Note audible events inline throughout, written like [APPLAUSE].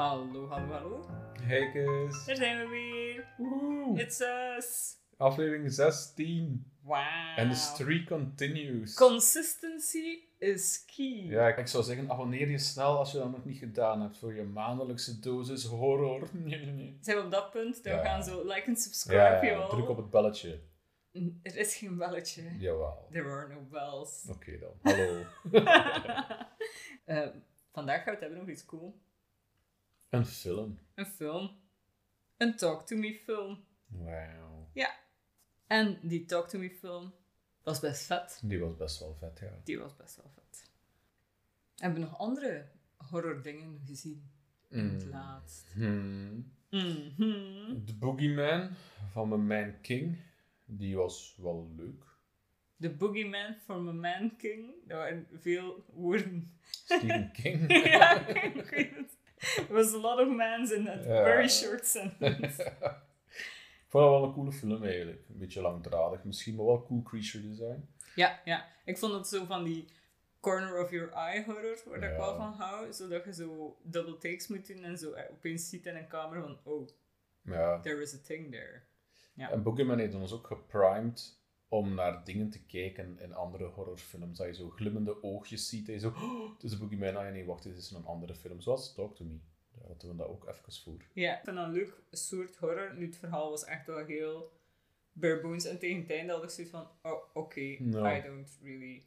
Hallo, hallo, hallo. Hey Kus. Daar zijn we weer. Woehoe. It's us. Aflevering 16. Wow. En de streak continues. Consistency is key. ja, ik zou zeggen, abonneer je snel als je dat nog niet gedaan hebt voor je maandelijkse dosis horror. [LAUGHS] Nee, nee, nee. Zijn we op dat punt we Ja. gaan zo like en subscribe, Ja, ja, joh. druk op het belletje. Er is geen belletje. Jawel. There are no bells. Oké dan. Hallo. [LAUGHS] [LAUGHS] Eh, vandaag gaan we het hebben over iets cool. Een film. Een film. Een Talk To Me film. Wauw. En die Talk To Me film was best vet. Die was best wel vet, ja. Die was best wel vet. Hebben we nog andere horror dingen gezien? In het Mm. laatst. Hmm. Mhm. The Boogeyman van mijn Man King. Die was wel leuk. The Boogeyman from a Man King. Dat waren veel woorden. Stephen King. [LAUGHS] ja, ik weet het. [LAUGHS] There was a lot of mans in that Ja. very short sentence. [LAUGHS] Ik vond dat wel een coole film eigenlijk. Een beetje langdradig misschien, maar wel cool creature design. ja, ja. Ik vond het zo van die corner of your eye horror, waar ik wel van hou. Zodat je zo double takes moet doen en zo eh, opeens ziet in een kamer van, oh, Ja. there is a thing there. Ja. En Boogeyman heeft ons ook geprimed om naar dingen te kijken in andere horrorfilms. Dat je zo glimmende oogjes ziet. Dat je zo, oh, het is de Boogeyman. Ah ja, nee, wacht, dit is een andere film. Zoals Talk To Me. Daar hadden we dat ook even voor. Ja, ik vind dat een leuk soort horror. Nu, het verhaal was echt wel heel bare bones. En tegen het einde had ik zoiets van, oh, oké, No. I don't really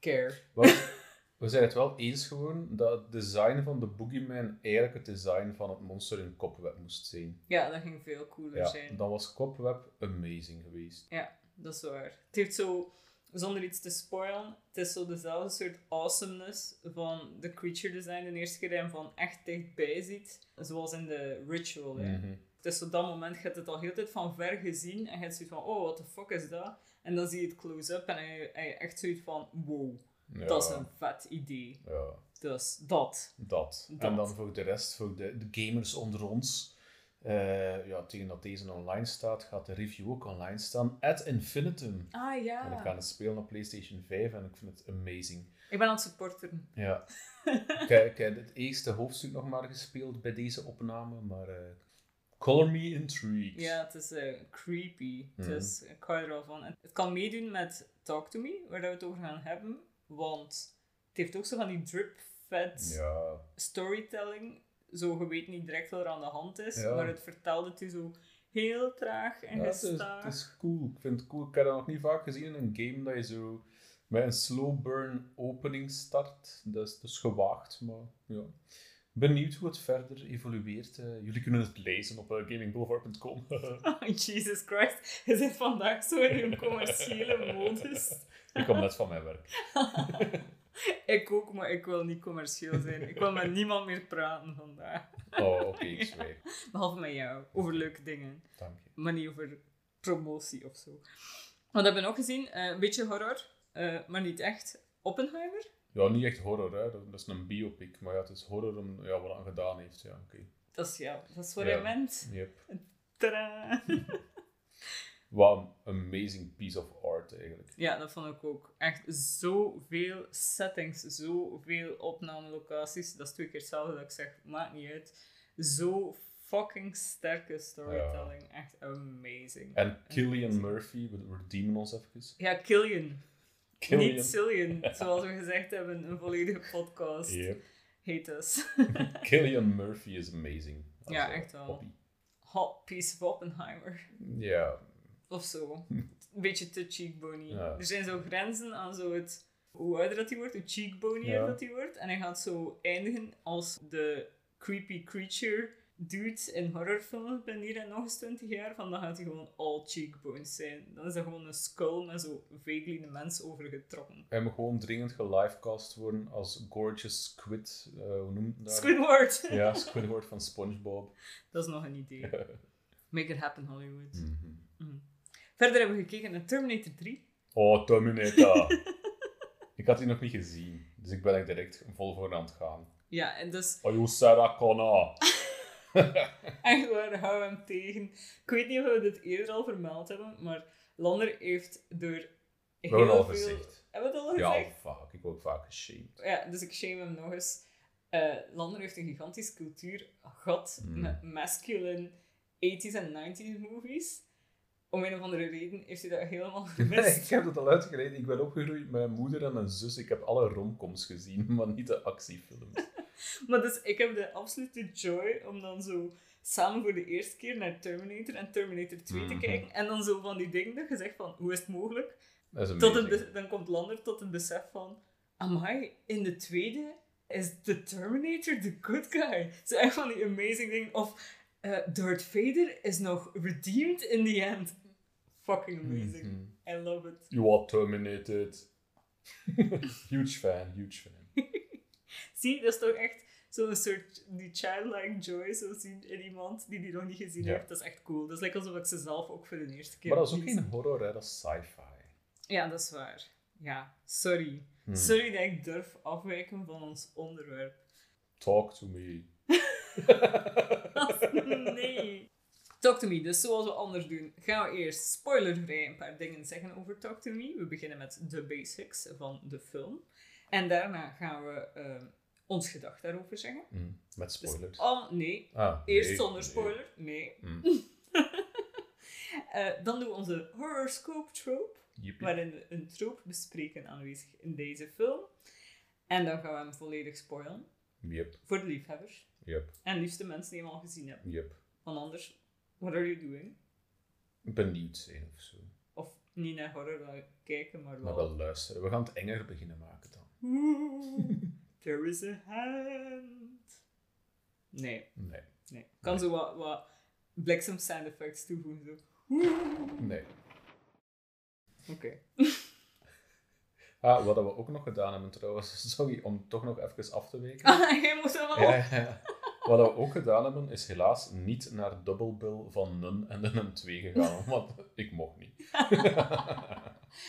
care. Wel, [LAUGHS] we zijn het wel eens gewoon dat het design van de Boogeyman eigenlijk het design van het monster in Cobweb moest zijn. Ja, dat ging veel cooler Ja, zijn. dan was Cobweb amazing geweest. Ja, dat is waar. Het heeft zo, zonder iets te spoilen, het is zo dezelfde soort awesomeness van de creature design de eerste keer dat je hem van echt dichtbij ziet. Zoals in de ritual. Mhm. Het is op dat moment, je hebt het al heel tijd van ver gezien en je hebt zoiets van, oh, what the fuck is dat? En dan zie je het close-up en je, echt zoiets van, wow, Ja, dat is een vet idee. Ja. Dus dat. Dat. Dat. En dan voor de rest, voor de, de gamers onder ons. Eh, ja, tegen dat deze online staat, gaat de review ook online staan. At Infinitum. Ah En ik ja. ga het spelen op PlayStation 5 en ik vind het amazing. Ik ben aan het supporteren. Ja. [LAUGHS] ik, heb- ik heb het eerste hoofdstuk nog maar gespeeld bij deze opname, maar eh, color me intrigued. Ja, het is eh, creepy. Mhm. Dus ik hou er wel van. En het kan meedoen met Talk To Me, waar we het over gaan hebben. Want het heeft ook zo van die drip-fed Ja, storytelling. Zo, je weet niet direct wat er aan de hand is, Ja. maar het vertelt het je zo heel traag en ja het, is, gestaag. het is cool. Ik vind het cool. Ik heb dat nog niet vaak gezien in een game dat je zo met een slow burn opening start. Dat is, is gewaagd, maar ja. Benieuwd hoe het verder evolueert. Eh, jullie kunnen het lezen op uh, gamingboulevard.com. [LAUGHS] Jesus Christ, je zit vandaag zo in een commerciële modus. ik kom net van mijn werk. [LAUGHS] [LAUGHS] Ik ook, maar ik wil niet commercieel zijn. Ik wil met niemand meer praten vandaag. Oh, oké, ik [LAUGHS] zweer. Behalve met jou, over leuke dingen. Dank je. maar niet over promotie of zo. Wat hebben we nog gezien? Eh, een beetje horror, eh, maar niet echt. Oppenheimer? Ja, niet echt horror, hè. Dat, is een biopic. Maar ja, het is horror om ja, wat hij gedaan heeft. Ja, oké. Dat is, ja, dat is wat Ja. meant. Yep. Tadaa. [LAUGHS] Wat een amazing piece of art, eigenlijk. Ja, dat vond ik ook. Echt zoveel settings, zoveel opnamelocaties. Dat is twee keer hetzelfde dat ik zeg, maakt niet uit. Zo fucking sterke storytelling. Echt amazing. En Killian Murphy, we redeemen ons even. Ja, Killian. Killian. Niet Cillian, [LAUGHS] zoals we gezegd hebben in een volledige podcast. Yep. Heet [LAUGHS] us. Killian Murphy is amazing. Ja, echt wel. hobby. Hot piece of Oppenheimer. Ja, Of zo. [LAUGHS] Een beetje te cheekbony. Ja. Er zijn zo grenzen aan zo het, hoe ouder dat hij wordt, hoe cheekbonier Ja. dat hij wordt. En hij gaat zo eindigen als de creepy creature dude in horrorfilms ben hier en nog eens 20 jaar. Van dan gaat hij gewoon all cheekbones zijn. Dan is dat gewoon een skull met zo vaguely mens overgetrokken. hij moet gewoon dringend gelivecast worden als Gorgeous Squid. eh, hoe noemt dat? Squidward! [LAUGHS] Ja, Squidward van SpongeBob. Dat is nog een idee. [LAUGHS] Make it happen, Hollywood. Mhm. Verder hebben we gekeken naar Terminator 3. Oh, Terminator. [LAUGHS] ik had die nog niet gezien, dus ik ben er direct vol voor aan het gaan. Ja, en dus Oh, you Sarah Connor. [LAUGHS] echt waar, hou hem tegen. Ik weet niet of we dit eerder al vermeld hebben, maar Lander heeft door We hebben het heel al veel... gezegd. Hebben we het al Ja, gezegd? vaak. Ik word vaak geshamed. Ja, dus ik shame hem nog eens. eh Lander heeft een gigantisch cultuurgat Mm. met masculine 80s en 90s movies. Om een of andere reden heeft hij dat helemaal [LAUGHS] gemist. ik heb dat al uitgereden. Ik ben opgegroeid met mijn moeder en mijn zus. Ik heb alle romcoms gezien, [LAUGHS] maar niet de actiefilms. [LAUGHS] Maar dus ik heb de absolute joy om dan zo samen voor de eerste keer naar Terminator en Terminator 2 Mhm. te kijken. En dan zo van die dingen dat je zegt van, hoe is het mogelijk? Dat is Tot be- dan komt Lander tot het besef van, amai, in de tweede is de Terminator the good guy. Zo echt van die amazing dingen. Of eh Darth Vader is nog redeemed in the end. Fucking amazing. Mhm. I love it. You are terminated. [LAUGHS] huge fan, huge fan. [LAUGHS] Zie, dat is toch echt zo'n soort die childlike joy zo zien in iemand die die nog niet gezien Ja. heeft. Dat is echt cool. Dat is like alsof ik ze zelf ook voor de eerste keer Maar dat is ook geen horror, hè? dat is sci-fi. Ja, dat is waar. Ja, sorry. Hmm. Sorry dat ik durf afwijken van ons onderwerp. Talk to me. [LAUGHS] nee. Talk to me, dus zoals we anders doen, gaan we eerst spoilervrij een paar dingen zeggen over Talk to me. We beginnen met de basics van de film. En daarna gaan we eh, ons gedacht daarover zeggen. Mm, Met Dus spoilers. al, nee, ah, eerst nee, zonder spoiler. Nee. Mm. [LAUGHS] Eh, dan doen we onze horoscope trope, Jippie. waarin we een trope bespreken aanwezig in deze film. En dan gaan we hem volledig spoilen. Yep, Voor de liefhebbers. yep, En liefste mensen die hem al gezien hebben. yep. Want anders, what are you doing? Benieuwd zijn of zo. Of niet naar horror kijken, maar Maar wel... wel luisteren. We gaan het enger beginnen maken dan. There is a hand. Nee, Nee, nee. Kan zo wat, wat bliksem sound effects toevoegen. Zo. Nee. Oké. [LAUGHS] Ah, wat we ook nog gedaan hebben trouwens, [LAUGHS] sorry om toch nog even af te weken. [LAUGHS] Ah, jij. Ja, ja, ja. Wat we ook gedaan hebben, is helaas niet naar Double Bill van Nun en de Nun 2 gegaan, [LAUGHS] want ik mocht niet. [LAUGHS]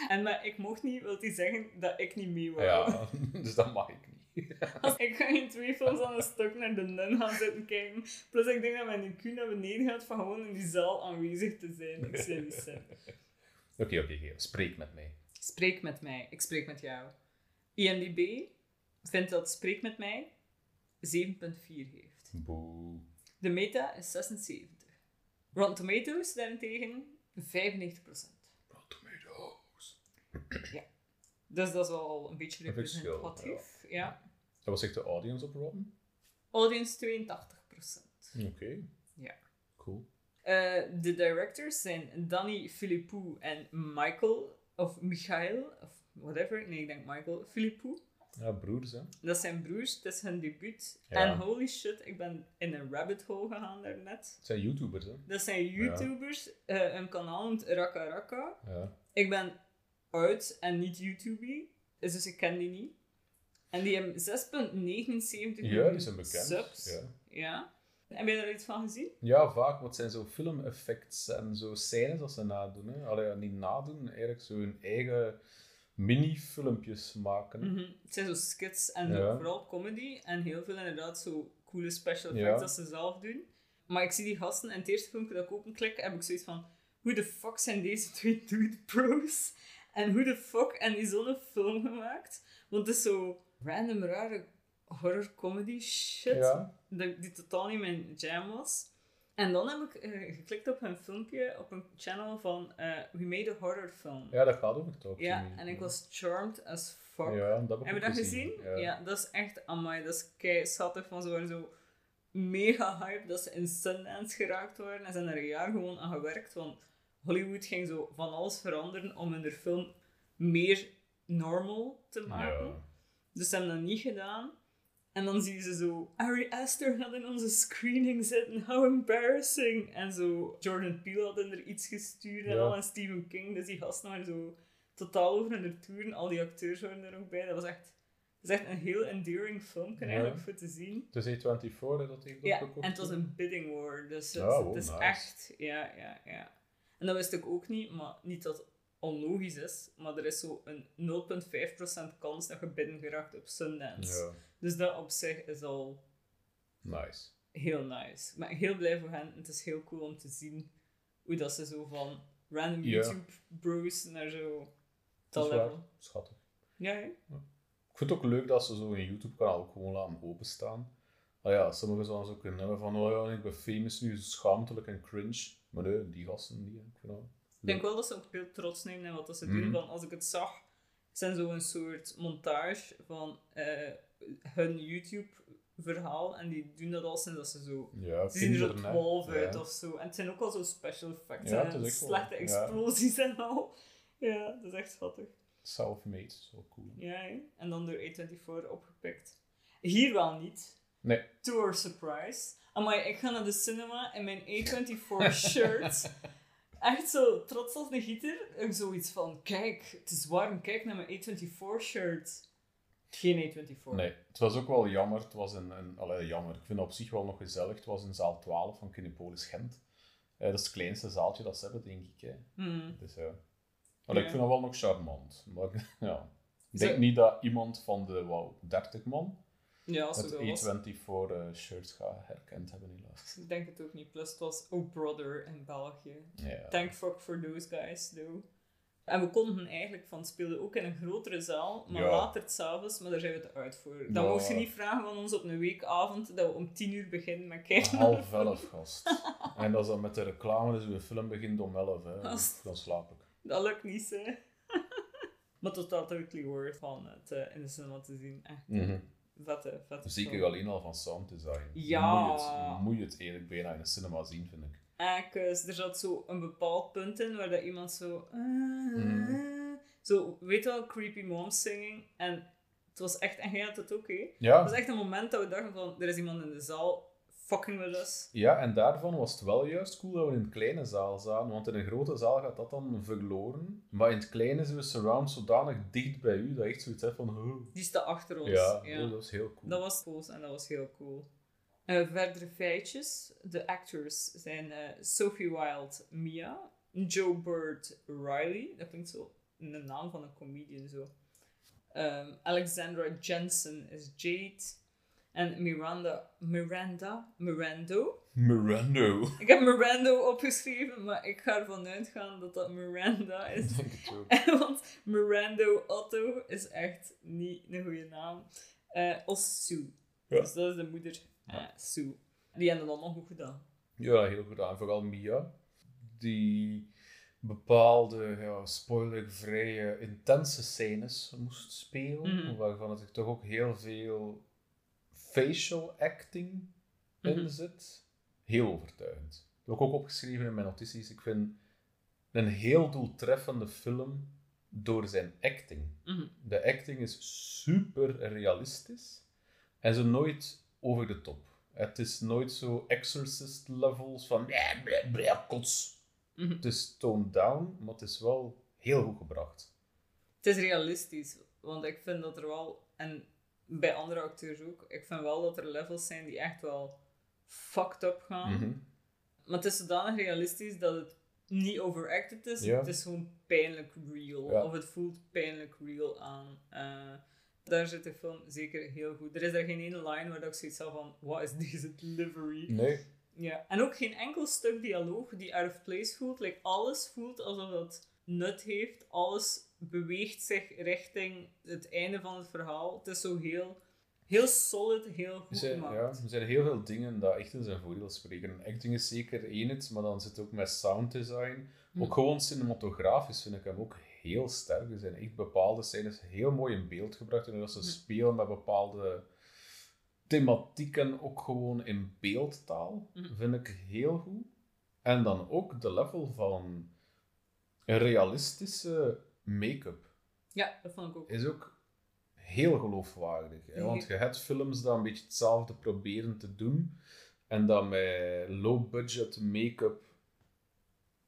En maar ik mocht niet, wil hij zeggen dat ik niet mee wou. Ja, [LAUGHS] dus dat mag ik niet. Ik ga in twee films aan een stuk naar de nun gaan zitten kijken. Plus ik denk dat mijn IQ naar beneden gaat van gewoon in die zaal aanwezig te zijn. Ik zie niet oké, oké. spreek met mij. Spreek met mij, ik spreek met jou. IMDb vindt dat Spreek met mij 7.4 heeft. Boe. De meta is 76. Rotten Tomatoes daarentegen 95%. Rotten Tomatoes. Dus dat is wel een beetje representatief. Ja. Dat was echt de audience op Rotten? Audience 82%. Oké. Ja. Cool. Eh, de directors zijn Danny Philippou en Michael, of Michael, of whatever. Nee, ik denk Michael Philippou. Ja, broers, hè. Dat zijn broers, het is hun debuut. Ja. En holy shit, ik ben in een rabbit hole gegaan daarnet. Het zijn YouTubers, hè. Dat zijn YouTubers. eh, een kanaal noemt Raka Raka. Ja. Ik ben uit en niet YouTuber, dus ik ken die niet. En die hebben 6,79 Ja, die zijn bekend. subs. Ja. Ja. Heb je daar iets van gezien? ja, vaak. Wat zijn zo filmeffects en zo scènes dat ze nadoen. Hè. Allee, ja, niet nadoen, eigenlijk zo hun eigen mini-filmpjes maken. Mhm. Het zijn zo skits en Ja. vooral comedy. En heel veel inderdaad zo coole special effects dat ze zelf doen. Maar ik zie die gasten en het eerste filmpje dat ik openklik, heb ik zoiets van... Hoe de fuck zijn deze twee [LAUGHS] dude bros? En hoe de fuck en die zo'n film gemaakt? Want het is zo random, rare horror comedy shit. Ja. Die totaal niet mijn jam was. En dan heb ik eh, geklikt op een filmpje op een channel van eh We Made a Horror Film. ja, dat gaat over Talk to Ja, en ik was charmed as fuck. Ja, dat heb ik Heb je ook dat gezien? Ja. Ja. dat is echt amai. Dat is kei schattig. Van ze waren zo mega hype dat ze in Sundance geraakt waren. En ze hebben er een jaar gewoon aan gewerkt. Want Hollywood ging zo van alles veranderen om hun film meer normal te maken. Dus ze hebben dat niet gedaan. En dan zie je ze zo... Ari Aster had in onze screening zitten. How embarrassing. En zo... Jordan Peele had er iets gestuurd en Ja. al. En Stephen King. Dus die gasten waren zo totaal over hun toeren. Al die acteurs waren er ook bij. Dat was echt... Dat is echt een heel enduring film Ja. eigenlijk voor te zien. Het is A24 hè, dat heeft Ja, opgekocht. en het was een bidding war. Dus het, oh, het is nice. echt... Ja, ja, ja. En dat wist ik ook niet. Maar niet dat onlogisch is. Maar er is zo een 0,5% kans dat je binnen geraakt op Sundance. Ja, Dus dat op zich is al nice. heel nice. Ik ben heel blij voor hen. Het is heel cool om te zien hoe dat ze zo van random Ja. YouTube bros naar zo Dat level. Schattig. Ja? Ik vind het ook leuk dat ze zo een YouTube-kanaal ook gewoon laten openstaan. Ah ja, sommigen zouden zo kunnen hebben van, oh ja, ik ben famous nu, schaamtelijk en cringe. Maar nee, die gasten niet. Ik vind dat denk wel dat ze ook veel trots nemen in wat dat ze doen. Mhm. Van, als ik het zag, zijn zo'n soort montage van eh, hun YouTube-verhaal. En die doen dat al sinds dat ze zo... Ja, Ze zien er zo. 12 uit Ja. of zo. En het zijn ook al zo special effects Ja, en is echt wel- slechte ja. explosies en al. Ja, dat is echt schattig. Self-made, zo cool. Ja, en dan door A24 opgepikt. Hier wel niet. Nee. To our surprise. Amai, ik ga naar de cinema in mijn A24 shirt. [LAUGHS] Echt zo trots als een gieter. En zoiets van, kijk, het is warm, kijk naar mijn A24 shirt. Geen A24. Nee, het was ook wel jammer. Het was een, een allee, jammer. Ik vind het op zich wel nog gezellig. Het was in zaal 12 van Kinepolis Gent. Eh, dat is het kleinste zaaltje dat ze hebben, denk ik. Hè. Hmm. Dus ja. Ja. Ik vind dat wel nog charmant. Maar [LAUGHS] ja. Ik Zo- denk niet dat iemand van de wow, 30 man Ja, als het het wel was. A24 eh, shirt gaat herkend hebben, helaas. Ik denk het ook niet. Plus, het was Oh Brother in België. Thank fuck for those guys, though. En we konden eigenlijk van speelde ook in een grotere zaal, maar Ja. later s'avonds, maar daar zijn we te uit voor. Dan Ja. mocht je niet vragen van ons op een weekavond dat we om tien uur beginnen met kijken. Half elf, gast. [LAUGHS] En dat is dan met de reclame, dus de film begint om elf. Hè. Gast. Dan slaap ik. Dat lukt niet, hè. [LAUGHS] maar totaal totally worth van het eh, in de cinema te zien. Echt vette, vette Zeker alleen al van sound design. Ja. Moet je het, moet je het eigenlijk bijna in de cinema zien, vind ik. Ekes, er zat zo een bepaald punt in waar dat iemand zo... eh, Mhm. Zo, weet je wel, creepy mom singing. En het was echt... En jij had het ook, hè? Het Ja, was echt een moment dat we dachten van... Er is iemand in de zaal fucking with us. ja, en daarvan was het wel juist cool dat we in een kleine zaal zaten. Want in een grote zaal gaat dat dan verloren. Maar in het kleine is de surround zodanig dicht bij u dat je echt zoiets hebt van... oh. Die staat achter ons. Ja, ja. dat was heel cool. Dat was cool en dat was heel cool. Eh, verdere feitjes. De actors zijn eh, Sophie Wilde, Mia. Joe Bird, Riley. Dat klinkt zo een naam van een comedian zo. Ehm, Alexandra Jensen is Jade. En Miranda, Miranda, Mirando. Mirando. Ik heb Mirando opgeschreven, maar ik ga ervan uitgaan dat dat Miranda is. Ik denk het ook. [LAUGHS] Want Mirando Otto is echt niet een goede naam. Eh als Sue. Ja. Dus dat is de moeder, eh, Sue. Die hebben dat nog goed gedaan. Ja, heel goed aan. Vooral Mia. Die bepaalde, ja, spoilervrije, intense scènes moest spelen. Mhm. Waarvan het toch ook heel veel facial acting in Mhm. zit. Heel overtuigend. Dat heb ik ook opgeschreven in mijn notities. Ik vind een heel doeltreffende film door zijn acting. Mhm. De acting is super realistisch en zo nooit over de top. Het is nooit zo exorcist levels van bleh, bleh, bleh, kots. Mhm. Het is toned down, maar het is wel heel goed gebracht. Het is realistisch, want ik vind dat er wel, en bij andere acteurs ook, ik vind wel dat er levels zijn die echt wel fucked up gaan. Mhm. Maar het is zodanig realistisch dat het niet overacted is. Het is gewoon pijnlijk real. Ja. Of het voelt pijnlijk real aan. Eh, daar zit de film zeker heel goed. Er is daar geen ene line waar dat ik zoiets had van, wat is deze delivery? Nee, Ja. En ook geen enkel stuk dialoog die out of place voelt. Like, alles voelt alsof het nut heeft. Alles beweegt zich richting het einde van het verhaal. Het is zo heel, heel solid, heel goed zijn, ja, gemaakt. er zijn heel veel dingen dat echt in zijn voordeel spreken. Acting is zeker één het, maar dan zit het ook met sound design. Hm. Ook gewoon cinematografisch vind ik hem ook heel sterk. Er zijn echt bepaalde scènes heel mooi in beeld gebracht. En dat ze Hm. spelen met bepaalde thematieken ook gewoon in beeldtaal, Mhm. vind ik heel goed. En dan ook de level van realistische make-up Ja, dat vond ik ook. is ook heel geloofwaardig. Hè? Want je hebt films die een beetje hetzelfde proberen te doen en dan met low-budget make-up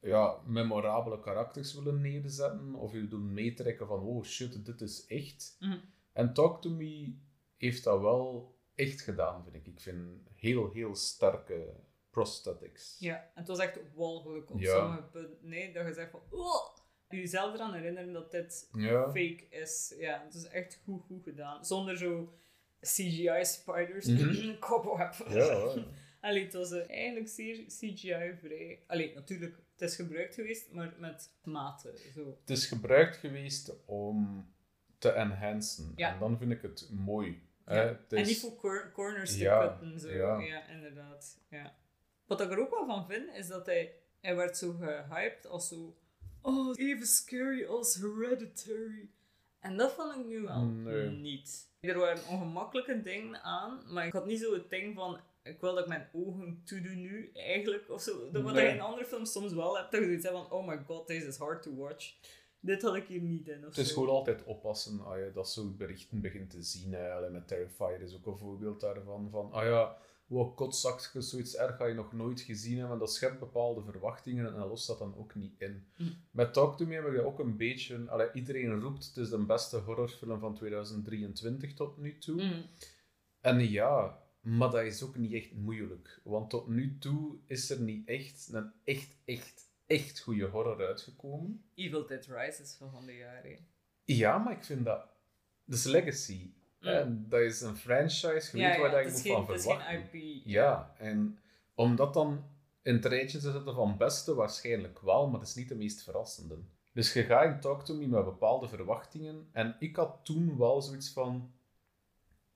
ja, memorabele karakters willen neerzetten of je doen meetrekken van oh shit, dit is echt. Mhm. En Talk To Me heeft dat wel echt gedaan, vind ik. Ik vind heel, heel sterke prosthetics. Ja, en het was echt walgelijk op Ja. sommige punten. Nee, dat je zegt van... Oh! Jezelf eraan herinneren dat dit Ja. fake is. Ja, het is echt goed, goed gedaan. Zonder zo CGI-spiders. Mhm. Cobweb. Ja. [LAUGHS] Allee, het was eh, eigenlijk zeer CGI-vrij. Allee, natuurlijk, het is gebruikt geweest, maar met mate. Zo. Het is gebruikt geweest om te enhancen. Ja. En dan vind ik het mooi. Ja. hè. Het En niet voor cor- corners te Ja, cutten. Zo. ja. Ja. inderdaad. Ja. Wat ik er ook wel van vind, is dat hij, hij werd zo gehyped als zo... Oh, even scary als Hereditary. En dat vond ik nu wel Nee. niet. Er waren ongemakkelijke dingen aan, maar ik had niet zo het ding van... Ik wil dat ik mijn ogen toedoen nu, eigenlijk. Of zo. Dat wat Nee. je in andere films soms wel hebt. Dat je zoiets hebt van... Oh my god, this is hard to watch. Dit had ik hier niet in. Of Het is zo. gewoon altijd oppassen als je dat soort berichten begint te zien. Met Terrifier is ook een voorbeeld daarvan. Van, ah ja, wow, kotzakjes, zoiets erg ga je nog nooit gezien hebben. En dat schept bepaalde verwachtingen en dat lost dat dan ook niet in. Mm. Met Talk To Me heb ik ook een beetje... Allee, iedereen roept, het is de beste horrorfilm van 2023 tot nu toe. Mm. En ja, maar dat is ook niet echt moeilijk. Want tot nu toe is er niet echt een echt, echt, echt goede horror uitgekomen. Evil Dead Rises van van de jaren. Ja, maar ik vind dat... Is legacy. En dat is een franchise, je weet waar dat je het moet is van geen, het is verwachten. geen IP. Ja, en om dat dan in het rijtje te zetten van beste, waarschijnlijk wel, maar dat is niet de meest verrassende. Dus je gaat in Talk To Me met bepaalde verwachtingen. En ik had toen wel zoiets van...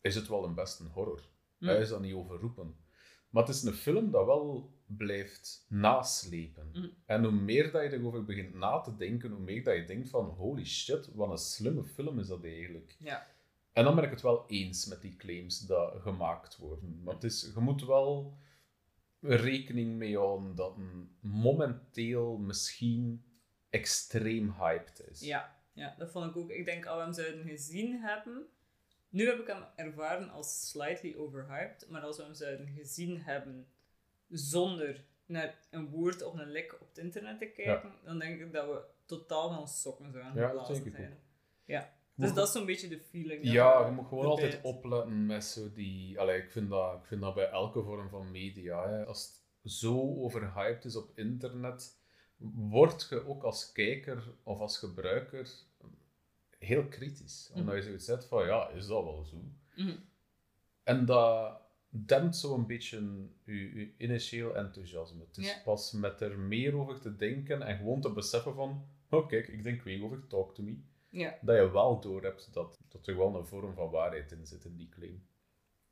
Is het wel een beste horror? Hm. Hij is dat niet overroepen. Maar het is een film dat wel blijft naslepen. Hm. En hoe meer dat je erover begint na te denken, hoe meer dat je denkt van holy shit, wat een slimme film is dat eigenlijk. Ja. En dan ben ik het wel eens met die claims die gemaakt worden. Maar het is, je moet wel rekening mee houden dat een momenteel misschien extreem hyped is. Ja, ja, dat vond ik ook. Ik denk, als we hem zouden gezien hebben... Nu heb ik hem ervaren als slightly overhyped, maar als we hem zouden gezien hebben zonder naar een woord of een lek op het internet te kijken, dan denk ik dat we totaal van ons sokken zouden Ja, geblazen zijn. ook. Ja. Dus dat is zo'n beetje de feeling. Ja, je moet gewoon altijd opletten met zo die... Allee, ik, vind dat, ik vind dat bij elke vorm van media. Hè. Als het zo overhyped is op internet, word je ook als kijker of als gebruiker heel kritisch. Omdat je zoiets zegt van, ja, is dat wel zo? Mhm. En dat dempt zo'n beetje je, je initieel enthousiasme. Het is pas met er meer over te denken en gewoon te beseffen van, oh kijk, ik denk weer over Talk To Me, Ja. dat je wel doorhebt dat, dat er wel een vorm van waarheid in zit in die claim.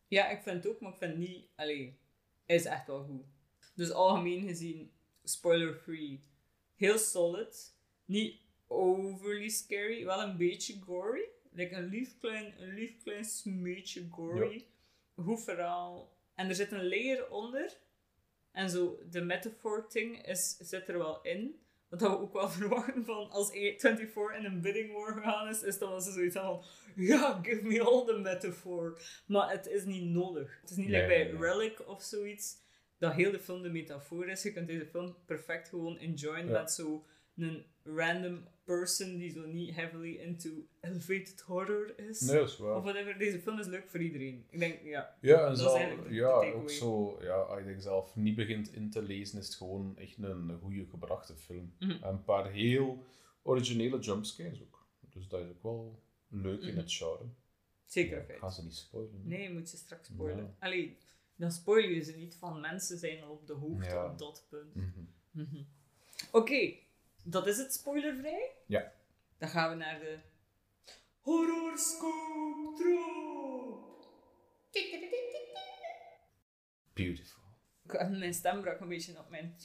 Ja, ik vind het ook, maar ik vind niet... Allee, hij is echt wel goed. Dus algemeen gezien, spoiler-free, heel solid. Niet overly scary, wel een beetje gory. Like een lief klein, een lief klein smeetje gory. Goed verhaal. En er zit een layer onder. En zo, de metaphor-thing is, zit er wel in. Wat we ook wel [LAUGHS] verwachten van als A24 in een bidding war gegaan is, is dat wel zo zoiets van ja, give me all the metaphor. Maar het is niet nodig. Het is niet Nee, like bij nee. Relic of zoiets, dat heel de film de metafoor is. Je kunt deze film perfect gewoon enjoyen Ja. met zo een random person die zo niet heavily into elevated horror is. Nee, dat is waar. Of whatever. Deze film is leuk voor iedereen. Ik denk, ja. Ja, en zo, ja, ook zo, ja, als je er zelf niet begint in te lezen, is het gewoon echt een, goede gebrachte film. Mhm. En een paar heel originele jumpscares ook. Dus dat is ook wel leuk in Mhm. het genre. Zeker Ja, een ik feit. ga ze niet spoilen. Nee, je moet ze straks spoilen. Ja. Allee, dan spoil je ze niet van mensen zijn al op de hoogte Ja. op dat punt. Mhm. Oké, dat is het spoilervrij. Ja. Dan gaan we naar de horoscoop drop. Beautiful. Ik- Mijn stem brak een beetje op mijn.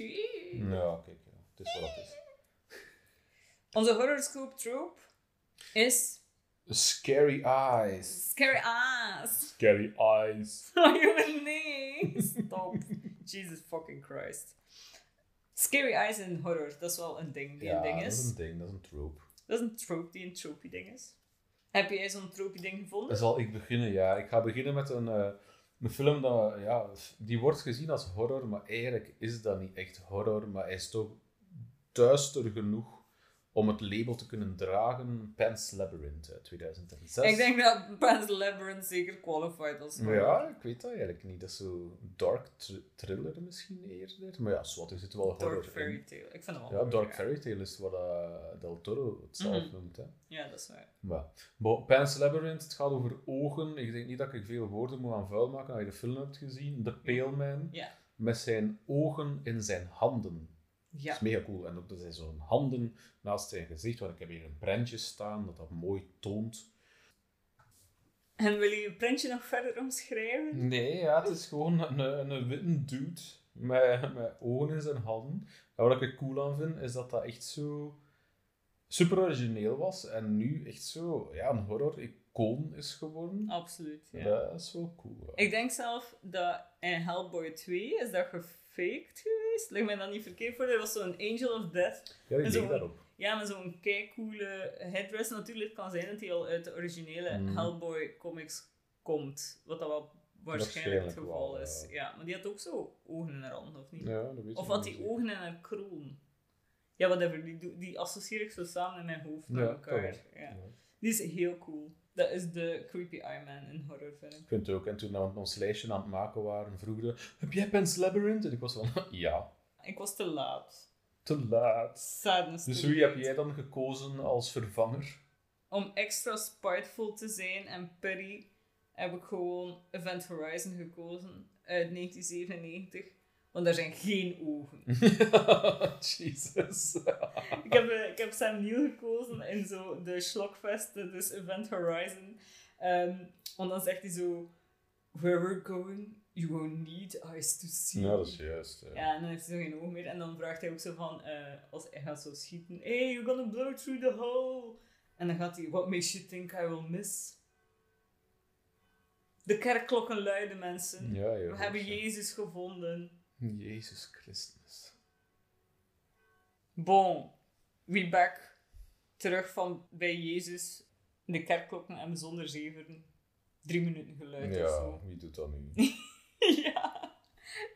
Ja, kijk, ja. het is wat het is. Onze horoscoop trope is Scary eyes. scary ass. Scary eyes. [LAUGHS] Oh, nee. Stop. Jesus fucking Christ. Scary eyes in horror, dat is wel een ding die ja, een ding dat is. is een ding, dat is een trope. Dat is een trope die een tropey ding is. Heb jij zo'n tropey ding gevonden? Zal ik beginnen? Ja, ik ga beginnen met een, eh, een film dat, ja, die wordt gezien als horror, maar eigenlijk is dat niet echt horror, maar hij is toch duister genoeg om het label te kunnen dragen. Pan's Labyrinth uit 2006. Ik denk dat Pan's Labyrinth zeker qualified als Maar ja, ik weet dat eigenlijk niet. Dat is zo dark thr- thriller misschien eerder. Maar ja, zwart, er zit wel horror Dark. Fairy Tale. Ik vind het wel Ja, Dark Fairy Tale is wat eh, Del Toro het zelf Mhm. noemt. Hè. Ja, dat is waar. Maar, maar Pan's Labyrinth, het gaat over ogen. Ik denk niet dat ik veel woorden moet aan vuil maken als je de film hebt gezien. The Pale Man. Ja. Met zijn ogen in zijn handen. Dat Ja. is mega cool. En ook dat zijn zo'n handen naast zijn gezicht. Want ik heb hier een prentje staan dat dat mooi toont. En wil je je printje nog verder omschrijven? Nee, ja, het is gewoon een, een witte dude met, met ogen in zijn handen. En wat ik er cool aan vind, is dat dat echt zo super origineel was en nu echt zo ja, een horror-icoon is geworden. Absoluut, ja. Dat is wel cool. ja. Ik denk zelf dat in Hellboy 2 is dat gefaked geweest. Leg mij dat niet verkeerd voor. Dat was zo'n Angel of Death. Ja, die en zo- daarop. Ja, met zo'n keicoole headdress. Natuurlijk kan zijn dat hij al uit de originele Mhm. Hellboy comics komt. Wat dat wel waarschijnlijk het geval wel, is. ja. Ja, maar die had ook zo ogen in haar of niet? Ja, dat weet Of had die ogen in haar kroon? Ja, whatever. Die, die associeer ik zo samen in mijn hoofd met Ja, elkaar. Ja. Die is heel cool. Dat is de creepy eye man in horrorfilm. Ik vind het ook. En toen we ons lijstje aan het maken waren, vroegen heb jij Pan's Labyrinth? En ik was van, [LAUGHS] ja, Ik was te laat. te laat. Sadness Dus wie heb jij dan gekozen als vervanger? Om extra spiteful te zijn en petty heb ik gewoon Event Horizon gekozen uit 1997. Want daar zijn geen ogen. [LAUGHS] Jesus. ik, heb, eh, ik heb Sam Neill gekozen in zo de Schlockfest, dus Event Horizon. Ehm, want dan zegt hij zo... Where we're going, you won't need eyes to see. Ja, dat is juist. ja. Ja, en dan heeft hij zo geen oog meer. En dan vraagt hij ook zo van, eh, als hij gaat zo schieten, Hey, you're gonna blow through the hole. En dan gaat hij, What makes you think I will miss? De kerkklokken luiden, mensen. Ja, ja, We hebben. Jezus gevonden. Jezus Christus. Bon, we back. Terug van bij Jezus. De kerkklokken hebben zonder zeveren drie minuten geluid of Ja, zo. wie doet dat nu? [LAUGHS] ja,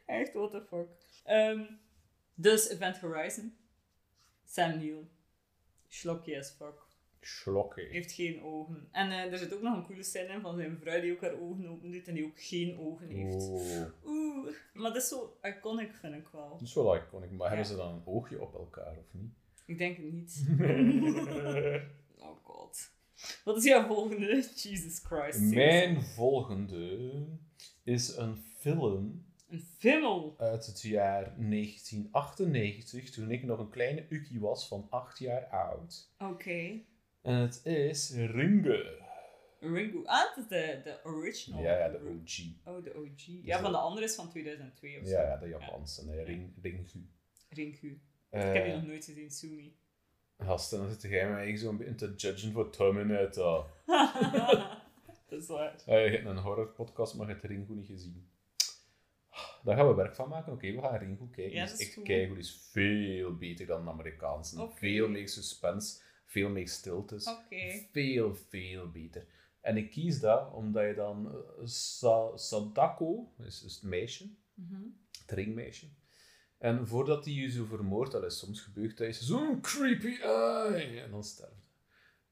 echt, what the fuck. Ehm, dus Event Horizon. Sam Neill. Slokje as fuck. Schlokke. Heeft geen ogen. En eh, er zit ook nog een coole scène in van zijn vrouw die ook haar ogen open doet en die ook geen ogen heeft. Oeh. Oeh, maar dat is zo iconic, vind ik wel. Dat is wel iconic, maar Ja. hebben ze dan een oogje op elkaar of niet? Ik denk het niet. [LAUGHS] oh god. Wat is jouw volgende? Jesus Christ. Mijn volgende is een film Een fimmel. uit het jaar 1998, toen ik nog een kleine Uki was van 8 jaar oud. Oké. En het is Ringe. Ringo. Ah, het is de, de original. Ja, ja, de OG. Oh, de OG. Ja, van de andere is van 2002 of zo. Ja, ja, de Japanse. Nee, Ring, Ringu. Ringu. ik Eh, heb die nog nooit gezien, Sumi. Gasten, dan zit jij mij zo'n beetje te judgen voor Terminator. [LAUGHS] [LAUGHS] dat is waar. Uh, je hebt een horrorpodcast, maar je hebt Ringo niet gezien. Daar gaan we werk van maken. Oké, we gaan Ringo kijken. Ja, Die dat is is echt goed. keigoed. Die is veel beter dan de Amerikaanse. Veel meer suspense, veel meer stiltes. Oké. Veel, veel beter. En ik kies dat omdat je dan eh, Sa- Sadako, is, is het meisje, Mhm. het ringmeisje. En voordat hij je zo vermoordt, dat is soms gebeurd, dat is zo'n creepy eye. En dan sterft.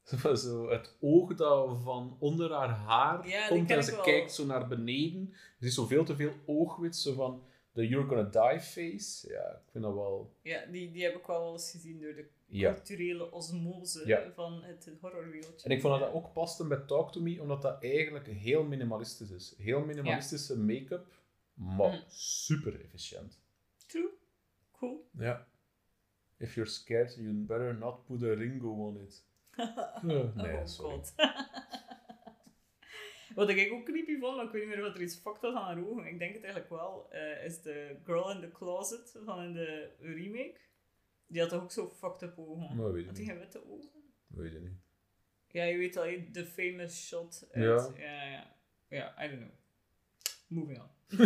[LAUGHS] Zo het oog dat van onder haar haar Ja, komt en ze wel. kijkt zo naar beneden. Er is zo veel te veel oogwit, zo van de you're gonna die face. Ja, ik vind dat wel... Ja, die, die heb ik wel eens gezien door de Ja. culturele osmose Ja. van het horrorwereldje. En ik vond dat dat ook paste bij Talk To Me, omdat dat eigenlijk heel minimalistisch is. Heel minimalistische make-up, maar Mhm. super efficiënt. True. Cool. Ja. If you're scared, you better not put a Ringo on it. [LAUGHS] Eh, nee, oh sorry. god. [LAUGHS] Wat ik ook creepy vond, maar ik weet niet meer wat er iets fucked was aan haar ogen. Ik denk het eigenlijk wel, eh, is de Girl in the Closet van in de remake. Die had toch ook zo fucked up ogen? Maar weet Had die geen witte ogen? Weet je niet. Ja, je weet al, de famous shot uit... Ja. Ja, ja. Ja, I don't know. Moving on. [LAUGHS]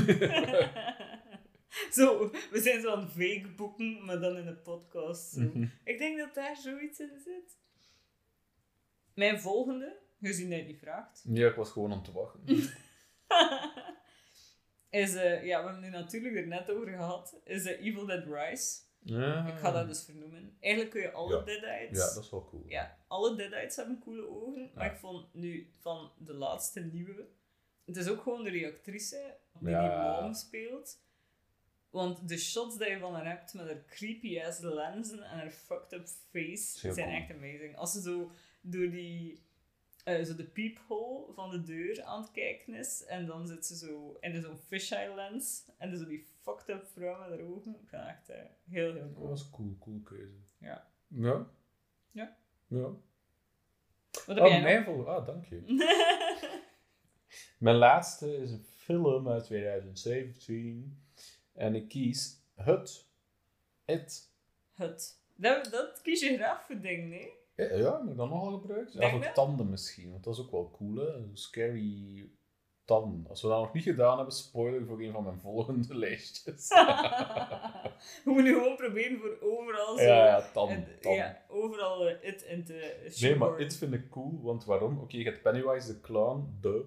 zo, we zijn zo aan fake boeken, maar dan in een podcast. Zo. Mhm. Ik denk dat daar zoiets in zit. Mijn volgende, gezien dat je die vraagt, [LAUGHS] Ja, ik was gewoon aan het wachten. [LAUGHS] is, eh, ja, we hebben het nu natuurlijk er net over gehad, is eh, Evil Dead Rise. Ja. Ik ga dat dus vernoemen. Eigenlijk kun je alle Ja. Deadites... Ja, dat is wel cool. Ja, alle Deadites hebben coole ogen, maar Ja. ik vond nu van de laatste nieuwe... Het is ook gewoon de reactrice die die mom speelt. Want de shots die je van haar hebt met haar creepy ass lenzen en haar fucked up face heel zijn cool. echt amazing. Als ze zo door die... eh, zo de peephole van de deur aan het kijken is en dan zit ze zo in zo'n fisheye lens en dan zo die fucked up vrouw met haar ogen. Ik vind echt eh, heel, heel Dat cool. was cool, cool keuze. Ja. Ja? Ja. Ja. Wat heb Oh, mijn vol. Ah, dank je. [LAUGHS] Mijn laatste is een film uit 2017. En ik kies Het. It. Het. Dat, dat kies je graag voor dingen, nee? Ja, ja, heb ik dat nogal gebruikt? Ja, voor tanden misschien, want dat is ook wel cool, hè? Een scary tanden. Als we dat nog niet gedaan hebben, spoiler voor een van mijn volgende [LAUGHS] lijstjes. [LAUGHS] We moeten gewoon proberen voor overal zo... ja, ja, tanden. en- tanden. ja, overal it in te Nee, maar dit vind ik cool, want waarom? Oké, je hebt Pennywise the Clown, de,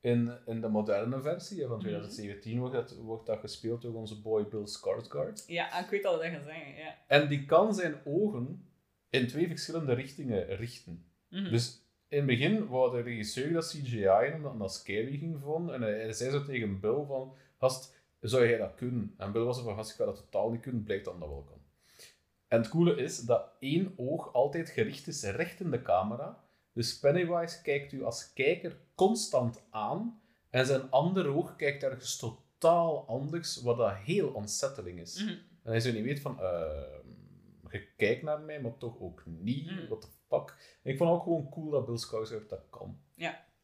in, in de moderne versie van Mhm. 2017 wordt, dat, wordt dat gespeeld door onze boy Bill Skarsgård. Ja, ik weet al wat je gaat zeggen, ja. En die kan zijn ogen in twee verschillende richtingen richten. Mhm. Dus in het begin wou de regisseur dat CGI omdat hij dat scary ging vonden. En hij, hij zei zo tegen Bill van, gast, zou jij dat kunnen? En Bill was zo van, gast, ik ga dat totaal niet kunnen. Blijkt dat hij dat wel kan. En het coole is dat één oog altijd gericht is recht in de camera. Dus Pennywise kijkt u als kijker constant aan. En zijn andere oog kijkt ergens totaal anders, wat dat heel unsettling is. Mhm. En hij zo niet weet van, eh, je kijkt naar mij, maar toch ook niet. Mm. What the fuck. En ik vond het ook gewoon cool dat Bill Skarsgård dat kan.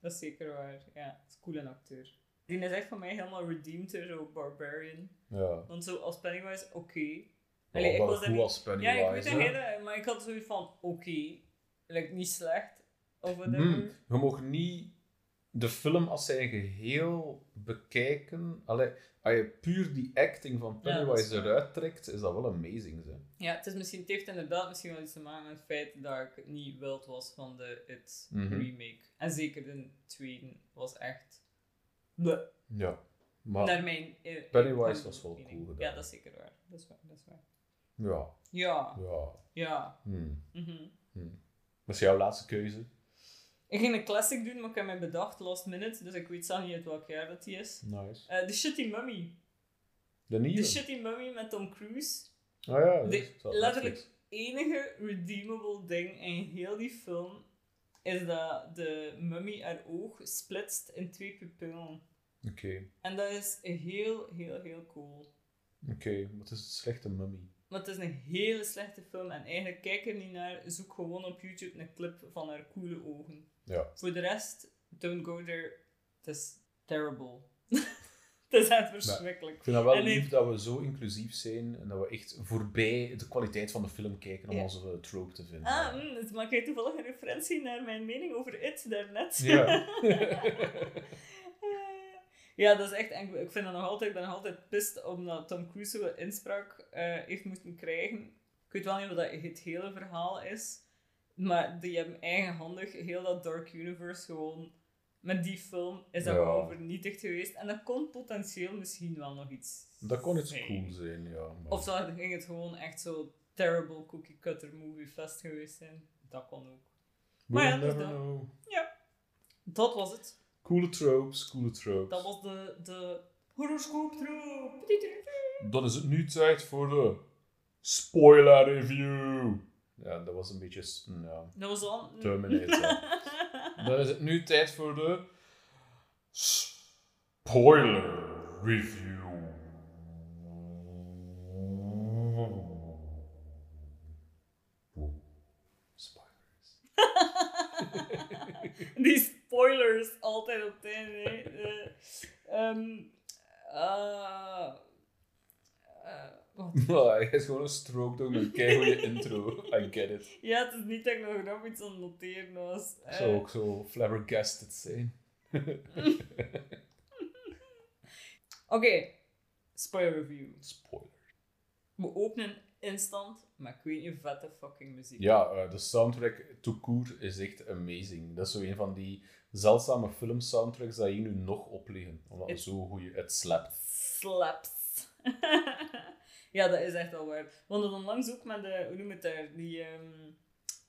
Dat is zeker waar, ja. Het is cool een acteur. Die is echt voor mij helemaal redeemed, zo Barbarian. Ja. Want zo als Pennywise, oké. Allee, Allee, ik was goed als Ja, Pennywise. ik weet jij dat, maar ik had zoiets van, oké. Like, niet slecht, of whatever. Hmm, Je mag niet de film als zijn geheel bekijken. Allee, als je puur die acting van Pennywise eruit trekt, is dat wel amazing. Hè? Ja, het, is misschien, het heeft inderdaad misschien wel iets te maken met het feit dat ik niet wild was van de It Mhm. remake. En zeker de tweede was echt... bleh, Ja. Maar naar mijn... eh, Pennywise eh, was wel mening. cool gedaan. Ja, dat is zeker waar. Dat is waar, dat is waar. ja, Ja, ja. ja. Hmm. mhm. Is jouw laatste keuze. Ik ging een classic doen, maar ik heb mij bedacht last minute, dus ik weet zelf niet uit welk jaar dat die is. Nice. Eh, The Shitty Mummy. De nieuwe? The Shitty Mummy met Tom Cruise. Oh ja, dat De letterlijk Netflix. enige redeemable ding in heel die film is dat de mummy haar oog splitst in twee pupillen. Oké, En dat is heel, heel, heel cool. oké. Wat is een slechte mummy? Maar het is een hele slechte film en eigenlijk kijk er niet naar. Zoek gewoon op YouTube een clip van haar coole ogen. Ja. Voor de rest, don't go there. Het is terrible. [LAUGHS] het is echt verschrikkelijk. Ik vind dat wel En lief ik- dat we zo inclusief zijn en dat we echt voorbij de kwaliteit van de film kijken om Ja. onze trope te vinden. Ah, mm, dus maak jij toevallig een referentie naar mijn mening over It daarnet? Ja. [LAUGHS] Eh, ja, dat is echt... en Ik vind dat nog altijd... Ik ben nog altijd pissed omdat Tom Cruise inspraak eh, heeft moeten krijgen. Ik weet wel niet wat dat het hele verhaal is. Maar die hebben eigenhandig heel dat Dark Universe gewoon... Met die film is dat Ja. gewoon vernietigd geweest. En dat kon potentieel misschien wel nog iets Dat kon iets zijn. cool zijn, ja. Maar... Of dan ging het gewoon echt zo terrible cookie cutter movie fest geweest zijn. Dat kon ook. Maar ja, dus dat- know. Dat was het. Coole tropes, coole tropes. Dat was de, de horoscoop troep. Dan is het nu tijd voor de spoiler review. Ja, dat was een beetje... Ja, Dat was al... Terminator. [LAUGHS] Dan is het nu tijd voor de spoiler review. Spoilers. [LAUGHS] Die spoilers altijd op het einde. Eh, ehm, eh, eh, wat? Oh, [LAUGHS] hij is gewoon een stroke door een keigoede [LAUGHS] intro. I get it. Ja, het is niet dat ik nog iets aan het noteren was. Eh, Zou ook zo flabbergasted zijn. [LAUGHS] Oké, spoiler review. Spoiler. We openen instant, maar ik weet niet vette fucking muziek. Ja, eh, de soundtrack to court is echt amazing. Dat is zo een van die zeldzame filmsoundtracks dat hier nu nog op liggen. Omdat het Het- zo goed het slapt. Slaps. Ja, dat is echt wel waar. Want dat onlangs ook met de, hoe noem het daar, die, ehm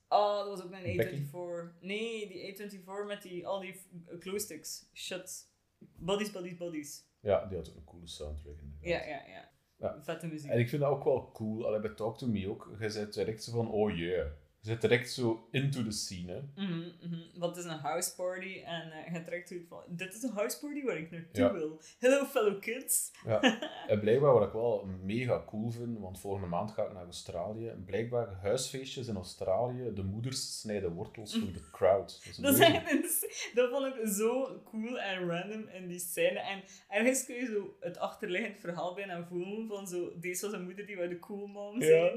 oh, dat was ook met een A24. Nee, die A24 met die, al die glow sticks. Shut. Bodies, bodies, bodies. Ja, die had ook een coole soundtrack inderdaad. Ja, ja, ja. Ja. Vette muziek. En ik vind dat ook wel cool. Allee, bij Talk To Me ook. Je zit direct zo van, oh yeah. Je zit direct zo into the scene, hè. Mhm, mhm. Want het is een house party en eh, je hebt direct zoiets van: dit is een house party waar ik naartoe Ja. wil. Hello, fellow kids. Ja. [LAUGHS] En blijkbaar wat ik wel mega cool vind, want volgende maand ga ik naar Australië. En blijkbaar huisfeestjes in Australië, de moeders snijden wortels voor de crowd. Dat is, [LAUGHS] Dat, vond ik zo cool en random in die scène. En ergens kun je zo het achterliggend verhaal bijna voelen van zo, deze was een moeder die wou de cool mom Ja.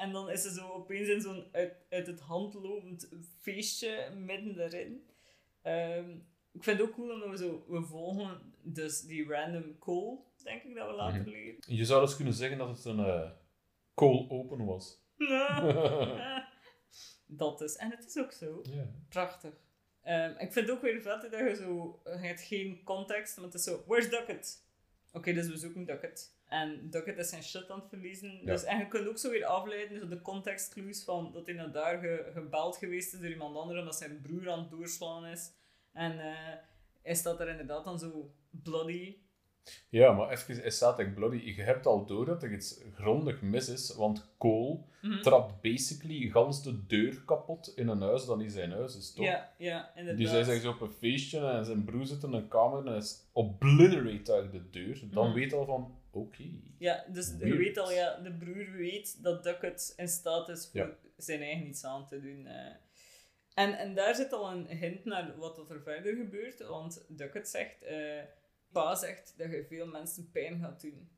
En dan is ze zo opeens in zo'n uit, uit het hand lopend feestje midden daarin. Ehm, ik vind het ook cool omdat we zo, we volgen dus die random Cole, denk ik dat we later Mhm. leren. Je zou dus kunnen zeggen dat het een eh cold open was. [LAUGHS] dat is. En het is ook zo. Prachtig. Ehm, ik vind het ook weer vet dat je zo... Je hebt geen context, maar het is zo... Where's Ducket? Oké, dus we zoeken Ducket. En Ducket is zijn shit aan het verliezen. Ja. Dus, en je kunt ook zo weer afleiden, zo de contextclues van dat hij naar daar ge- gebeld geweest is door iemand anders, omdat zijn broer aan het doorslaan is. En hij staat er inderdaad dan zo bloody. Ja, maar even, hij staat echt bloody. Je hebt al door dat er iets grondig mis is, want Cole Mhm. trapt basically gans de deur kapot in een huis dat niet zijn huis is, toch? Ja, ja, inderdaad. Dus hij zegt zo op een feestje en zijn broer zit in een kamer en hij is obliterate uit de deur. Dan Mhm. weet je al van, oké. Ja, dus je weet al, ja, de broer weet dat Ducket in staat is voor Ja. zijn eigen iets aan te doen. eh. En, en daar zit al een hint naar wat er verder gebeurt, want Ducket zegt, eh, pa zegt dat je veel mensen pijn gaat doen.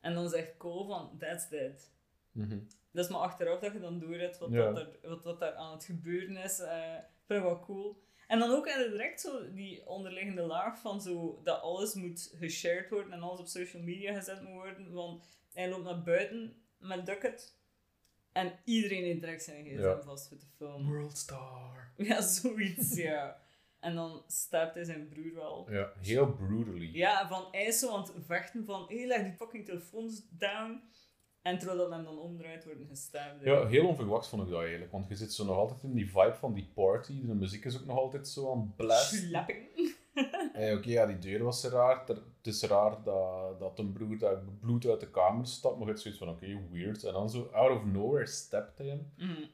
En dan zegt Cole van, that's dead. Mhm. Dat is maar achteraf dat je dan door hebt wat, Ja. dat er, wat dat daar aan het gebeuren is. eh vind ik wel cool. En dan ook direct zo die onderliggende laag van zo dat alles moet geshared worden en alles op social media gezet moet worden. Want hij loopt naar buiten met Ducket en iedereen heeft direct zijn gsm Ja. vast voor de film. Worldstar. Ja, [LAUGHS] zoiets, ja. En dan stapt hij zijn broer wel. Ja, heel brutally. Ja, van hij is zo aan het vechten van, hé, leg die fucking telefoons down. En terwijl dat hem dan omdraait, worden gestapt. Ja, heel onverwacht vond ik dat eigenlijk, want je zit zo nog altijd in die vibe van die party. De muziek is ook nog altijd zo aan het blasten. Slapping. [LAUGHS] Eh, Oké, ja, die deur was raar. Het is raar dat, dat een broer daar bloed uit de kamer stapt, maar je hebt zoiets van, oké, weird. En dan zo, out of nowhere, stept hij hem. Mhm.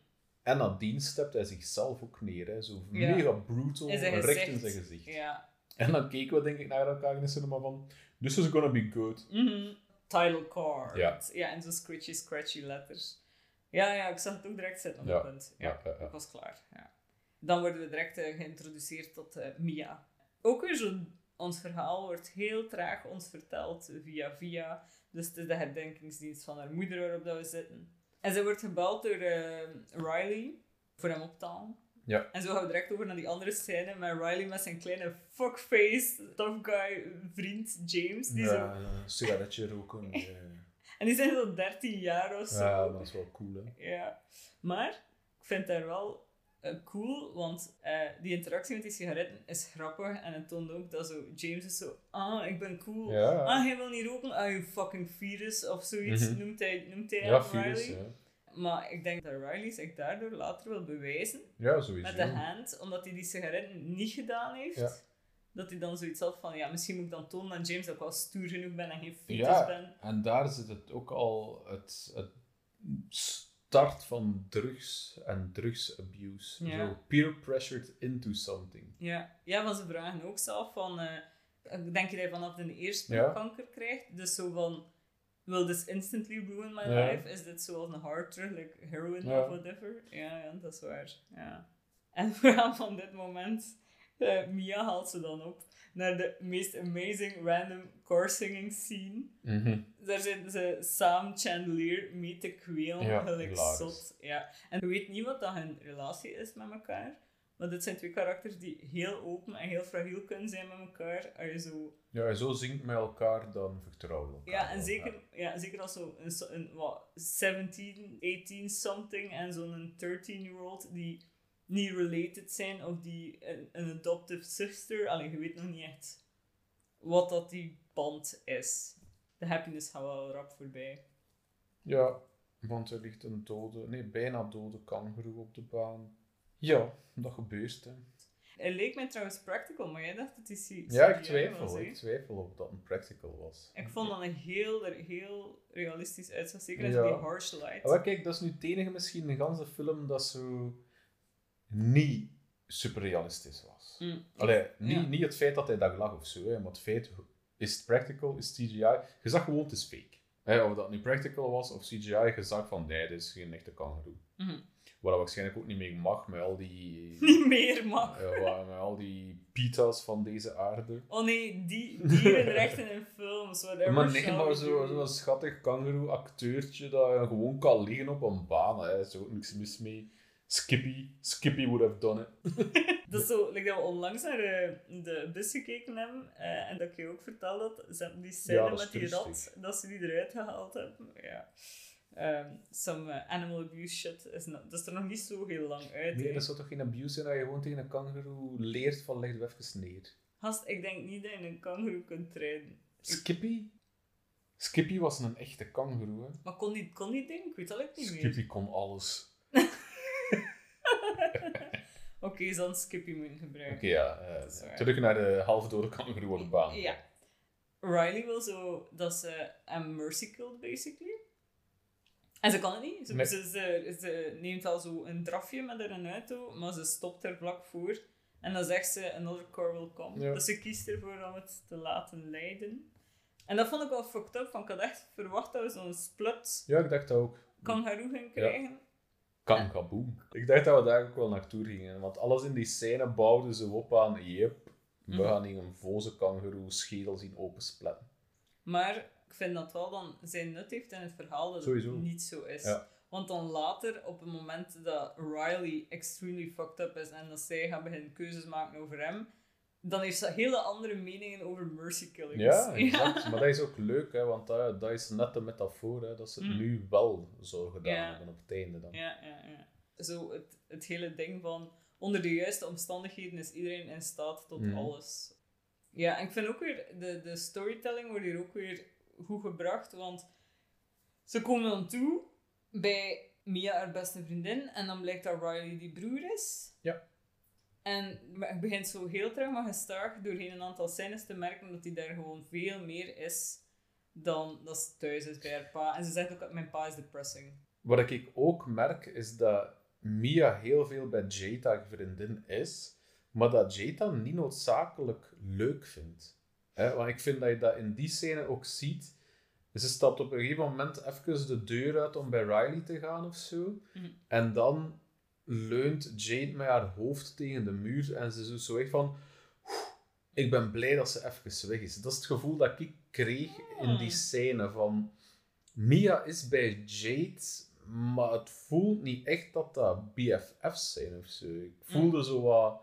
En nadien stept hij zichzelf ook neer, hè. zo Ja. mega brutal, recht in zijn gezicht. Ja. En dan keken we denk ik naar elkaar in de cinema van, this is gonna be good. Mhm. Title card. Ja. ja, en zo scratchy, scratchy letters. Ja, ja, ik zag het ook direct zitten op het punt. Ja, ik was klaar. Ja. Dan worden we direct eh, geïntroduceerd tot eh, Mia. Ook weer ons verhaal wordt heel traag ons verteld via via. Dus het is de herdenkingsdienst van haar moeder waarop dat we zitten. En zij wordt gebeld door eh, Riley voor hem op te halen. Ja. En zo gaan we direct over naar die andere scène met Riley met zijn kleine fuckface, tough guy vriend James. Die zo, Ja, een sigaretje roken. [LAUGHS] en die zijn zo 13 jaar of zo. ja, dat is wel cool, hè. Ja. Maar ik vind het wel eh, cool, want eh, die interactie met die sigaretten is grappig. En het toont ook dat zo, James is zo, ah, ik ben cool. Ja, Ah, hij wil niet roken, ah, you fucking virus of zoiets Mhm. noemt hij, noemt hij ja virus, Riley. ja. Maar ik denk dat Riley zich daardoor later wil bewijzen Ja, sowieso. met de hand, omdat hij die sigaretten niet gedaan heeft. Ja. Dat hij dan zoiets had van, ja, misschien moet ik dan tonen aan James dat ik wel stoer genoeg ben en geen fetus Ja. ben. En daar zit het ook al het, het start van drugs en drugsabuse. Ja. Zo peer pressured into something. Ja, ja want ze vragen ook zelf van... eh, denk je dat je vanaf de eerste Ja. kanker krijgt? Dus zo van... Will this instantly ruin my Ja. life? Is dit zoals een hard drug, like heroin Ja. of whatever? Ja, ja, dat is waar. Ja. En [LAUGHS] vooral van dit moment... eh, Mia haalt ze dan op naar de meest amazing random core singing scene. Daar zitten ze samen Chandelier mee te kwelen, Ja, zot. Ja. En je weet niet wat dat hun relatie is met elkaar. Maar dit zijn twee karakters die heel open en heel fragiel kunnen zijn met elkaar. Als je zo... Ja, en zo zingt met elkaar, dan vertrouwen we elkaar. Ja, en wel, zeker, ja, zeker als zo een, een wat, 17, 18 something en zo'n 13-year-old die niet related zijn of die een, een adoptive sister. Alleen je weet nog niet echt wat dat die band is. De happiness gaat wel rap voorbij. Ja, want er ligt een dode, nee, bijna dode kangoeroe op de baan. Ja, dat gebeurt, hè. Het leek mij trouwens practical, maar jij dacht dat het CGI Ja, ik twijfel. Ik twijfel of dat een practical was. Ik vond dat een heel, er heel realistisch uitzag. Zeker als Ja. die harsh light. Maar kijk, dat is nu het enige misschien de ganse film dat zo niet super realistisch was. Mm. Allee, niet, Ja. niet het feit dat hij dat lag of zo, hè, maar het feit, is het practical, is het CGI? Je zag gewoon, het is fake. Hè, of dat nu practical was of CGI, je zag van, nee, dit is geen echte kangoeroe. Mhm. Wat dat waarschijnlijk ook niet meer mag met al die... [LAUGHS] Niet meer mag. met al die pita's van deze aarde. Oh nee, die dierenrechten in films. Whatever maar nee, maar we zo- zo'n schattig kangoeroe-acteurtje dat gewoon kan liggen op een baan. Hè. Er is ook niks mis mee. Skippy. Skippy would have done it. [LAUGHS] Dat is zo, like dat we onlangs naar eh, de bus gekeken hebben, eh, en dat ik je ook vertelde dat ze hebben die scène Ja, met die rat, dat ze die eruit gehaald hebben. Ja. Ehm, some eh, animal abuse shit is, dat is er nog niet zo heel lang uit. Nee, dat zou toch geen abuse zijn dat je gewoon tegen een kangoeroe leert van leg even neer. Gast, ik denk niet dat je een kangoeroe kunt trainen. Skippy? Skippy was een echte kangoeroe. hè. Maar kon die, kon die ding? Ik weet dat ook niet meer. Skippy kon alles. [LAUGHS] Oké, ze hadden Skippy moeten gebruiken. Oké, ja. eh, terug naar de halfdode kangoeroe op de baan. Ja. Riley wil zo dat ze hem mercy killed, basically. En ze kan het niet. Ze, Nee. ze, ze, ze neemt al zo een drafje met haar een auto, maar ze stopt er vlak voor. En dan zegt ze, another car will come. Ja. Dus ze kiest ervoor om het te laten leiden. En dat vond ik wel fucked up, want ik had echt verwacht dat we zo'n split Ja, ik dacht dat ook. kangaroo gaan krijgen. Kankaboom. Ik dacht dat we daar ook wel naartoe gingen. Want alles in die scène bouwden ze op aan, yep, we Mhm. gaan hier een voze kangoeroe schedel zien opensplitten. Maar ik vind dat wel dan zijn nut heeft in het verhaal dat Sowieso. het niet zo is. Ja. Want dan later, op het moment dat Riley extremely fucked up is en dat zij gaat beginnen keuzes maken over hem, dan heeft ze hele andere meningen over mercy killings. Ja, [LAUGHS] exact. Maar dat is ook leuk, hè, want dat, dat is net de metafoor, hè, dat ze het Mm. nu wel zo gedaan Ja. hebben op het einde dan. Ja, ja, ja. Zo het, het hele ding van onder de juiste omstandigheden is iedereen in staat tot Mhm. alles. Ja, en ik vind ook weer, de, de storytelling wordt hier ook weer goed gebracht, want ze komen dan toe bij Mia, haar beste vriendin, en dan blijkt dat Riley die broer is. Ja. En het begint zo heel traag maar gestaag doorheen een aantal scènes te merken dat hij daar gewoon veel meer is dan dat ze thuis is bij haar pa. En ze zegt ook dat mijn pa is depressing. Wat ik ook merk, is dat Mia heel veel bij haar vriendin is, maar dat dat niet noodzakelijk leuk vindt. Hè, want ik vind dat je dat in die scène ook ziet. Ze stapt op een gegeven moment even de deur uit om bij Riley te gaan of zo. Mhm. En dan leunt Jade met haar hoofd tegen de muur en ze is zo echt van... "Oeh, Ik ben blij dat ze even weg is. Dat is het gevoel dat ik kreeg in die Ah. scène van... Mia is bij Jade, maar het voelt niet echt dat dat BFF's zijn of zo. Ik voelde zo wat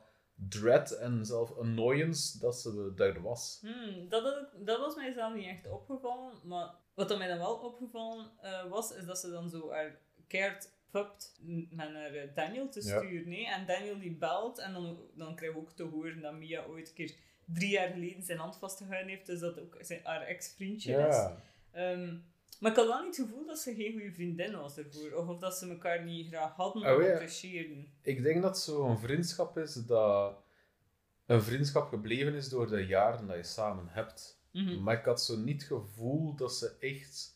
dread en zelf annoyance dat ze daar was. Hmm, dat, ik- dat was mij zelf niet echt opgevallen, maar wat er mij dan wel opgevallen eh, was, is dat ze dan zo haar keert pupt met haar eh, Daniel te Ja. sturen. nee? En Daniel die belt en dan, dan krijgen we ook te horen dat Mia ooit een keer drie jaar geleden zijn hand vastgehouden heeft, dus dat ook zijn, haar ex-vriendje is. Ja. Maar ik had wel niet het gevoel dat ze geen goede vriendin was ervoor, of, of dat ze elkaar niet graag hadden Oh, of ja. Ik denk dat zo'n vriendschap is dat een vriendschap gebleven is door de jaren dat je samen hebt. Mhm. Maar ik had zo niet het gevoel dat ze echt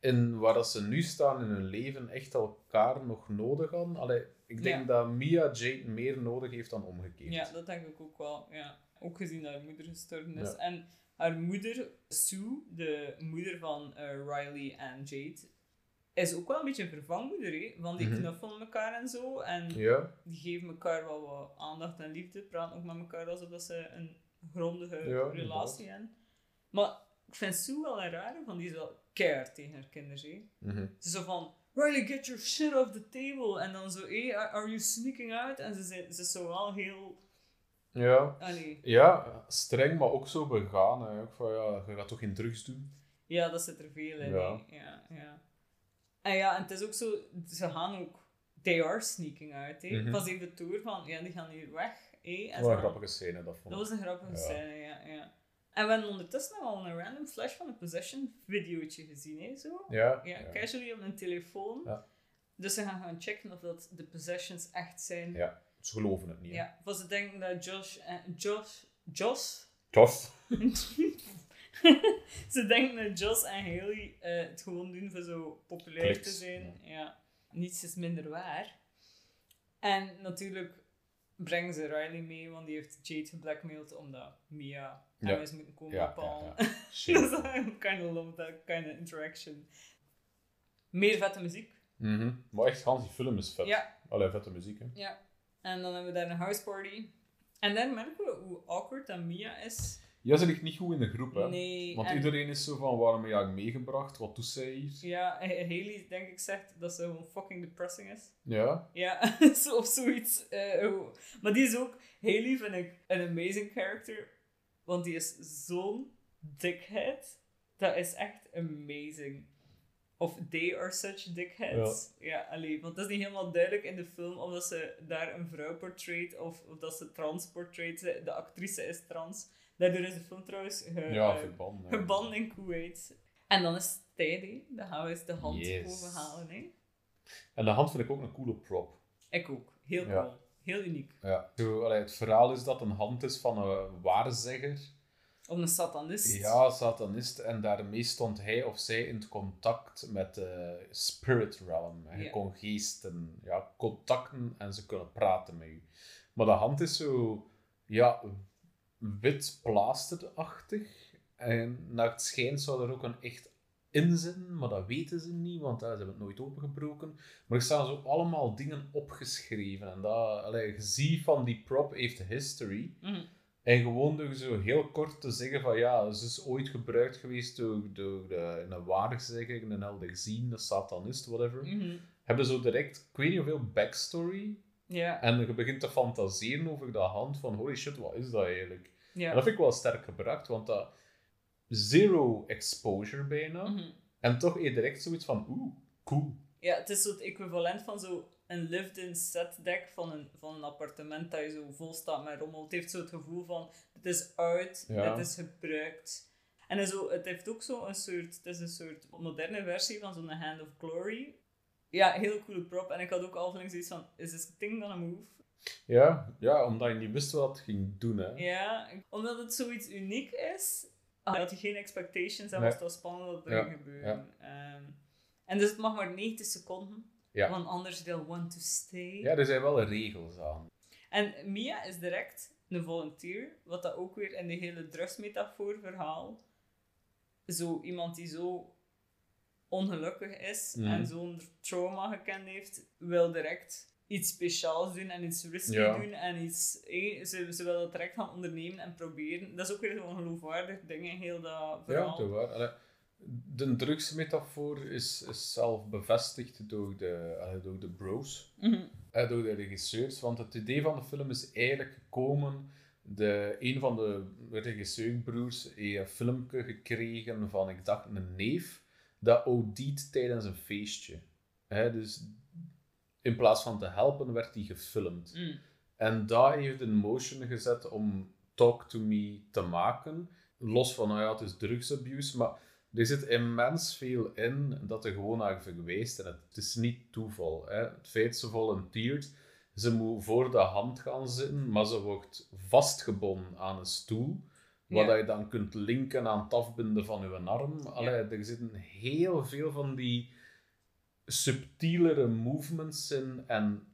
in waar dat ze nu staan in hun leven echt elkaar nog nodig hadden. Allee, ik denk Ja. dat Mia Jade meer nodig heeft dan omgekeerd. Ja, dat denk ik ook wel. Ja. Ook gezien dat haar moeder gestorven is. Ja. En haar moeder, Sue, de moeder van eh, Riley en Jade, is ook wel een beetje een vervangmoeder. Hè? Want die Mhm. knuffelen elkaar en zo. En Ja, die geven elkaar wel wat aandacht en liefde. Praten ook met elkaar alsof dat ze een grondige Ja, relatie hebben. Maar ik vind Sue wel een rare, van die is wel keihard tegen haar kinderen. mhm. Ze is zo van, Riley, get your shit off the table. En dan zo, hey, are you sneaking out? En ze, ze is zo wel heel... ja. Allee, ja, streng, maar ook zo begaan. Hè. Ook van, ja, je gaat toch geen drugs doen? Ja, dat zit er veel in. Ja. Ja, ja. En ja, en het is ook zo, ze gaan ook, they are sneaking out. hè. Mhm. Pas even de tour van, ja, die gaan hier weg. hè. En Dat was een grappige scène, dat vond Dat ik. was een grappige Ja. scène, ja, ja. En we hebben ondertussen al een random flash van een possession videootje gezien, hè, zo. Ja, Ja, ja. casually op een telefoon. Ja. Dus ze gaan gaan checken of dat de possessions echt zijn. Ja. Ze geloven het niet. hè. Ja, van ze denken dat Josh en... Josh... Josh? Tof. [LAUGHS] ze denken dat Josh en Haley eh, het gewoon doen voor zo populair te zijn. Ja. Niets is minder waar. En natuurlijk brengen ze Riley mee, want die heeft Jade geblackmailed omdat Mia Ja. hem is moeten komen Ja, ja, ja. [LAUGHS] dus. I kind of love that kind of interaction. Meer vette muziek. Mhm. Maar echt, Hans, die film is vet. Ja. Allee, vette muziek, hè. Ja. En dan hebben we daar een house party. En dan merken we hoe awkward dat Mia is. Ja, ze ligt niet goed in de groep, hè. Nee. Want en- iedereen is zo van, waarom heb je haar meegebracht? Wat doet zij hier? Ja, Ha- Haley denk ik zegt dat ze gewoon fucking depressing is. Ja. Ja, [LAUGHS] of zoiets. eh, maar die is ook, Haley vind ik een amazing character. Want die is zo'n dickhead. Dat is echt amazing. Of they are such dickheads. Ja, allee, want het is niet helemaal duidelijk in de film of dat ze daar een vrouw portrayt of, of dat ze trans portrayt. De actrice is trans. Daardoor is de film trouwens ge, Ja, verbannen. gebannen in Kuwait. En dan is hè. Dan gaan we eens de hand Yes. bovenhalen, hè. En de hand vind ik ook een coole prop. Ik ook. Heel Ja. cool. Heel uniek. Ja. Zo, allee, het verhaal is dat een hand is van een waarzegger. Of een satanist. Ja, satanist. En daarmee stond hij of zij in contact met de spirit realm. Je Ja. kon geesten ja, contacten en ze kunnen praten met je. Maar de hand is zo, ja, wit plaasterachtig. En naar het schijnt zou er ook een echt in zitten, maar dat weten ze niet, want ja, ze hebben het nooit opengebroken. Maar er staan zo allemaal dingen opgeschreven. En dat, allee, je ziet van die prop heeft history. Mhm. En gewoon door zo heel kort te zeggen van ja, ze is ooit gebruikt geweest door, door de, een waarzegger, een elderzien, een satanist, whatever. Mhm. Hebben zo direct, ik weet niet hoeveel backstory. Ja. En je begint te fantaseren over dat hand van holy shit, wat is dat eigenlijk? En dat vind ik wel sterk gebruikt, want dat zero exposure bijna. Mhm. En toch je direct zoiets van oeh, cool. ja, het is zo het equivalent van zo een lived-in set deck van een, van een appartement dat je zo vol staat met rommel. Het heeft zo het gevoel van, het is uit, Ja. het is gebruikt. En zo, het heeft ook zo een soort, het is een soort moderne versie van zo'n Hand of Glory. Ja, heel coole prop. En ik had ook aflevering zoiets van, is this thing gonna move? Ja, ja, omdat je niet wist wat het ging doen. Hè. Ja, omdat het zoiets uniek is, had je geen expectations en Nee. was het wel spannend wat er Ja, ging gebeuren. Ehm, en dus het mag maar 90 seconden, Ja. want anders they'll want to stay. Ja, er zijn wel regels aan. En Mia is direct een volunteer, wat dat ook weer in de hele drugsmetafoor verhaal, zo iemand die zo ongelukkig is Mhm. en zo'n trauma gekend heeft, wil direct iets speciaals doen en iets risky Ja. doen en iets, eh, ze, ze wil dat direct gaan ondernemen en proberen. Dat is ook weer zo'n geloofwaardig ding in heel dat Ja, verhaal. toch waar. De drugsmetafoor is, is zelf bevestigd door de, allee, door de bros, Mhm. eh, door de regisseurs. Want het idee van de film is eigenlijk gekomen. De, een van de regisseurbroers heeft een filmpje gekregen van, ik dacht, een neef, dat OD'd tijdens een feestje. Hè, dus in plaats van te helpen, werd hij gefilmd. Mm. En dat heeft in motion gezet om Talk to Me te maken. Los van, nou ja, het is drugsabuse, maar er zit immens veel in dat er gewoon naar verwijst. En het, is niet toeval. Hè. Het feit ze volunteert, ze moet voor de hand gaan zitten, maar ze wordt vastgebonden aan een stoel. Wat Ja. je dan kunt linken aan het afbinden van je arm. Allee, er zitten heel veel van die subtielere movements in en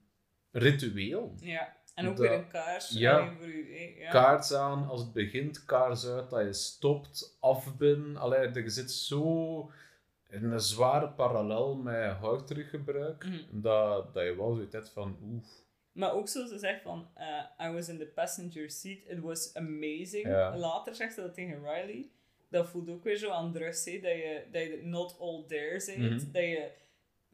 ritueel. Ja, en ook Dat- weer een kaars ja. voor u. Ja. Kaars aan als het begint, kaars uit dat je stopt, afbinden. Allee, er zit zo in een zware parallel met houtteruggebruik Mhm. dat, dat je wel zoiets hebt van oeh. Maar ook zo, ze zegt van, eh, I was in the passenger seat, it was amazing. Ja. Later zegt ze dat tegen Riley. Dat voelt ook weer zo aan drugs, dat je, dat je not all there bent. Mhm. Dat je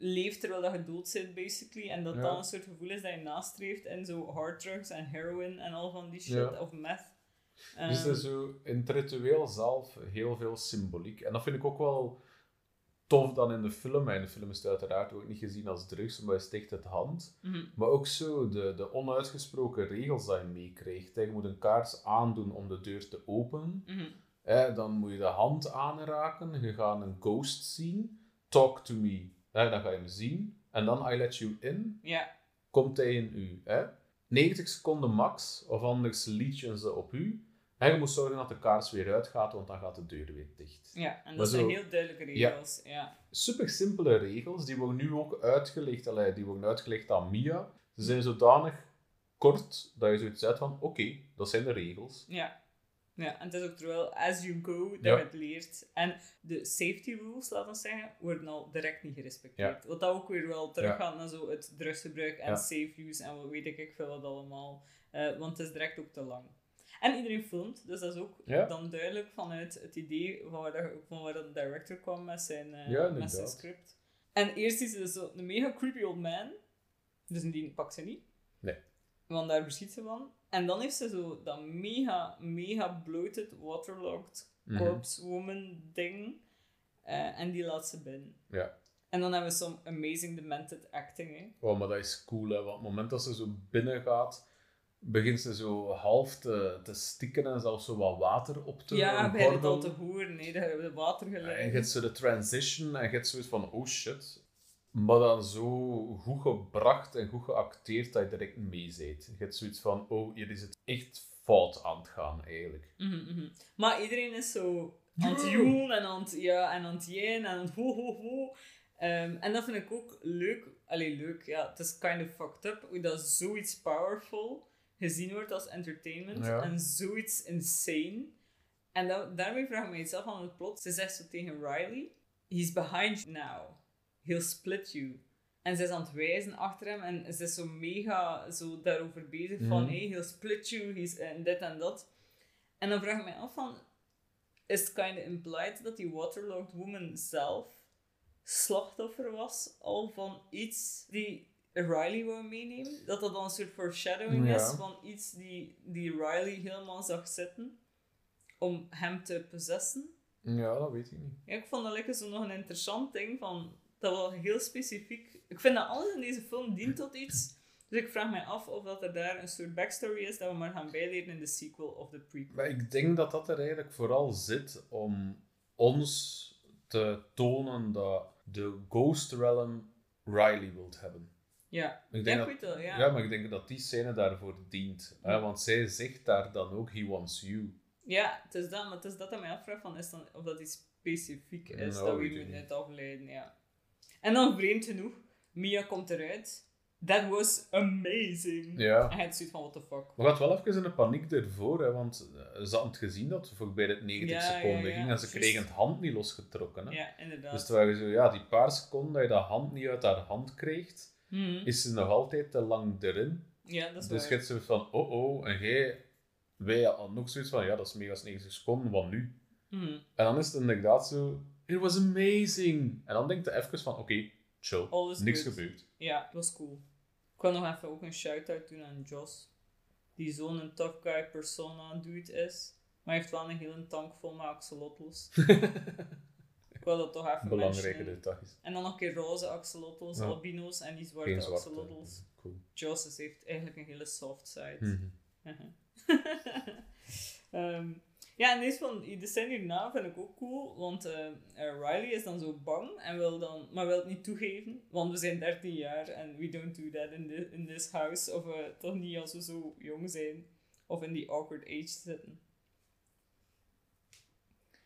leeft terwijl dat je dood zit, basically. En dat Ja. dan een soort gevoel is dat je nastreeft en zo harddrugs en heroin en al van die shit, Ja. of meth. Dus Ehm, er is zo in het ritueel zelf heel veel symboliek. En dat vind ik ook wel tof dan in de film. En in de film is het uiteraard ook niet gezien als drugs, maar je sticht het hand. mhm. Maar ook zo de, de onuitgesproken regels dat je meekrijgt. hè. Je moet een kaars aandoen om de deur te openen. Hè, dan moet je de hand aanraken. Je gaat een ghost zien. Talk to me. Dan ga je hem zien. En dan I let you in. Ja, Komt hij in u. Hè? 90 seconden max, of anders liedjen ze op u. En je moet zorgen dat de kaars weer uitgaat, want dan gaat de deur weer dicht. Ja, en dat zijn heel duidelijke regels. Ja. Super simpele regels, die worden nu ook uitgelegd, allee, die worden uitgelegd aan Mia. Ze zijn zodanig kort dat je zoiets zegt van, oké, dat zijn de regels. Ja. Ja, en het is ook terwijl, as you go, dat Ja. je het leert. En de safety rules, laten we zeggen, worden al direct niet gerespecteerd. Wat dat ook weer wel teruggaat naar zo het drugsgebruik en safe use en wat weet ik veel wat allemaal. Eh, want het is direct ook te lang. En iedereen filmt, dus dat is ook dan duidelijk vanuit het idee van waar, dat, van waar de director kwam met zijn, eh, met zijn script. En eerst is het zo een mega creepy old man, dus die pakt ze niet. Nee. Want daar verschiet ze van. En dan heeft ze zo dat mega, mega bloated, waterlogged Mhm. corpse woman ding. Eh, en die laat ze binnen. Ja. En dan hebben we some amazing demented acting. Hè. Oh, maar dat is cool, hè. Want op het moment dat ze zo binnen gaat, begint ze zo half te, te stikken en zelfs zo wat water op te ja, bij het al te horen. Nee, dat hebben we water En je hebt zo de transition en je hebt zoiets van, oh shit. Maar dan zo goed gebracht en goed geacteerd dat je direct mee zit. Je hebt zoiets van, oh, hier is het echt fout aan het gaan, eigenlijk. Mhm, mhm. Maar iedereen is zo aan het joelen en aan het, ja, en aan het jeen en aan het ho ho ho. Ehm, en dat vind ik ook leuk. Allee, leuk, ja. Het is kind of fucked up hoe dat zoiets powerful gezien wordt als entertainment. Ja. En zoiets insane. En da- daarmee vraag ik me af aan het plot. Ze zegt zo tegen Riley: He's behind you now. He'll split you. En ze is aan het wijzen achter hem en ze is zo mega zo daarover bezig van: Mhm. hey, he'll split you, he's en dit en dat. En dan vraag ik me af van: is het kind of implied dat die waterlogged woman zelf slachtoffer was al van iets die Riley wou meenemen? Dat dat dan een soort foreshadowing Ja. is van iets die, die Riley helemaal zag zitten om hem te possessen? Ja, dat weet ik niet. Ja, ik vond dat lekker zo nog een interessant ding van dat wel heel specifiek. Ik vind dat alles in deze film dient tot iets. Dus ik vraag mij af of dat er daar een soort backstory is dat we maar gaan bijleren in de sequel of de prequel. Maar ik denk dat dat er eigenlijk vooral zit om ons te tonen dat de Ghost Realm Riley wilt hebben. Ja, Ik ja, denk ik dat, wel, ja. ja. maar ik denk dat die scène daarvoor dient. Hè? Want zij zegt daar dan ook, he wants you. Ja, het is dat, maar het is dat dat mij afvraagt van, is dan, of dat iets specifiek is Nou, dat we moeten afleiden, ja. En dan vreemd genoeg, Mia komt eruit. That was amazing. Ja. En hij had zoiets van, what the fuck. Maar gaat wel even in een paniek ervoor, hè, want eh, ze hadden het gezien dat het voorbij de 90 Ja, ja, seconden ja, ging en ze kregen het hand niet losgetrokken. Hè. Ja, inderdaad. Dus terwijl je zo, ja, die paar seconden dat je dat hand niet uit haar hand krijgt, Mhm. is ze nog altijd te lang erin. Ja, dat is Dus waar. je hebt zo van, oh oh, en jij, wij hadden ook zoiets van, ja, dat is mega 90 seconden, wat nu? Mhm. En dan is het inderdaad zo, it was amazing. En dan denkt je even van, oké, chill, Alles niks gebeurd. Ja, dat was cool. Ik wil nog even ook een shout-out doen aan Joss. Die zo'n tough guy persona dude is. Maar hij heeft wel een hele tank vol met axolotls. [LAUGHS] ik wil dat toch even Belangrijke details. En dan nog een keer roze axolotls, Ja. albino's en die zwarte zwarte. axolotls. Cool. Joss is- heeft eigenlijk een hele soft side. Mhm. [LAUGHS] Ehm, ja, en deze van de scène hierna vind ik ook cool, want eh, eh, Riley is dan zo bang, en wil dan, maar wil het niet toegeven, want we zijn 13 jaar en we don't do that in, the, in this house, of eh, toch niet als we zo jong zijn, of in die awkward age zitten.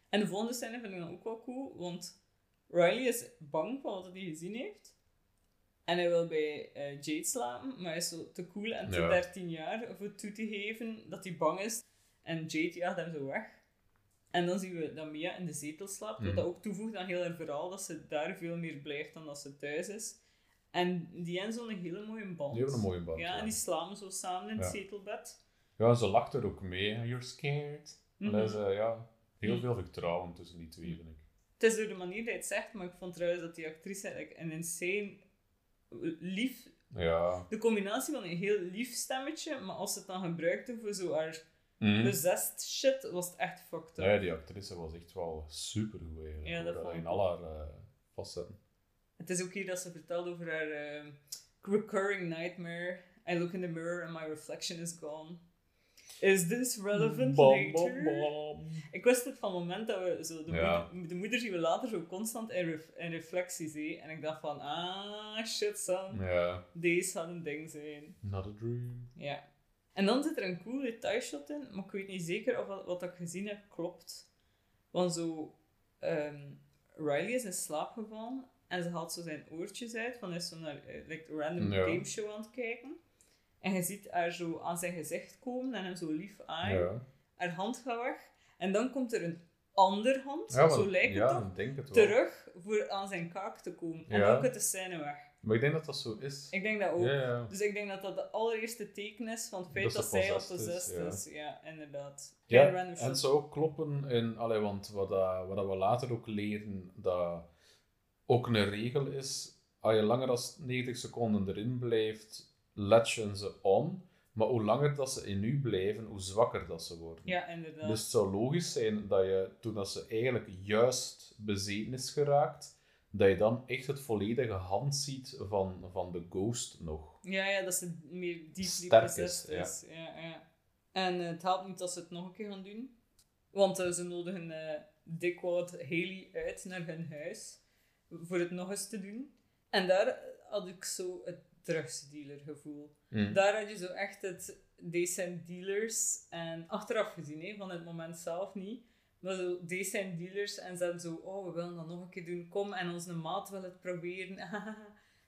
En de volgende scène vind ik dan ook wel cool, want Riley is bang van wat hij gezien heeft. En hij wil bij Jade slapen, maar hij is zo te cool en te Ja. 13 jaar om het toe te geven dat hij bang is. En Jade jaagt hem zo weg. En dan zien we dat Mia in de zetel slaapt, wat Mhm. dat ook toevoegt aan heel haar verhaal, dat ze daar veel meer blijft dan dat ze thuis is. En die hebben zo'n hele mooie band. Die hebben een mooie band. Ja, ja. en die slapen zo samen in het Ja. zetelbed. Ja, en ze lacht er ook mee. You're scared. En is, Mhm. eh, ja, heel Mhm. veel vertrouwen tussen die twee, vind ik. Het is door de manier dat hij het zegt, maar ik vond trouwens dat die actrice like, een insane lief Ja. de combinatie van een heel lief stemmetje, maar als ze het dan gebruikte voor zo haar Mhm. possessed shit, was het echt fucked up. Ja, die actrice was echt wel super goed eigenlijk. Ja, dat hoor. vond ik In al haar eh, facetten. Het is ook hier dat ze vertelt over haar eh, recurring nightmare. I look in the mirror and my reflection is gone. Is this relevant Bam, later? bam, bam. Ik wist het van het moment dat we zo... De, Ja. moeder, de moeder zien we later zo constant in, ref, in reflecties, hè. En ik dacht van, ah, shit, son. Ja, Deze gaat een ding zijn. not a dream. Ja. En dan zit er een cool detailshot in, maar ik weet niet zeker of wat, wat ik gezien heb klopt. Want zo, ehm, Riley is in slaap gevallen en ze haalt zo zijn oortjes uit van hij is zo naar like, een random Ja. gameshow aan het kijken. En je ziet haar zo aan zijn gezicht komen en hem zo lief aan. Ja, Haar hand gaat weg. En dan komt er een ander hand, ja zo lijkt het toch, het terug voor aan zijn kaak te komen. En dan komt de scène weg. Maar ik denk dat dat zo is. Ik denk dat ook. Dus ik denk dat dat de allereerste teken is van het feit Dat zij al possessed is, ja. Ja, inderdaad. Ja, en shot. het zou ook kloppen in, allee, want wat, dat, wat we later ook leren, dat ook een regel is, als je langer dan 90 seconden erin blijft, latchen ze on, maar hoe langer dat ze in u blijven, hoe zwakker dat ze worden. Ja, inderdaad. Dus het zou logisch zijn dat je, toen dat ze eigenlijk juist bezeten is geraakt, dat je dan echt het volledige hand ziet van, van de ghost nog. Ja, ja, dat ze meer deeply Sterk is, is. Ja. Ja, En eh, het helpt niet dat ze het nog een keer gaan doen. Want eh, ze nodigen eh Dickwad Haley uit naar hun huis. Voor het nog eens te doen. En daar had ik zo het drugsdealer gevoel. Mm. Daar had je zo echt het... Deze zijn dealers. En achteraf gezien, hè, van het moment zelf niet. Maar zo, deze zijn dealers. En ze hebben zo... Oh, we willen dat nog een keer doen. Kom, en onze maat wil het proberen. [LAUGHS]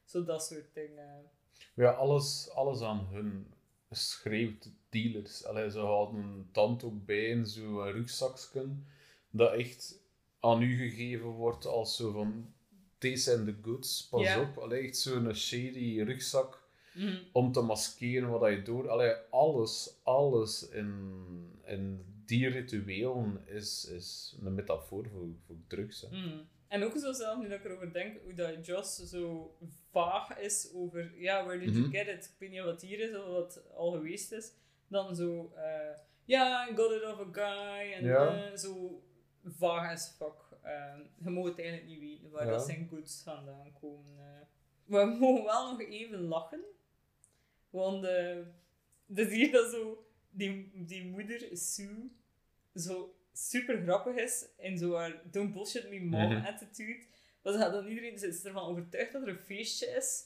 zo dat soort dingen. Ja, alles, alles aan hun schreeuwt dealers. Allee, ze hadden een tand ook bij in zo'n rugzakje dat echt aan u gegeven wordt als zo van deze zijn de goods, pas op. Allee, echt zo'n shady rugzak Mhm. om te maskeren wat je doet. Allee, alles, alles in, in die rituelen is, is een metafoor voor, voor drugs. Hè. Mhm. En ook zo zelf, nu dat ik erover denk, hoe dat Joss zo vaag is over, ja, where did you Mhm. get it? Ik weet niet wat hier is of wat al geweest is. Dan zo, eh, ja, I got it off a guy. En Ja. eh, zo vaag as fuck. Ehm, je mag het eigenlijk niet weten waar Ja. dat zijn goods vandaan komen. eh. We [LAUGHS] mogen wel nog even lachen. Want dan zie je dat zo, die, die moeder, Sue, zo super grappig is in zo haar don't bullshit me mom Mhm. attitude. Want ze gaat dan iedereen ze is ervan overtuigd dat er een feestje is,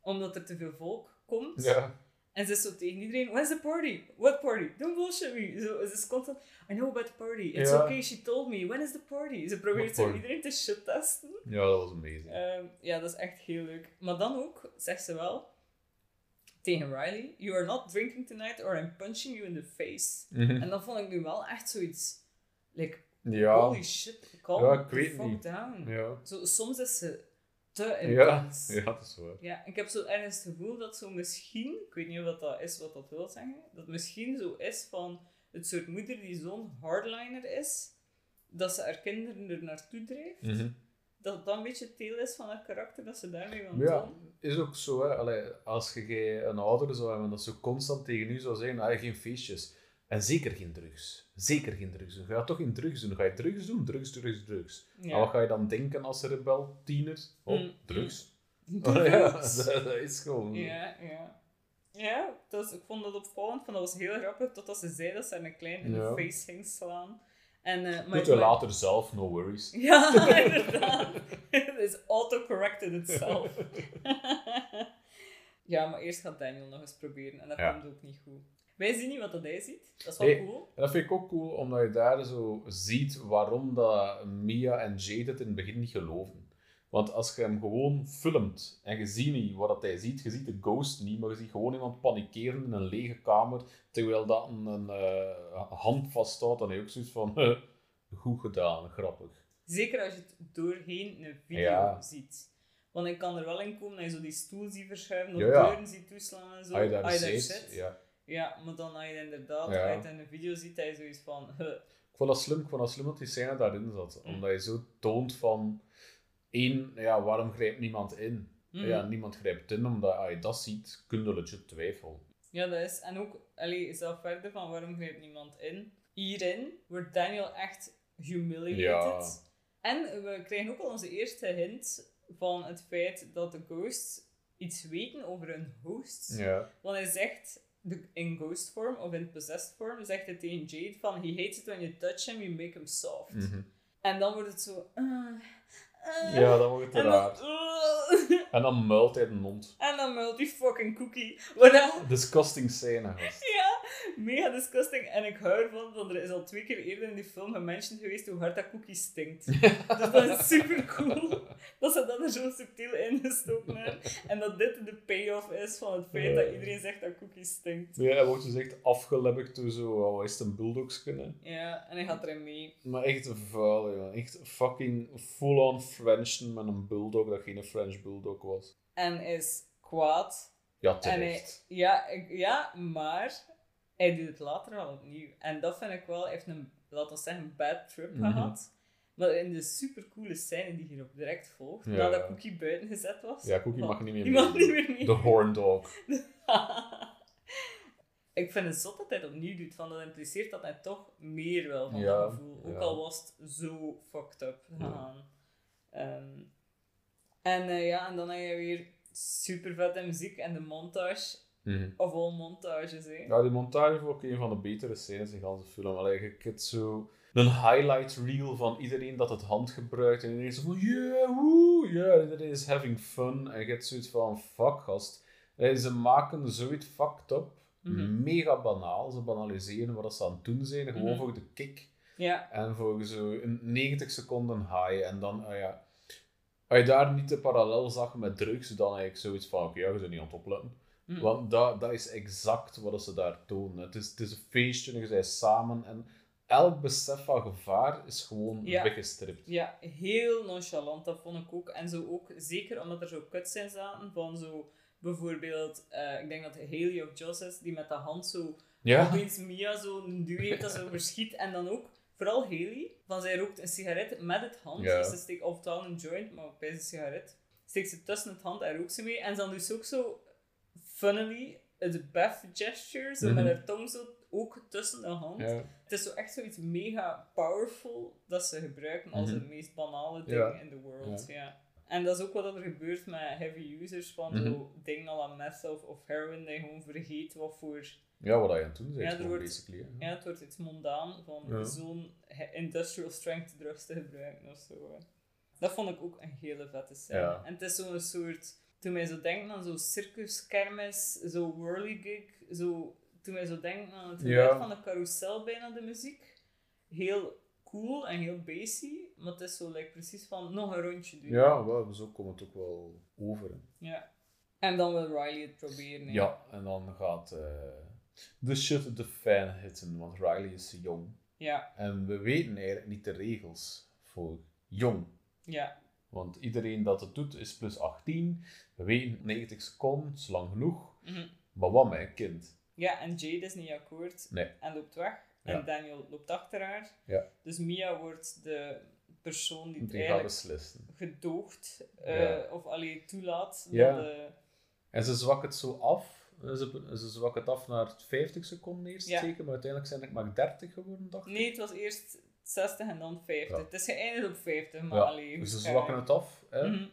omdat er te veel volk komt. Ja. En ze is zo tegen iedereen, where's the party? What party? Don't bullshit me. Zo, ze is constant, I know about the party. It's Ja. okay, she told me. When is the party? Ze probeert zo iedereen te shit testen. ja, dat was amazing. Ehm, ja, dat is echt heel leuk. Maar dan ook, zegt ze wel tegen Riley: You are not drinking tonight or I'm punching you in the face. Mhm. En dat vond ik nu wel echt zoiets. Like, Ja, holy shit, calm Ja, ik weet fuck niet. down. ja. Zo, soms is ze te Ja, intens. ja, dat is waar. Ja, ik heb zo ergens het gevoel dat zo misschien, ik weet niet of dat, is wat dat wil zeggen, dat misschien zo is van het soort moeder die zo'n hardliner is, dat ze haar kinderen er naartoe drijft. Mhm. Dat dat een beetje het deel is van haar karakter, dat ze daarmee wil Ja, tonen. is ook zo. Hè. Allee, als je een ouder zou hebben dat ze constant tegen u zou zeggen, ah, geen feestjes. En zeker geen drugs. Zeker geen drugs doen. Ga je toch geen drugs doen? Ga je drugs doen? Drugs, drugs, drugs. Ja. En wat ga je dan denken als rebel, tiener? Oh, Mm, drugs. mm. [LAUGHS] Oh, ja, [LAUGHS] dat, dat is gewoon... Ja, ja. Ja, dus ik vond dat opvallend, van dat was heel grappig, totdat ze zei dat ze een klein in Ja. de face ging slaan. En, eh, maar, later zelf, no worries. [LAUGHS] Ja, inderdaad. Het is auto-corrected itself. [LAUGHS] ja, maar eerst gaat Daniel nog eens proberen en dat Ja. komt ook niet goed. Wij zien niet wat dat hij ziet. Dat is wel cool. En dat vind ik ook cool, omdat je daar zo ziet waarom dat Mia en Jade het in het begin niet geloven. Want als je hem gewoon filmt en je ziet niet wat dat hij ziet, je ziet de ghost niet, maar je ziet gewoon iemand panikeren in een lege kamer, terwijl dat een, een eh, hand vasthoudt, dan heb je ook zoiets van, goed gedaan, grappig. Zeker als je het doorheen een video Ja. ziet. Want ik kan er wel in komen dat je zo die stoel ziet verschuiven, of Ja, ja. deuren ziet toeslaan en zo. Als je daar zit, ja. Ja, maar dan als je inderdaad uit in een video ziet, dat je zoiets van... huh. Ik vond dat slim, ik vond dat slim dat die scène daarin zat. Mm. Omdat je zo toont van, één, ja, waarom grijpt niemand in? Mhm. Ja, niemand grijpt in, omdat als je dat ziet, kun je legit twijfelen. Ja, dat is. En ook, allee, zelf verder van waarom grijpt niemand in. Hierin wordt Daniel echt humiliated. En we krijgen ook al onze eerste hint van het feit dat de ghosts iets weten over hun hosts. Ja. Want hij zegt, in ghost form of in possessed form, zegt hij tegen Jade van he hates it when you touch him, you make him soft. Mhm. En dan wordt het zo... uh, uh, Ja, dan wordt het dan, raar. uh, [LAUGHS] En dan muilt hij de mond. en dan meld die fucking cookie. Dan- Disgusting scène, gast. Ja, mega disgusting. En ik hou ervan, want er is al twee keer eerder in die film gementiond geweest hoe hard dat cookie stinkt. [LAUGHS] dus dat is super cool dat ze dat er zo subtiel ingestoken hebben. En dat dit de payoff is van het feit dat iedereen zegt dat cookie stinkt. Ja, hij wordt dus echt afgelebberd door zo, oh, wat is het, een bulldogsken, Ja, en hij gaat erin mee. Maar echt vuil, ja. Echt fucking full-on French met een bulldog dat geen French bulldog was. En is kwaad. Ja, En hij, terecht. ja, ik- ja, maar hij doet het later al opnieuw. En dat vind ik wel, hij heeft een, laten we zeggen, bad trip Mhm. gehad. Maar in de supercoole scène die hierop direct volgt, Ja. nadat Cookie buiten gezet was. Ja, Cookie want mag niet meer mag niet meer mee. De horn dog. [LAUGHS] ik vind het zot dat hij het opnieuw doet, van dat impliceert dat hij toch meer wil van Ja, dat gevoel. Ook ja. al was het zo fucked up gegaan. Ehm, en eh, ja, en dan heb je weer super vette muziek en de montage, Mhm. of al montages, hè. Ja, die montage vond ik een van de betere scènes in de hele film. Allee, je hebt zo een highlight reel van iedereen dat het hand gebruikt. En iedereen zo van, yeah, woe, yeah, iedereen is having fun. En je hebt zoiets van, fuck, gast. Allee, ze maken zoiets fucked up. Mhm. Mega banaal. Ze banaliseren wat ze aan het doen zijn. Gewoon Mhm. voor de kick. Ja, En voor zo een 90 seconden high. En dan, ah ja... Als je daar niet de parallel zag met drugs, dan eigenlijk zoiets van, oké, ja, je bent niet aan het opletten. Mhm. Want dat, dat is exact wat ze daar tonen. Het is, het is een feestje, en je bent samen. En elk besef van gevaar is gewoon Ja. weggestript. ja, heel nonchalant, dat vond ik ook. En zo ook, zeker omdat er zo cuts in zaten, van zo... Bijvoorbeeld, eh, ik denk dat Haley of Joss is, die met de hand zo Ja, opeens Mia zo een duw heeft dat zo verschiet. En dan ook, vooral Haley, van zij rookt een sigaret met het hand. Ja. Dus ze steekt oftewel een joint, maar bij een sigaret. Steekt ze tussen het hand en rookt ze mee. En dan doet ze ook zo, funnily, het Beth gesture, zo met Mhm. haar tong zo ook tussen de hand. ja. Het is zo echt zoiets mega powerful dat ze gebruiken als Mhm. het meest banale ding Ja. in de world. Ja. En dat is ook wat er gebeurt met heavy users van Mhm. zo dingen als meth of, of heroin, dat je gewoon vergeet wat voor ja, wat je aan het doen bent, Ja, wordt- basically. ja, het wordt iets mondaan van Ja. zo'n industrial strength drugs te gebruiken of zo. Dat vond ik ook een hele vette scène. Ja. En het is zo'n soort... Toen wij zo denken aan zo'n circus, kermis, zo whirligig, zo... Toen wij zo denken aan het geluid Ja. van de carousel bijna, de muziek. Heel cool en heel bassy, maar het is zo like, precies van nog een rondje doen. Ja, wel, zo komt het ook wel over. hè. Ja. En dan wil Riley het proberen. hè. Ja, en dan gaat eh, de shit de fan hitten, want Riley is jong. Ja, En we weten eigenlijk niet de regels voor jong. ja. Want iedereen dat het doet is plus 18. We weten 90 seconden, is lang genoeg. Mhm. Maar wat met een kind? Ja, en Jade is niet akkoord Nee. en loopt weg. Ja. En Daniel loopt achter haar. Ja. Dus Mia wordt de persoon die het Die eigenlijk beslissen. gedoogt eh, Ja. of alleen toelaat. Ja. Eh, En ze zwakt het zo af. Ze, ze zwakt het af naar 50 seconden eerst, Ja. zeker. Maar uiteindelijk zijn het maar 30 geworden, dacht ik. nee, het was eerst 60 en dan 50. Ja. Het is geëindigd op 50, maar Ja, alleen. dus ze zwakken het af. Hè? Mhm.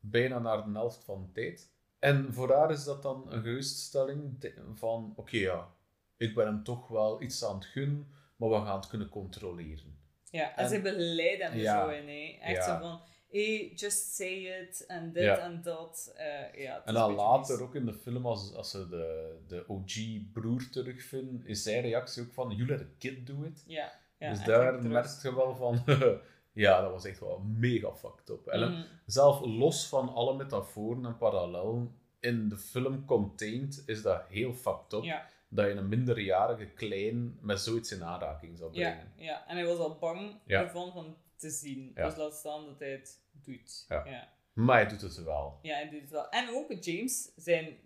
bijna naar de helft van de tijd. En voor haar is dat dan een geruststelling van, oké ja, ik ben hem toch wel iets aan het gunnen, maar we gaan het kunnen controleren. Ja, en, En- ze begeleiden hem er Ja. zo in. Hè. Echt zo van, hey, just say it, en dit Ja. en dat. eh, ja, En dan later, mis. ook in de film, als, als ze de, de OG-broer terugvinden, is zijn reactie ook van, you let a kid do it. Ja, ja, dus daar merk je wel van, [LAUGHS] ja, dat was echt wel mega fucked up. En Mhm. zelf los van alle metaforen en parallellen, in de film contained, is dat heel fucked up. Ja. dat je een minderjarige klein met zoiets in aanraking zou Ja, brengen. ja, en hij was al bang Ja. ervan van te zien. Ja. Dus laat staan dat hij het doet. Ja. Ja. Maar hij doet het wel. Ja, hij doet het wel. En ook James, zijn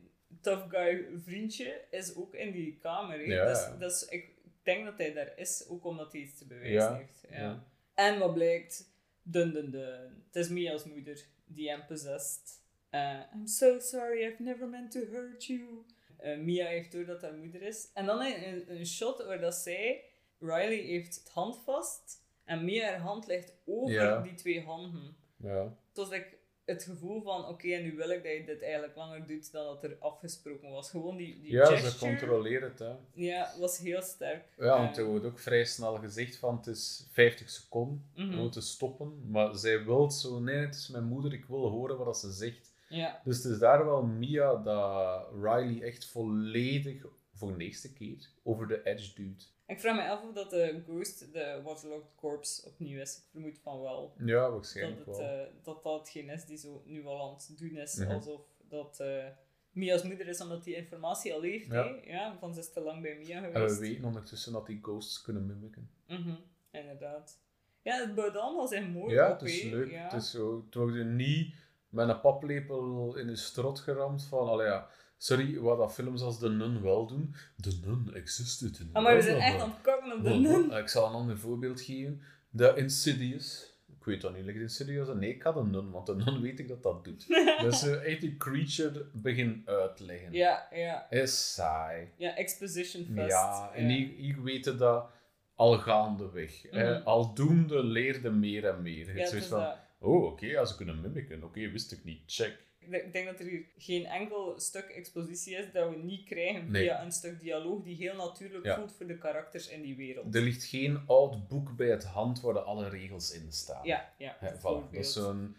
tough guy vriendje, is ook in die kamer. Ja. Dus, dus ik denk dat hij daar is, ook omdat hij iets te bewijzen Ja. heeft. Ja. En wat blijkt? Dun dun dun. Het is Mia's moeder die hem possessed. Eh, I'm so sorry, I've never meant to hurt you. Eh, Mia heeft door dat haar moeder is. En dan een, shot waar dat zij, Riley heeft het hand vast en Mia haar hand ligt over Ja. die twee handen. Ja. Was like het gevoel van, oké, en nu wil ik dat je dit eigenlijk langer doet dan dat er afgesproken was. Gewoon die, die Ja, gesture, ze controleren het, hè. Ja, was heel sterk. Ja, want Eh, er wordt ook vrij snel gezegd van het is 50 seconden, Mhm. we moeten stoppen. Maar zij wil zo, nee, het is mijn moeder, ik wil horen wat ze zegt. Ja, Dus het is daar wel Mia dat Riley echt volledig, voor de eerste keer, over de edge duwt. Ik vraag me af of dat de Ghost de Waterlogged Corpse opnieuw is. Ik vermoed van wel. Ja, Dat waarschijnlijk het, wel. eh, dat dat hetgeen is die zo nu al aan het doen is. Mhm. Alsof dat eh, Mia's moeder is, omdat die informatie al heeft. Ja. Ja, van ze is te lang bij Mia En we geweest. weten ondertussen dat die ghosts kunnen mimiken. Mhm, Inderdaad. Ja, het bouwt allemaal zijn mooi Ja, op. het is leuk. Ja. Het, is zo, het wordt je niet met een paplepel in je strot geramd van, allee ja, sorry, wat dat films als The Nun wel doen. The Nun existed in Ah, maar we zijn echt aan het kakken op Wel, nun. Ik zal een ander voorbeeld geven. De Insidious. Ik weet dat niet, ligt Insidious? Nee, ik ga de nun, want de nun weet ik dat dat doet. [LAUGHS] dus uh, echt die creature begin uitleggen. Ja, ja. Is saai. Ja, exposition fest. Ja, en ik, ik weet dat al gaandeweg. hè. Mhm. Aldoende leerde meer en meer. Ja, het zoiets van, dat. oh, oké, ja, ze kunnen mimiken. Oké, wist ik niet. Check. Ik denk- dat er hier geen enkel stuk expositie is dat we niet krijgen Nee. via een stuk dialoog die heel natuurlijk Ja. voelt voor de karakters in die wereld. Er ligt geen oud boek bij het hand waar alle regels in staan. Ja, ja. Voilà. Dat is zo'n...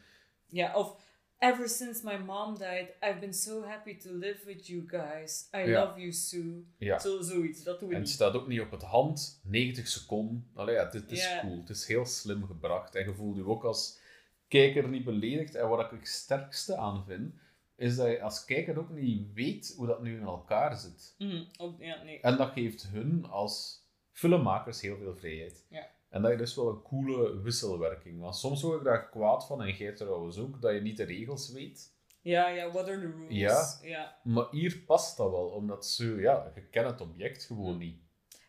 Ja, of Ever since my mom died, I've been so happy to live with you guys. I Ja. love you, Sue. Ja. Zo, zoiets, dat doen we En het niet. staat ook niet op het hand, 90 seconden. Allee, ja, dit is Ja. cool. Het is heel slim gebracht. En je voelt je ook als kijker niet beledigd. En wat ik het sterkste aan vind, is dat je als kijker ook niet weet hoe dat nu in elkaar zit. Mhm, ja, nee. En dat geeft hun als filmmakers heel veel vrijheid. Ja. En dat is dus wel een coole wisselwerking. Want soms word ik daar kwaad van, en jij trouwens ook, dat je niet de regels weet. Ja, ja, what are the rules? Ja. ja. Maar hier past dat wel, omdat ze, ja, je kent het object gewoon Hm. niet.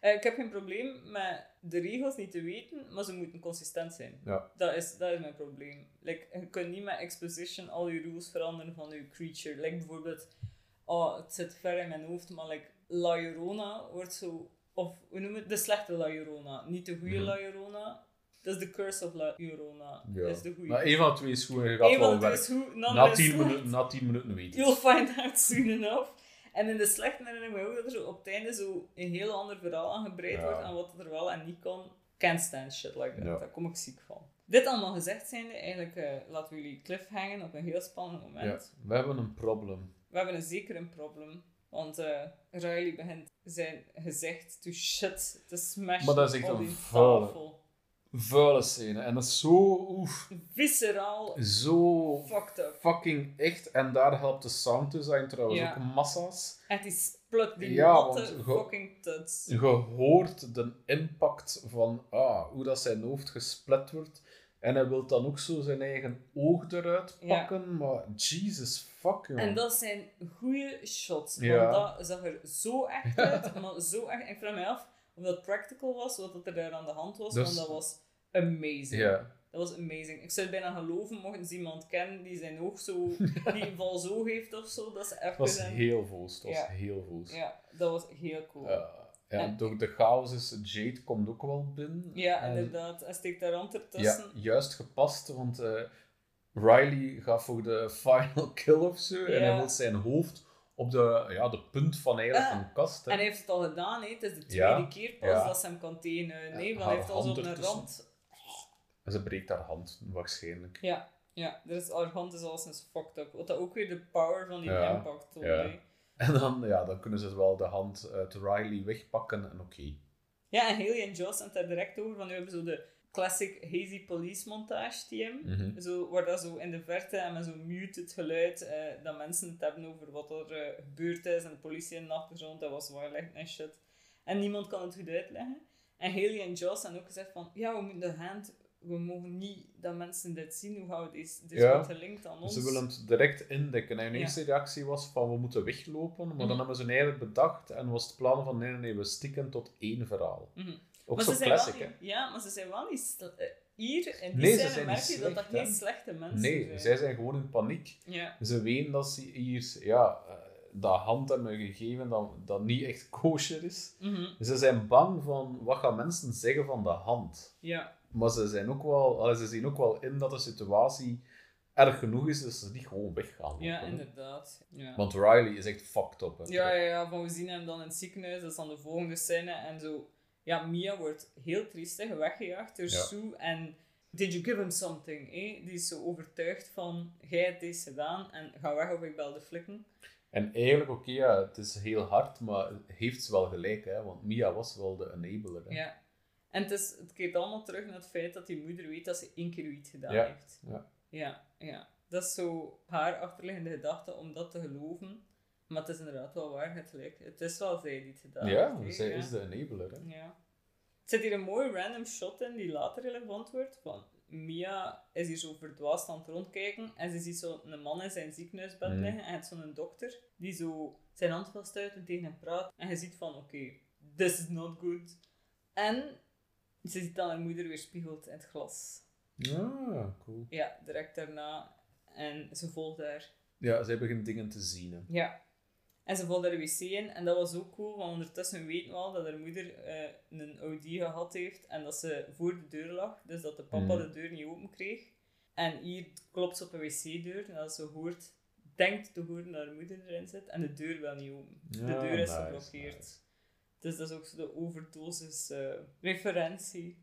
Eh, ik heb geen probleem met de regels niet te weten, maar ze moeten consistent zijn. Ja. Dat is, dat is mijn probleem. Like, je kunt niet met exposition al je rules veranderen van je creature. Like bijvoorbeeld, oh, het zit ver in mijn hoofd, maar like, La Llorona wordt zo... Of, hoe noem je het? De slechte La Llorona. Niet de goede Mhm. La Llorona. Dat is de Curse of La Llorona. Ja. Dat is de goede. Maar één van de twee is goed en je gaat Eén wel werken. een Na is 10, slecht. minuten, na 10 minuten weet je You'll find out soon enough. En in de slechte herinner ik me ook dat er zo op het einde zo een heel ander verhaal aangebreid Ja. wordt aan wat er wel en niet kan. Can't stand shit like that. Ja. Daar kom ik ziek van. Dit allemaal gezegd zijnde, eigenlijk eh, laten we jullie cliffhangen op een heel spannend moment. Ja, we hebben een probleem. We hebben een zeker een probleem. Want eh Riley begint zijn gezicht to shit te smashen Maar dat is echt op die tafel. Vuile scène. En dat is zo, oef, Visceraal, zo fucked up. fucking echt. En daar helpt de sounddesign trouwens Ja. ook massa's. En die splut, die Ja, natte want ge- fucking tuts. Je hoort de impact van ah, hoe dat zijn hoofd gesplet wordt. En hij wil dan ook zo zijn eigen oog eruit Ja. pakken. Maar Jesus fuck. En dat zijn goede shots. Ja. Want dat zag er zo echt uit. [LAUGHS] maar zo echt. Ik vraag me af of dat practical was, wat dat er daar aan de hand was. Dus- want dat was amazing. Dat was amazing. Ik zou het bijna geloven, mochten ze iemand kennen die zijn oog zo, [LAUGHS] die een val zo heeft of zo, dat ze even het was heel voels. Het was Ja. heel voels. Ja, dat was heel cool. Ja, En- door de chaos is Jade komt ook wel binnen. ja, En- inderdaad. Hij steekt daar hand Ja, juist gepast, want eh, Riley gaat voor de [LAUGHS] final kill of zo. En hij wil zijn hoofd op de, ja, de punt van eigenlijk Ah, een kast. hè. En hij heeft het al gedaan, hè. het is de tweede keer pas dat ze hem kan tegenhouden. Nee, want hij heeft al zo op hand een ertussen. rand En ze breekt haar hand, waarschijnlijk. Ja, ja. Is, haar hand is al sinds fucked up. Wat dat ook weer de power van die impact toont. ja. En dan, ja, dan kunnen ze wel de hand uit Riley wegpakken en oké. Ja, en Haley en Joss zijn het daar direct over. Van, nu hebben zo de classic hazy police montage team. Mhm. Zo, waar dat zo in de verte en met zo'n muted geluid eh, dat mensen het hebben over wat er eh, gebeurd is en de politie in de achtergrond, dat was zwaarlicht en shit. En niemand kan het goed uitleggen. En Haley en Joss hebben ook gezegd van, ja, we moeten de hand, we mogen niet dat mensen dit zien, hoe we dit, dit Ja. gelinkt aan ons. Ze willen het direct indekken. En hun Ja. eerste reactie was van we moeten weglopen. Maar Mhm. dan hebben ze eigenlijk bedacht en was het plan van nee, nee, nee, we stikken tot één verhaal. Mhm. Ook Maar zo ze zijn classic, wel hè? niet, Ja, maar ze zijn wel niet... eh, hier, in die Nee, ze scène zijn merk je dat dat geen slechte mensen Nee, zijn. zij zijn gewoon in paniek. Ja. Ze weten dat ze hier ja, eh, dat hand hebben gegeven dat, dat niet echt kosher is. Mhm. Ze zijn bang van wat gaan mensen zeggen van de hand. Ja. Maar ze, zijn ook wel, ze zien ook wel in dat de situatie erg genoeg is, dat ze niet gewoon weggaan. Ja, lopen, inderdaad. Ja. Want Riley is echt fucked up. Hè. Ja, ja, ja, van we zien hem dan in het ziekenhuis, dat is dan de volgende scène. En zo, ja, Mia wordt heel triestig weggejaagd door Ja. Sue. En did you give him something? Eh? Die is zo overtuigd van, jij hebt deze gedaan en ga weg of ik bel de flikken. En eigenlijk, oké, ja, het is heel hard, maar heeft ze wel gelijk, hè? want Mia was wel de enabler. Hè? Ja. En het, is, het keert allemaal terug naar het feit dat die moeder weet dat ze één keer iets gedaan Ja, heeft. ja. ja, ja. Dat is zo haar achterliggende gedachte om dat te geloven. Maar het is inderdaad wel waar, het lijkt. Het is wel zij die het gedaan Ja, heeft. zij is de enabler. Hè? Ja. Er zit hier een mooi random shot in die later relevant wordt. Van Mia is hier zo verdwaasd aan het rondkijken en ze ziet zo een man in zijn ziekenhuisbed Mm. liggen en het zo'n dokter die zo zijn hand vaststuit en tegen hem praat. En je ziet van, oké, this is not good. En ze ziet dan haar moeder weer spiegeld in het glas. Ja, cool. Ja, direct daarna. En ze volgt haar. Ja, zij begint dingen te zien. Hè. Ja. En ze volgt daar de wc in. En dat was ook cool, want ondertussen weten we al dat haar moeder eh, een OD gehad heeft. En dat ze voor de deur lag. Dus dat de papa Mhm. de deur niet open kreeg. En hier klopt ze op een wc-deur. En dat ze hoort, denkt te horen dat haar moeder erin zit. En de deur wil niet open. de deur is nice, geblokkeerd. nice. Dus dat is ook zo de overdosis eh, referentie.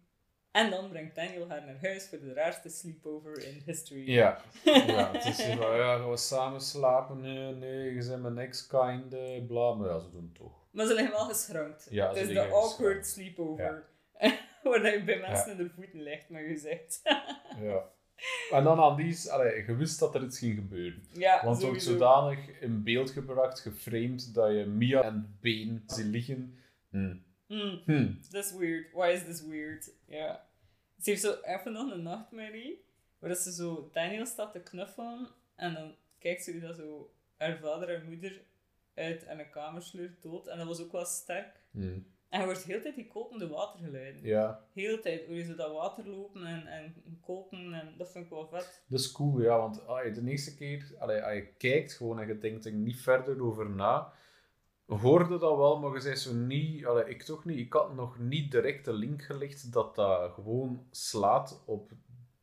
En dan brengt Daniel haar naar huis voor de raarste sleepover in history. Ja. [LAUGHS] ja, het is van, ja, gaan we samen slapen? Nee, nee, je bent mijn ex-kind, eh, bla, maar ja, ze doen het toch. Maar ze liggen wel geschrankt. Ja, het is de awkward geschrankt. sleepover. [LAUGHS] Waar dat je bij mensen in de voeten ligt, maar je zegt. [LAUGHS] Ja. En dan aan die, allee, je wist dat er iets ging gebeuren. ja, Want sowieso. zodanig in beeld gebracht, geframed, dat je Mia en Been ziet liggen. Hm. Mm, Hm. this is weird. Why is this weird? Ja. Ze heeft zo even nog een nachtmerrie, waar dat ze zo Daniel staat te knuffelen en dan kijkt ze hoe dat zo haar vader en moeder uit en een kamer sleurt dood. En dat was ook wel sterk. Hm. En je hoort heel tijd die kolkende watergeluiden. Ja, Heel tijd hoor je zo dat water lopen en, en kolken en dat vind ik wel vet. dat is cool, ja. Want allee, de eerste keer, allee, als je kijkt gewoon en je denkt er niet verder over na, hoorde dat wel, maar je zei zo niet, allee, ik toch niet, ik had nog niet direct de link gelegd dat dat gewoon slaat op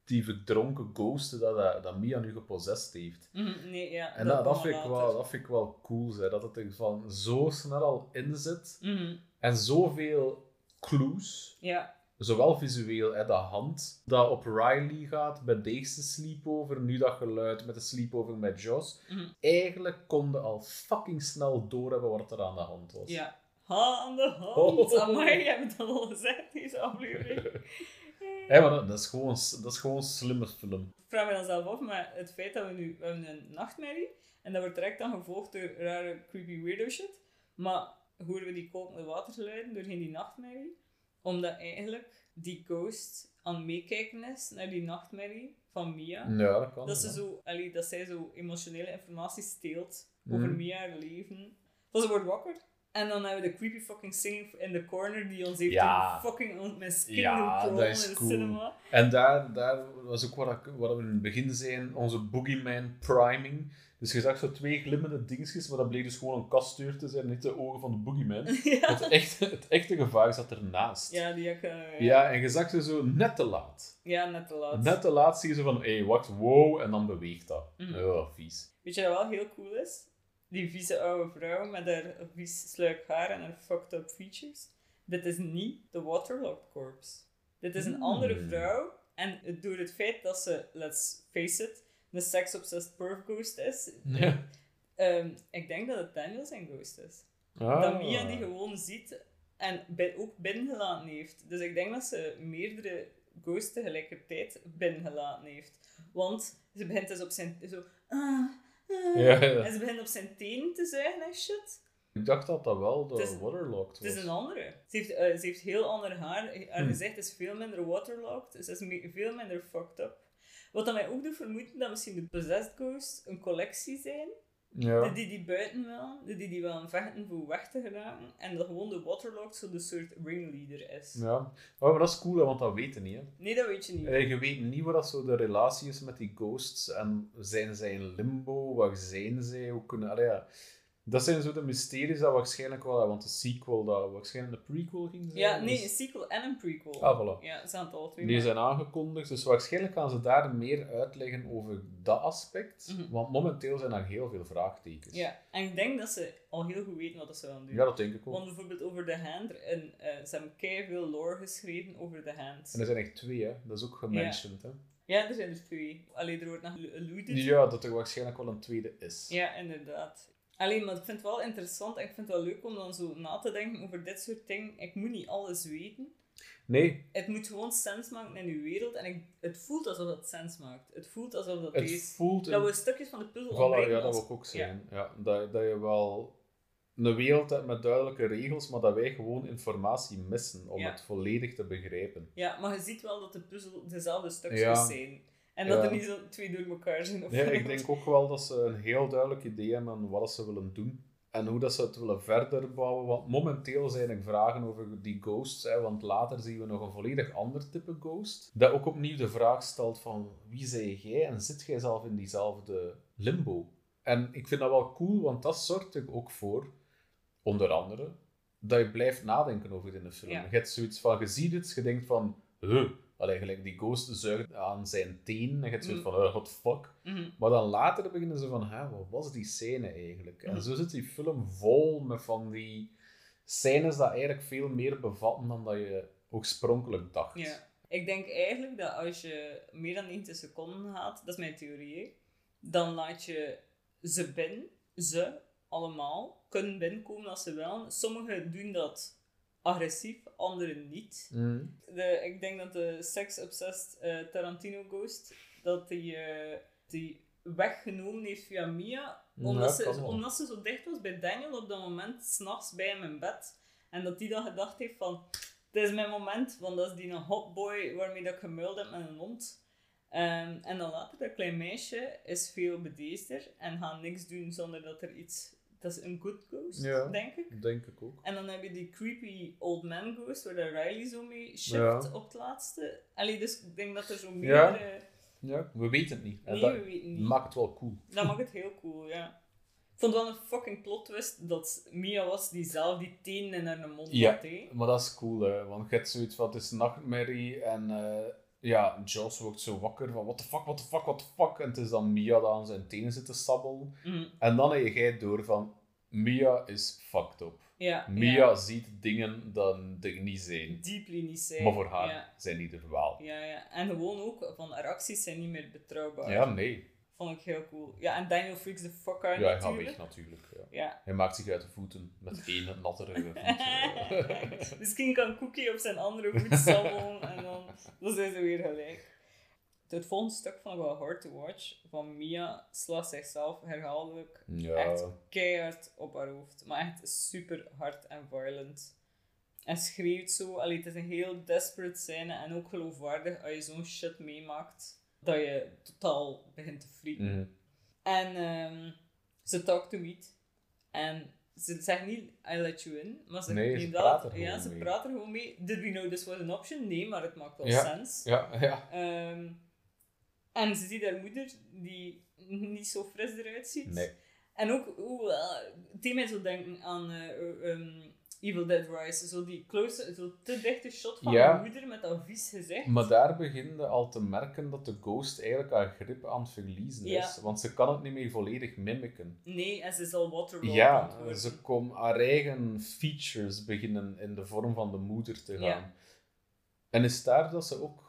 die verdronken ghost dat, dat, dat Mia nu gepossessed heeft. Mhm, nee, ja. En dat, dat, vind ik wel, dat vind ik wel cool, zeg, dat het er van zo snel al in zit Mhm, en zoveel clues. Ja, Zowel visueel, hè, de hand dat op Riley gaat bij deze sleepover, nu dat geluid met de sleepover met Joss. Mhm. Eigenlijk konden al fucking snel doorhebben wat er aan de hand was. ja. Ha aan de hand. Oh. Amai, je hebt het al gezegd, deze aflevering. [LAUGHS] Hè, maar dat, dat, is gewoon, dat is gewoon een slimme film. Ik vraag me dan zelf af, maar het feit dat we nu... We hebben een nachtmerrie, en dat wordt direct dan gevolgd door rare, creepy weirdo shit. Maar horen we die kolkende watergeluiden doorheen die nachtmerrie? Omdat eigenlijk die ghost aan het meekijken is naar die nachtmerrie van Mia. Ja, dat kan. Dat, ze ja. zo, allee, dat zij zo emotionele informatie steelt over Mhm. Mia haar leven. Dat ze wordt wakker. En dan hebben we de creepy fucking singing in the corner die ons heeft Ja. fucking met skin Ja, dat is in de cinema. En daar, daar was ook wat, wat we in het begin zeiden, onze boogeyman priming. Dus je zag zo twee glimmende dingetjes, maar dat bleek dus gewoon een kastdeur te zijn, niet de ogen van de boogeyman. [LAUGHS] ja. Het echte, het echte gevaar zat ernaast. ja, die eh, Ja, en je zag ze zo net te laat. ja, net te laat. Net te laat zie je zo van, hé, hey, wacht, wow, en dan beweegt dat. Mhm. Oh, vies. Weet je wat wel heel cool is? Die vieze oude vrouw met haar vies sluik haar en haar fucked up features. Dit is niet de Waterlogged Corpse. Dit is een Hmm. andere vrouw. En door het feit dat ze, let's face it, een sex-obsessed perv ghost is. Ja. ehm, ik denk dat het Daniel zijn ghost is. Ah. Dat Mia die gewoon ziet en bi- ook binnengelaten heeft. Dus ik denk dat ze meerdere ghosts tegelijkertijd binnengelaten heeft. Want ze begint dus op zijn... Zo, ah, Ja, ja. En ze begint op zijn tenen te zuigen en shit. Ik dacht dat dat wel de is- waterlogged was. Het is een andere. Ze heeft, eh, ze heeft heel ander haar. Haar Hmm. gezicht is veel minder waterlogged. Ze is veel minder fucked up. Wat dat mij ook doet vermoeden dat misschien de Possessed Ghosts een collectie zijn. Ja. Die die buiten willen, die die willen vechten voor weg te geraken. En dat gewoon de waterlogged zo de soort ringleader is. ja. Oh, maar dat is cool, hè, want dat weten niet. Hè. Nee, dat weet je niet. Eh, Je weet niet wat dat zo de relatie is met die ghosts. En zijn zij in limbo? Waar zijn zij? Hoe kunnen... Allee, ja. Dat zijn zo de mysteries dat waarschijnlijk wel, want de sequel dat waarschijnlijk een prequel ging zijn. Ja, nee, dus- een sequel en een prequel. Ah, voilà. Ja, ze zijn het alle twee. Die maar- zijn aangekondigd, dus waarschijnlijk gaan ze daar meer uitleggen over dat aspect. Mhm. Want momenteel zijn er heel veel vraagtekens. Ja, en ik denk dat ze al heel goed weten wat ze willen doen. Ja, dat denk ik ook. Want bijvoorbeeld over The Hand, en, eh, ze hebben veel lore geschreven over The Hand. En er zijn echt twee, hè. Dat is ook gementiond, hè. Ja, er zijn er twee. Alleen er wordt nog alluded. Ja, dat er waarschijnlijk wel een tweede is. Ja, inderdaad. Alleen, maar ik vind het wel interessant en ik vind het wel leuk om dan zo na te denken over dit soort dingen. Ik moet niet alles weten. Nee, Het moet gewoon sens maken in uw wereld. En ik, het voelt alsof dat sens maakt. Het voelt alsof dat het deze... voelt... Dat we stukjes van de puzzel Voilà, ontbreken ja, dat als- wil ik ook zijn. Ja. dat, dat je wel een wereld hebt met duidelijke regels, maar dat wij gewoon informatie missen om Ja. het volledig te begrijpen. Ja, maar je ziet wel dat de puzzel dezelfde stukjes Ja. zijn. En dat Ja. er niet zo twee door elkaar zijn. Of Ja, ik denk ook wel dat ze een heel duidelijk idee hebben aan wat ze willen doen. En hoe dat ze het willen verder bouwen. Want momenteel zijn er vragen over die ghosts. Hè, want later zien we nog een volledig ander type ghost. Dat ook opnieuw de vraag stelt van wie zij jij en zit jij zelf in diezelfde limbo? En ik vind dat wel cool, want dat zorgt er ook voor, onder andere, dat je blijft nadenken over het in de film. Ja. Je hebt zoiets van, je ziet het, je denkt van, huh, Allee, gelijk die ghost zuigt aan zijn teen en je zoiets Mm. van, what the fuck. Mhm. Maar dan later beginnen ze van, hè, wat was die scène eigenlijk? En Mhm. zo zit die film vol met van die scènes dat eigenlijk veel meer bevatten dan dat je oorspronkelijk dacht. Ja. Ik denk eigenlijk dat als je meer dan 90 seconden gaat, dat is mijn theorie, dan laat je ze binnen, ze allemaal, kunnen binnenkomen als ze willen. Sommigen doen dat agressief, anderen niet. Mhm. De, ik denk dat de sex-obsessed eh, Tarantino Ghost, dat die, eh, die weggenomen heeft via Mia, omdat, ze, omdat ze zo dicht was bij Daniel op dat moment, s'nachts bij hem in bed. En dat die dan gedacht heeft van, dit is mijn moment, want dat is die een hotboy waarmee dat ik gemuild heb met een hond. Ehm, en dan later, dat klein meisje is veel bedeesder en gaat niks doen zonder dat er iets... Dat is een good ghost, Ja. denk ik. Denk ik ook. En dan heb je die creepy old man ghost, waar de Riley zo mee shift Ja. op het laatste. Allee, dus ik denk dat er zo meer... Ja. Ja, we weten het niet. Nee, dat we weten niet. maakt het wel cool. Dat maakt het heel cool, ja. Ik vond wel een fucking plot twist dat Mia was die zelf die tenen in haar mond Ja. had, hè. Maar dat is cool, hè. Want je hebt zoiets van, het is nachtmerrie en... eh, ja, Joss wordt zo wakker van, what the fuck, what the fuck, what the fuck. En het is dan Mia dat aan zijn tenen zit te sabbelen. Mhm. En dan heb jij door van, Mia is fucked up. Ja, Mia ja. ziet dingen dat er niet zijn. Deeply niet zijn. Maar voor haar Ja. zijn die er wel. Ja, ja. En gewoon ook, van haar acties zijn niet meer betrouwbaar. Ja, nee. Vond ik heel cool. Ja, en Daniel freaks the fuck out Ja, hij gaat weg natuurlijk. Ja. Hij maakt zich uit de voeten met één nattere voet. [LAUGHS] [LAUGHS] Misschien kan Cookie op zijn andere voet sabbelen en dan, dan zijn ze weer gelijk. Het volgende stuk vond ik wel hard to watch. Van Mia slaat zichzelf herhaaldelijk ja. echt keihard op haar hoofd. Maar echt super hard en violent. En schreeuwt zo. Allee, het is een heel desperate scène en ook geloofwaardig als je zo'n shit meemaakt. Dat je totaal begint te freaken. Mhm. En ehm, ze talk to meet. En ze zegt niet, I let you in. Maar ze, Nee, ze inderdaad- praten er ja, ze mee. praten er gewoon mee. Did we know this was an option? Nee, maar het maakt wel Ja. sens. Ja, ja. Ehm, en ze ziet haar moeder, die niet zo fris eruit ziet. Nee. En ook, oeh, eh, het zo denken aan eh, eh, ehm, Evil Dead Rise. Zo die close, zo te dichte shot van Ja. haar moeder met dat vies gezicht. Maar daar begin je al te merken dat de ghost eigenlijk haar grip aan het verliezen Ja. is. Want ze kan het niet meer volledig mimiken. Nee, en ze is al waterlogged aan Ja, ze kon haar eigen features beginnen in de vorm van de moeder te gaan. Ja. En is daar dat ze ook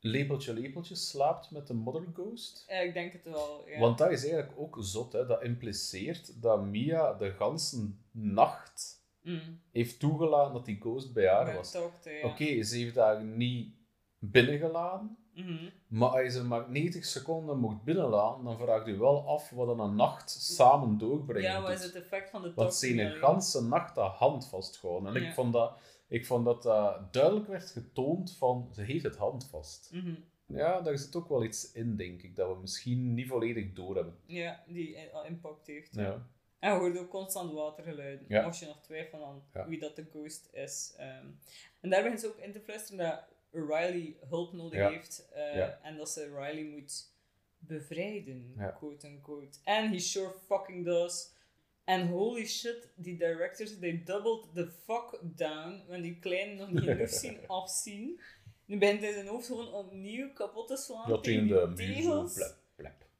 lepeltje lepeltje slaapt met de mother ghost? Ja, ik denk het wel, ja. Want dat is eigenlijk ook zot, hè. dat impliceert dat Mia de ganse nacht Mm. heeft toegelaten dat die ghost bij haar was. ja. Oké, ze heeft haar niet binnengelaten, Mhm. maar als je ze maar 90 seconden mocht binnenlaten, dan vraagt u wel af wat dan een nacht samen doorbrengen Ja, wat is het effect van de Want ze toxin een ganse nacht de hand vastgehouden. En Ja. ik vond dat, ik vond dat dat duidelijk werd getoond van, ze heeft het hand vast. Mhm. Ja, daar zit ook wel iets in, denk ik, dat we misschien niet volledig doorhebben. Ja, die eh, impact heeft. Ja. En je hoort ook constant watergeluiden. Ja. Als je nog twijfelt aan Ja. wie dat de ghost is. Ehm, en daar begint ze ook in te fluisteren dat Riley hulp nodig Ja. heeft. eh. En dat ze Riley moet bevrijden, quote unquote. En he sure fucking does. En holy shit, die directors, they doubled the fuck down. Want die kleine nog niet [LAUGHS] genoeg zien afzien. Nu begint hij zijn hoofd gewoon opnieuw kapot te slaan Ja, tegen de muur.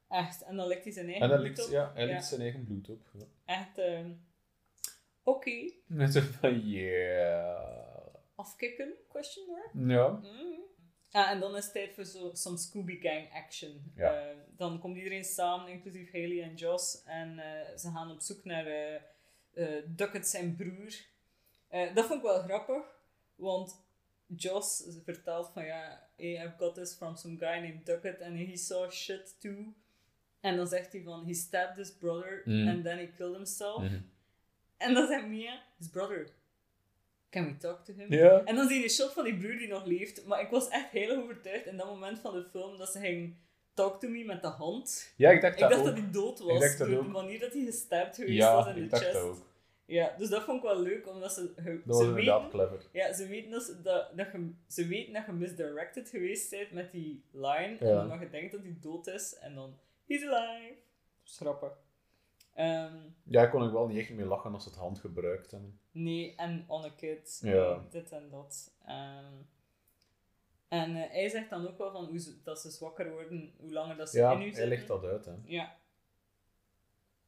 Echt, en dan ligt hij zijn eigen En hij bloed likt, op. ja, hij Ja. likt zijn eigen bloed op. Ja. Echt, ehm, oké. En zo van, yeah. Afkicken, question mark? Ja. Mm. Ah, en dan is het tijd voor zo, some Scooby Gang action. Ja. Eh, dan komt iedereen samen, inclusief Haley en Joss. En eh, ze gaan op zoek naar eh eh, Duckett zijn broer. Eh, dat vond ik wel grappig, want Joss vertelt van ja, hey, I've got this from some guy named Duckett and he saw shit too. En dan zegt hij van, he stabbed his brother Mm. and then he killed himself. Mhm. En dan zegt Mia, his brother, can we talk to him? En dan zie je een shot van die broer die nog leeft. Maar ik was echt heel overtuigd in dat moment van de film dat ze ging talk to me met de hand. Ja, ik dacht Ik dat dacht ook. dat hij dood Ik was dacht dat door ook. de manier dat hij gestapt geweest ja, was in ik de dacht chest. dat ook. Ja, dus dat vond ik wel leuk, omdat ze, ze, Dat was inderdaad weten, clever. ja, ze weten dat, ze- dat, dat je, ze weten dat je misdirected geweest bent met die line. En dan dat je denkt dat hij dood is en dan, he's alive. Grappig. Ehm, Ja, ik kon er wel niet echt mee lachen als ze het hand gebruikt hebben. Nee, en on a kid. Ja. nee, dit en dat. Ehm, en eh, hij zegt dan ook wel van hoe ze, dat ze zwakker worden, hoe langer dat ze Ja, in u hij zitten. legt dat uit, hè. Ja.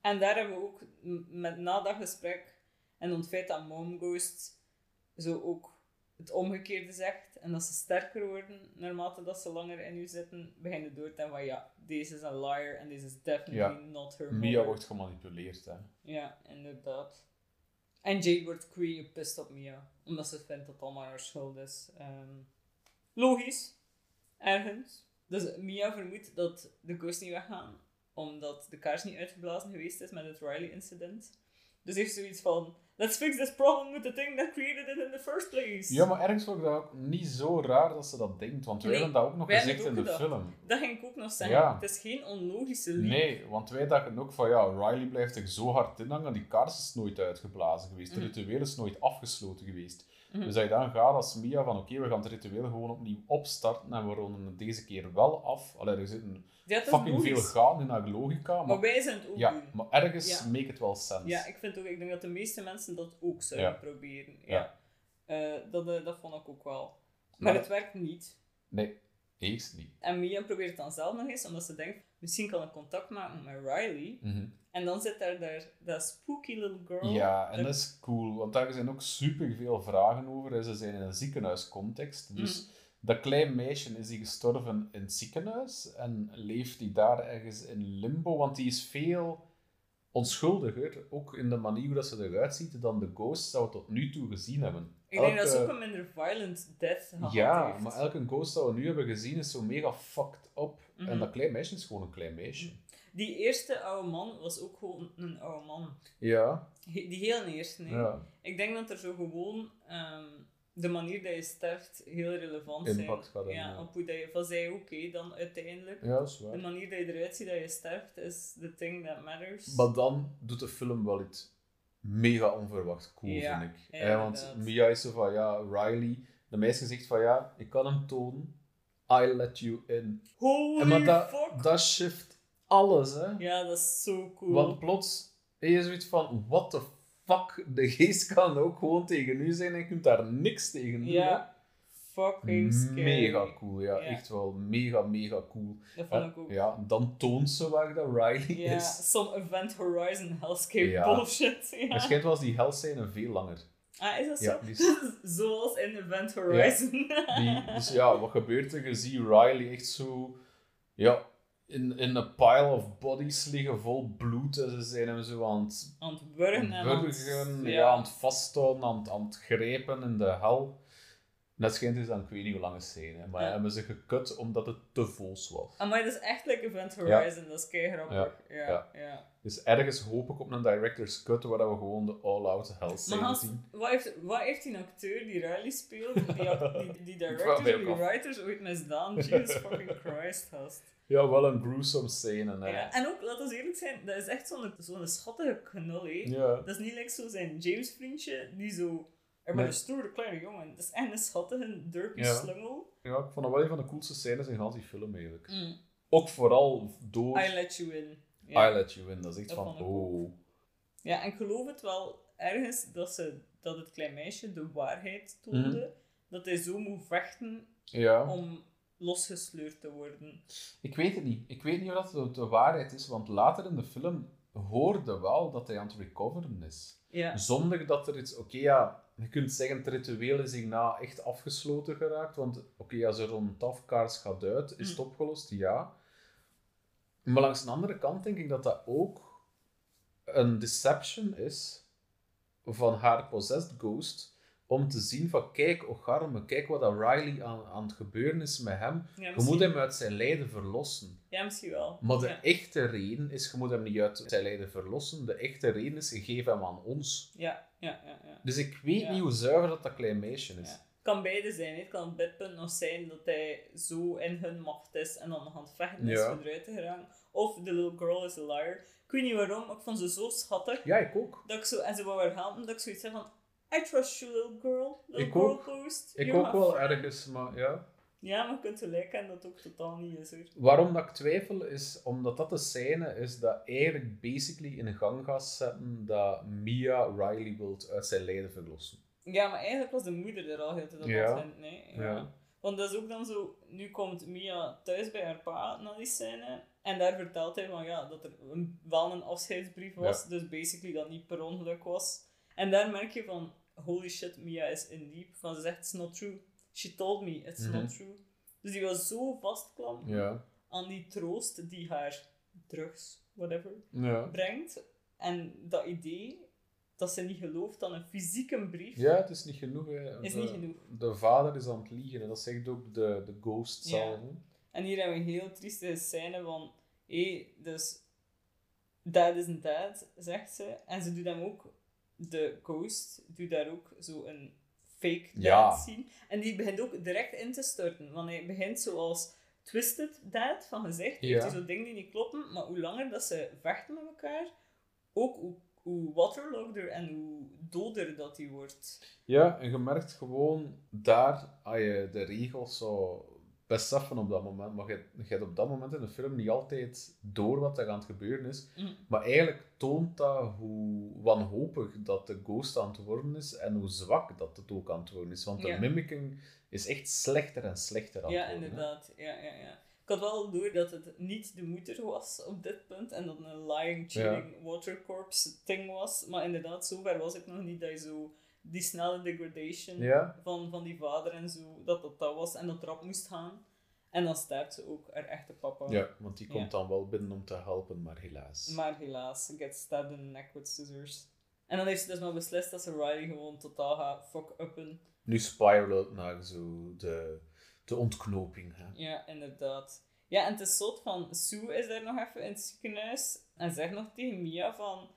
En daar hebben we ook, met, na dat gesprek, en het feit dat Mom Ghost zo ook het omgekeerde zegt, en dat ze sterker worden naarmate dat ze langer in u zitten, begin je door te denken van ja, deze is een liar en deze is definitely Ja. not her Mia wordt gemanipuleerd, hè. Ja, inderdaad. En Jade wordt gepist op Mia, omdat ze vindt dat het allemaal haar schuld is. Ehm, logisch, ergens. Dus Mia vermoedt dat de ghost niet weggaan, omdat de kaars niet uitgeblazen geweest is met het Riley-incident. Dus heeft zoiets van: Let's fix this problem with the thing that created it in the first place. Ja, maar ergens vond ik dat ook niet zo raar dat ze dat denkt, want wij Nee, hebben dat ook nog gezegd in de film. Dat ging ik ook nog zeggen. Ja. Het is geen onlogische leap. Nee, want wij dachten ook van ja, Riley blijft er zo hard in hangen, die kaars is nooit uitgeblazen geweest, het Mhm. ritueel is nooit afgesloten geweest. Mhm. Dus dat je dan gaat als Mia van oké, we gaan het ritueel gewoon opnieuw opstarten en we ronden het deze keer wel af. Allee, er Ja, dat is fucking veel gaan in haar logica, Maar maar, wij zijn het ook ja, doen. maar ergens Ja. make it wel sense. Ja, ik vind ook, ik denk dat de meeste mensen dat ook zouden Ja. proberen. Ja. Eh, dat, eh, dat vond ik ook wel. Maar Maar- het werkt niet. Nee, eerst niet. En Mia probeert het dan zelf nog eens, omdat ze denkt, misschien kan ik contact maken met Riley. Mhm. En dan zit daar, daar dat spooky little girl. Ja, en dat is cool, want daar zijn ook super veel vragen over. hè. Ze zijn in een ziekenhuiscontext. Dus Mhm. dat klein meisje is die gestorven in het ziekenhuis en leeft die daar ergens in limbo, want die is veel onschuldiger, ook in de manier hoe dat ze eruit ziet, dan de ghosts dat we tot nu toe gezien hebben. Ik denk dat ze ook een minder violent death gehad Ja, heeft. maar elke ghost dat we nu hebben gezien is zo mega fucked up. Mhm. En dat klein meisje is gewoon een klein meisje. Die eerste oude man was ook gewoon een oude man. Ja, Die heel eerste, nee. ja. Ik denk dat er zo gewoon ehm, de manier dat je sterft heel relevant Impact zijn. gaat ja, op hoe dat je van zij oké dan uiteindelijk. ja, is De waar. manier dat je eruit ziet dat je sterft is the thing that matters. Maar dan doet de film wel iets mega onverwacht cool, Ja, vind ik. ja, want. Mia is zo van, ja, Riley, de meisje zegt van, ja, ik kan hem tonen. I let you in. Holy En maar dat, fuck! dat shift alles, hè. Ja, dat is zo cool. Want plots heb je zoiets van, what the fuck, de geest kan ook gewoon tegen u zijn en je kunt daar niks tegen doen. ja, fucking scary. Mega cool, ja, Ja. Echt wel mega, mega cool. Dat vond ik ook. ja, dan toont ze waar dat Riley Ja, is. some Event Horizon Hellscape Ja. bullshit. Ja. Waarschijnlijk was die hellscène veel langer. Ah, is dat Ja, zo? die is- [LAUGHS] Zoals in Event Horizon. Die, dus ja, wat gebeurt er? Je ziet Riley echt zo ja, in, in een pile of bodies liggen vol bloed. En ze zijn hem zo aan het aan het burgen en aan het- ja. ja. aan het vasthouden, aan, het- aan het grijpen in de hel. Net schijnt is dan, ik weet niet hoe lange scène, maar Ja. hebben ze gekut omdat het te vols was. Maar dat is echt like Event Horizon, dat is kei grappig. Ja, Ja. ja. Dus ergens hoop ik op een director's cut waar we gewoon de all-out hell Hans, zien. wat heeft, wat heeft die acteur die Riley speelt, die, [LAUGHS] die, die directors, mij die writers ooit misdaan? Jesus fucking Christ, gast. Ja, wel een gruesome scène. Hè. Ja, en ook, laten we eerlijk zijn, dat is echt zo'n zo'n schattige knul, hè. Ja. Dat is niet like zo zijn James vriendje, die zo... Er maar Nee. een stoere kleine jongen. Dat is echt een schattige, derpy Ja. slungel. ja, ik vond dat wel een van de coolste scènes in heel die film eigenlijk. Mm. Ook vooral door I let you in. Ja. I Let You In. Dat is echt Dat van, oh. Ja, en ik geloof het wel ergens dat, ze, dat het klein meisje de waarheid toonde. Mhm. Dat hij zo moet vechten Ja. om losgesleurd te worden. Ik weet het niet. Ik weet niet of dat de, de waarheid is, want later in de film hoorde wel dat hij aan het recoveren is. Ja, Zonder dat er iets... Oké, ja, je kunt zeggen het ritueel is hierna echt afgesloten geraakt, want oké, als er rond afkaars gaat uit, is het Mm. opgelost, ja. Maar langs de andere kant denk ik dat dat ook een deception is van haar possessed ghost, om te zien van, kijk, ocharme, kijk wat dat Riley aan, aan het gebeuren is met hem. ja, Je moet hem uit zijn lijden verlossen. ja, misschien wel. Maar de ja. echte reden is, je moet hem niet uit zijn lijden verlossen. De echte reden is, je geeft hem aan ons. Ja, ja, ja. ja. Dus ik weet niet hoe zuiver dat, dat klein meisje is. Het kan beide zijn. hè. Het kan op dit punt nog zijn dat hij zo in hun macht is en dan nog aan het vechten is om eruit te geraken. Of the little girl is a liar. Ik weet niet waarom, maar ik vond ze zo schattig. Ja, ik ook. Dat ik zo, en ze wou haar helpen, dat ik zoiets heb van... I trust you, little girl. Little Ik girl ook. ghost. Ik You're ook wel friend." ergens, maar ja. Ja, maar je kunt gelijk hebben dat het ook totaal niet is hoor. Waarom dat ik twijfel is omdat dat de scène is dat eigenlijk basically in gang gaat zetten dat Mia Riley wilt uit zijn lijden verlossen. Ja, maar eigenlijk was de moeder er al heel tijd op Ja. nee. Ja. Ja. Want dat is ook dan zo... Nu komt Mia thuis bij haar pa na die scène. En daar vertelt hij van, ja, dat er een, wel een afscheidsbrief was. Dus basically dat niet per ongeluk was. En daar merk je van... Holy shit, Mia is in diep. Van, ze zegt, it's not true. She told me, it's Mhm. not true. Dus die was zo vastklamp Ja. aan die troost die haar drugs, whatever, Ja. brengt. En dat idee dat ze niet gelooft aan een fysieke brief, Ja, het is niet genoeg. Hè. is de, niet genoeg. De vader is aan het liegen. En dat zegt ook de, de ghost Ja. zelf. hè. En hier hebben we een heel trieste scène van, hé, dus, dad is een dad, zegt ze. En ze doet hem ook, de ghost doet daar ook zo een fake Ja. zien. En die begint ook direct in te storten. Want hij begint zoals twisted dad van gezicht. Heeft Ja. hij zo dingen die niet kloppen. Maar hoe langer dat ze vechten met elkaar, ook hoe, hoe waterloggeder en hoe doder dat hij wordt. Ja, en je merkt gewoon daar, als je de regels zou beseffen op dat moment, maar je, je hebt op dat moment in de film niet altijd door wat er aan het gebeuren is. Mm. Maar eigenlijk toont dat hoe wanhopig dat de ghost aan het worden is en hoe zwak dat het ook aan het worden is. Want de Ja. mimicking is echt slechter en slechter aan Ja, het worden. hè. inderdaad. Ja, ja, ja. Ik had wel door dat het niet de moeder was op dit punt en dat een lying, cheating, watercorps ding was. Maar inderdaad, zover was ik nog niet dat je zo die snelle degradation Ja, van, van die vader en zo, dat dat dat was en dat erop moest gaan. En dan sterft ze ook, haar echte papa. ja, want die komt Ja. dan wel binnen om te helpen, maar helaas. Maar helaas, ze gets stabbed in the neck with scissors. En dan heeft ze dus maar beslist dat ze Riley gewoon totaal gaat fuck-uppen. Nu spiral het naar zo de, de ontknoping. Hè. Ja, inderdaad. Ja, en het is zot van, Sue is daar nog even in het ziekenhuis en zegt nog tegen Mia van,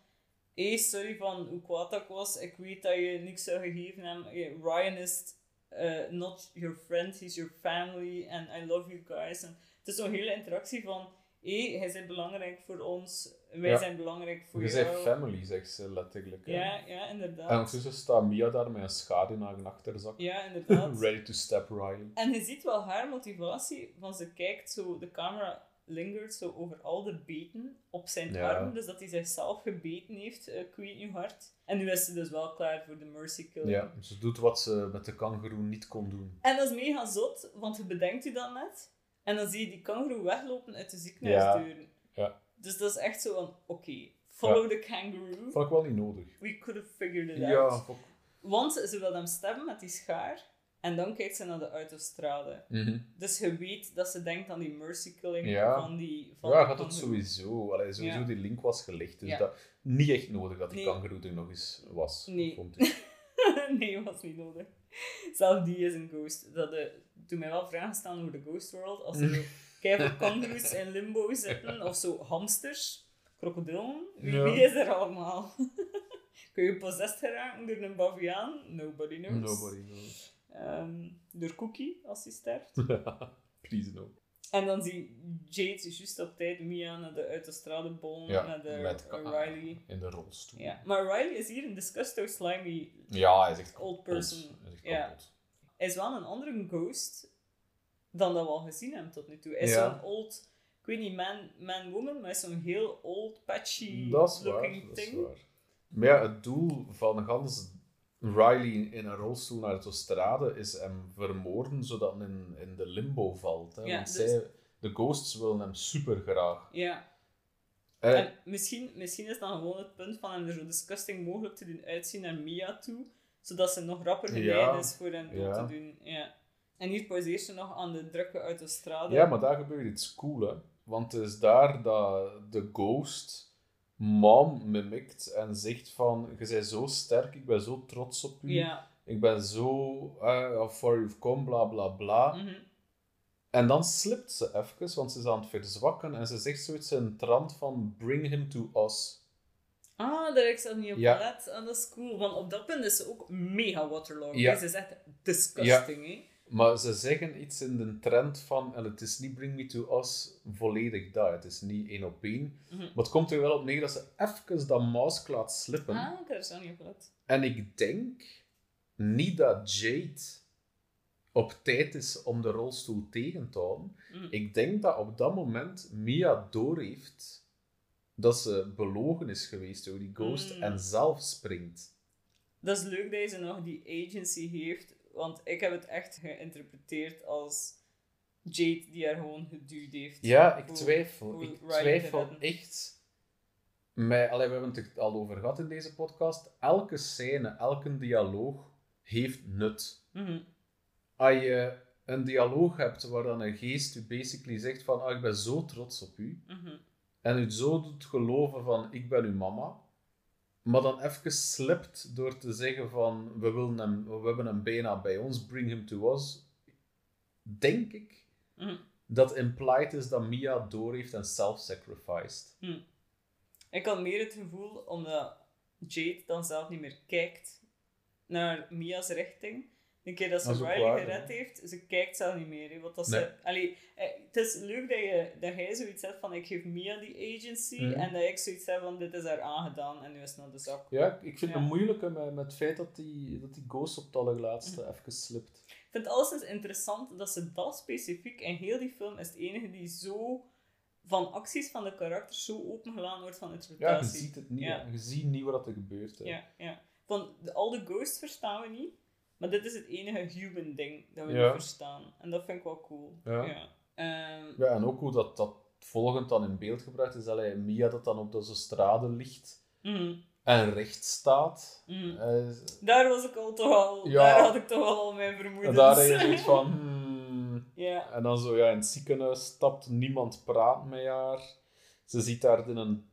hé, sorry van hoe kwaad dat ik was, ik weet dat je niks zou gegeven hebben. Ryan is eh, not your friend, he's your family, and I love you guys. En het is zo'n hele interactie van, hé, hij bent belangrijk voor ons, wij Ja. zijn belangrijk voor Je jou. zei family, zegt ze letterlijk. hè. Ja, ja, inderdaad. En ondertussen staat Mia daar met een schade in haar achterzak. Ja, [LAUGHS] inderdaad. Ready to step Riley. En je ziet wel haar motivatie, van ze kijkt zo, de camera lingert zo over al de beten op zijn Ja. arm, dus dat hij zichzelf gebeten heeft, uh, hoe hard. En nu is ze dus wel klaar voor de mercy killing. Ja, ze doet wat ze met de kangeroe niet kon doen. En dat is mega zot, want je bedenkt je dat net, en dan zie je die kangaroo weglopen uit de Ja. ziekenhuisdeuren. Ja. Dus dat is echt zo van, oké, follow the kangaroo, Vond ik wel niet nodig. we could have figured it Ja, out. ik- Want ze wil hem stabben met die schaar, en dan kijkt ze naar de autostrade. Mhm. Dus je weet dat ze denkt aan die mercy killing Ja. van die... Van Ja, gaat het kangoeroe. sowieso. Allee, sowieso Ja. die link was gelegd. Dus Ja. dat niet echt nodig dat die Nee. kangeroe er nog eens was. Nee. Vond ik. [LAUGHS] nee, was niet nodig. Zelf die is een ghost. Dat de, doet mij wel vragen staan over de ghost world. Als er zo [LAUGHS] keiveel kangaroes in limbo zitten, of zo hamsters, krokodillen. Wie is er allemaal? [LAUGHS] Kun je possessed geraken door een baviaan? Nobody knows. Nobody knows. Ehm, door Cookie, als hij sterft. [LAUGHS] Please no. En dan zie Jade juist op tijd Mia naar de autostrade bollen Ja, met de met Riley. In de rolstoel. Ja, maar Riley is hier een disgusto slimy. Ja, hij is echt Old person. Hij is echt Ja. Hij is wel een andere ghost dan dat we al gezien hebben tot nu toe. Hij is Ja. zo'n old, ik weet niet, man, man, woman, maar hij is zo'n heel old, patchy Dat is waar. looking Dat is thing. waar. Maar ja, het doel van gans Riley in een rolstoel naar de autostrade is hem vermoorden, zodat hij in, in de limbo valt. Hè? Ja, Want dus- zij, de ghosts willen hem super graag. Ja. Eh, En misschien, misschien is dan gewoon het punt van hem er zo disgusting mogelijk te doen uitzien naar Mia toe, zodat ze nog rapper geleid Ja. is voor hem dood Ja. te doen. Ja. En hier pauzeert ze nog aan de drukke autostrade. Ja, maar daar gebeurt iets cool, hè. Want het is daar dat de ghost mom mimikt en zegt van, je bent zo sterk, ik ben zo trots op u, Ja. ik ben zo uh, how far you've come, bla bla bla. Mhm. En dan slipt ze even, want ze is aan het verzwakken en ze zegt zoiets in trant van, bring him to us. Ah, daar heb ik zelf niet op Ja. gelet. Ah, dat is cool. Want op dat punt is ze ook mega waterlogged. Ja. Ze is echt disgusting, hè. Maar ze zeggen iets in de trend van, en het is niet bring me to us volledig dat, het is niet één op één. Mhm. Maar het komt er wel op neer dat ze even dat mouse laat slippen. Ah, ik heb er zo niet op. En ik denk niet dat Jade op tijd is om de rolstoel tegen te houden. Mhm. Ik denk dat op dat moment Mia doorheeft dat ze belogen is geweest door die ghost Mm. en zelf springt. Dat is leuk dat je nog die agency heeft, want ik heb het echt geïnterpreteerd als Jade die haar gewoon geduwd heeft. Ja, ik Hoe- twijfel. hoe ik twijfel echt. Met, allee, we hebben het al over gehad in deze podcast. Elke scène, elke dialoog heeft nut. Mhm. als je een dialoog hebt waar dan een geest u basically zegt van ah, ik ben zo trots op u Mhm. en u zo doet geloven van ik ben uw mama maar dan even slipt door te zeggen van we, willen hem, we hebben hem bijna bij ons, bring him to us denk ik Mhm. dat implied is dat Mia door heeft en self-sacrificed. Ik had meer het gevoel, omdat Jade dan zelf niet meer kijkt naar Mia's richting. De keer dat ze Dat Riley waar, gered heeft, ze kijkt zelf niet meer. Want dat Nee. ze, allee, eh, het is leuk dat, je, dat jij zoiets hebt van ik geef Mia die agency Mhm. en dat ik zoiets heb van dit is haar aangedaan en nu is het naar de zak. Ja, ik vind Ja. het moeilijke met, met het feit dat die, dat die ghost op het allerlaatste even slipt. Ik vind het alleszins interessant dat ze dat specifiek in heel die film is het enige die zo van acties van de karakters zo opengelaten wordt van Ja, interpretatie. je ziet het niet. Ja. Je ziet niet wat er gebeurt. hè. Ja, ja. Van de, al de ghosts verstaan we niet, maar dit is het enige human ding dat we Ja. niet verstaan. En dat vind ik wel cool. Ja. Ja. Ehm, Ja, en ook hoe dat, dat volgend dan in beeld gebracht is, dat Mia dat dan op de strade ligt mhm, en recht staat. mhm. Eh, Daar was ik al toch al, Ja. daar had ik toch al mijn en vermoedens. daar heb je zoiets van... [LAUGHS] hmm. ja. En dan zo ja, in het ziekenhuis stapt, niemand praat met haar. Ze ziet daar in een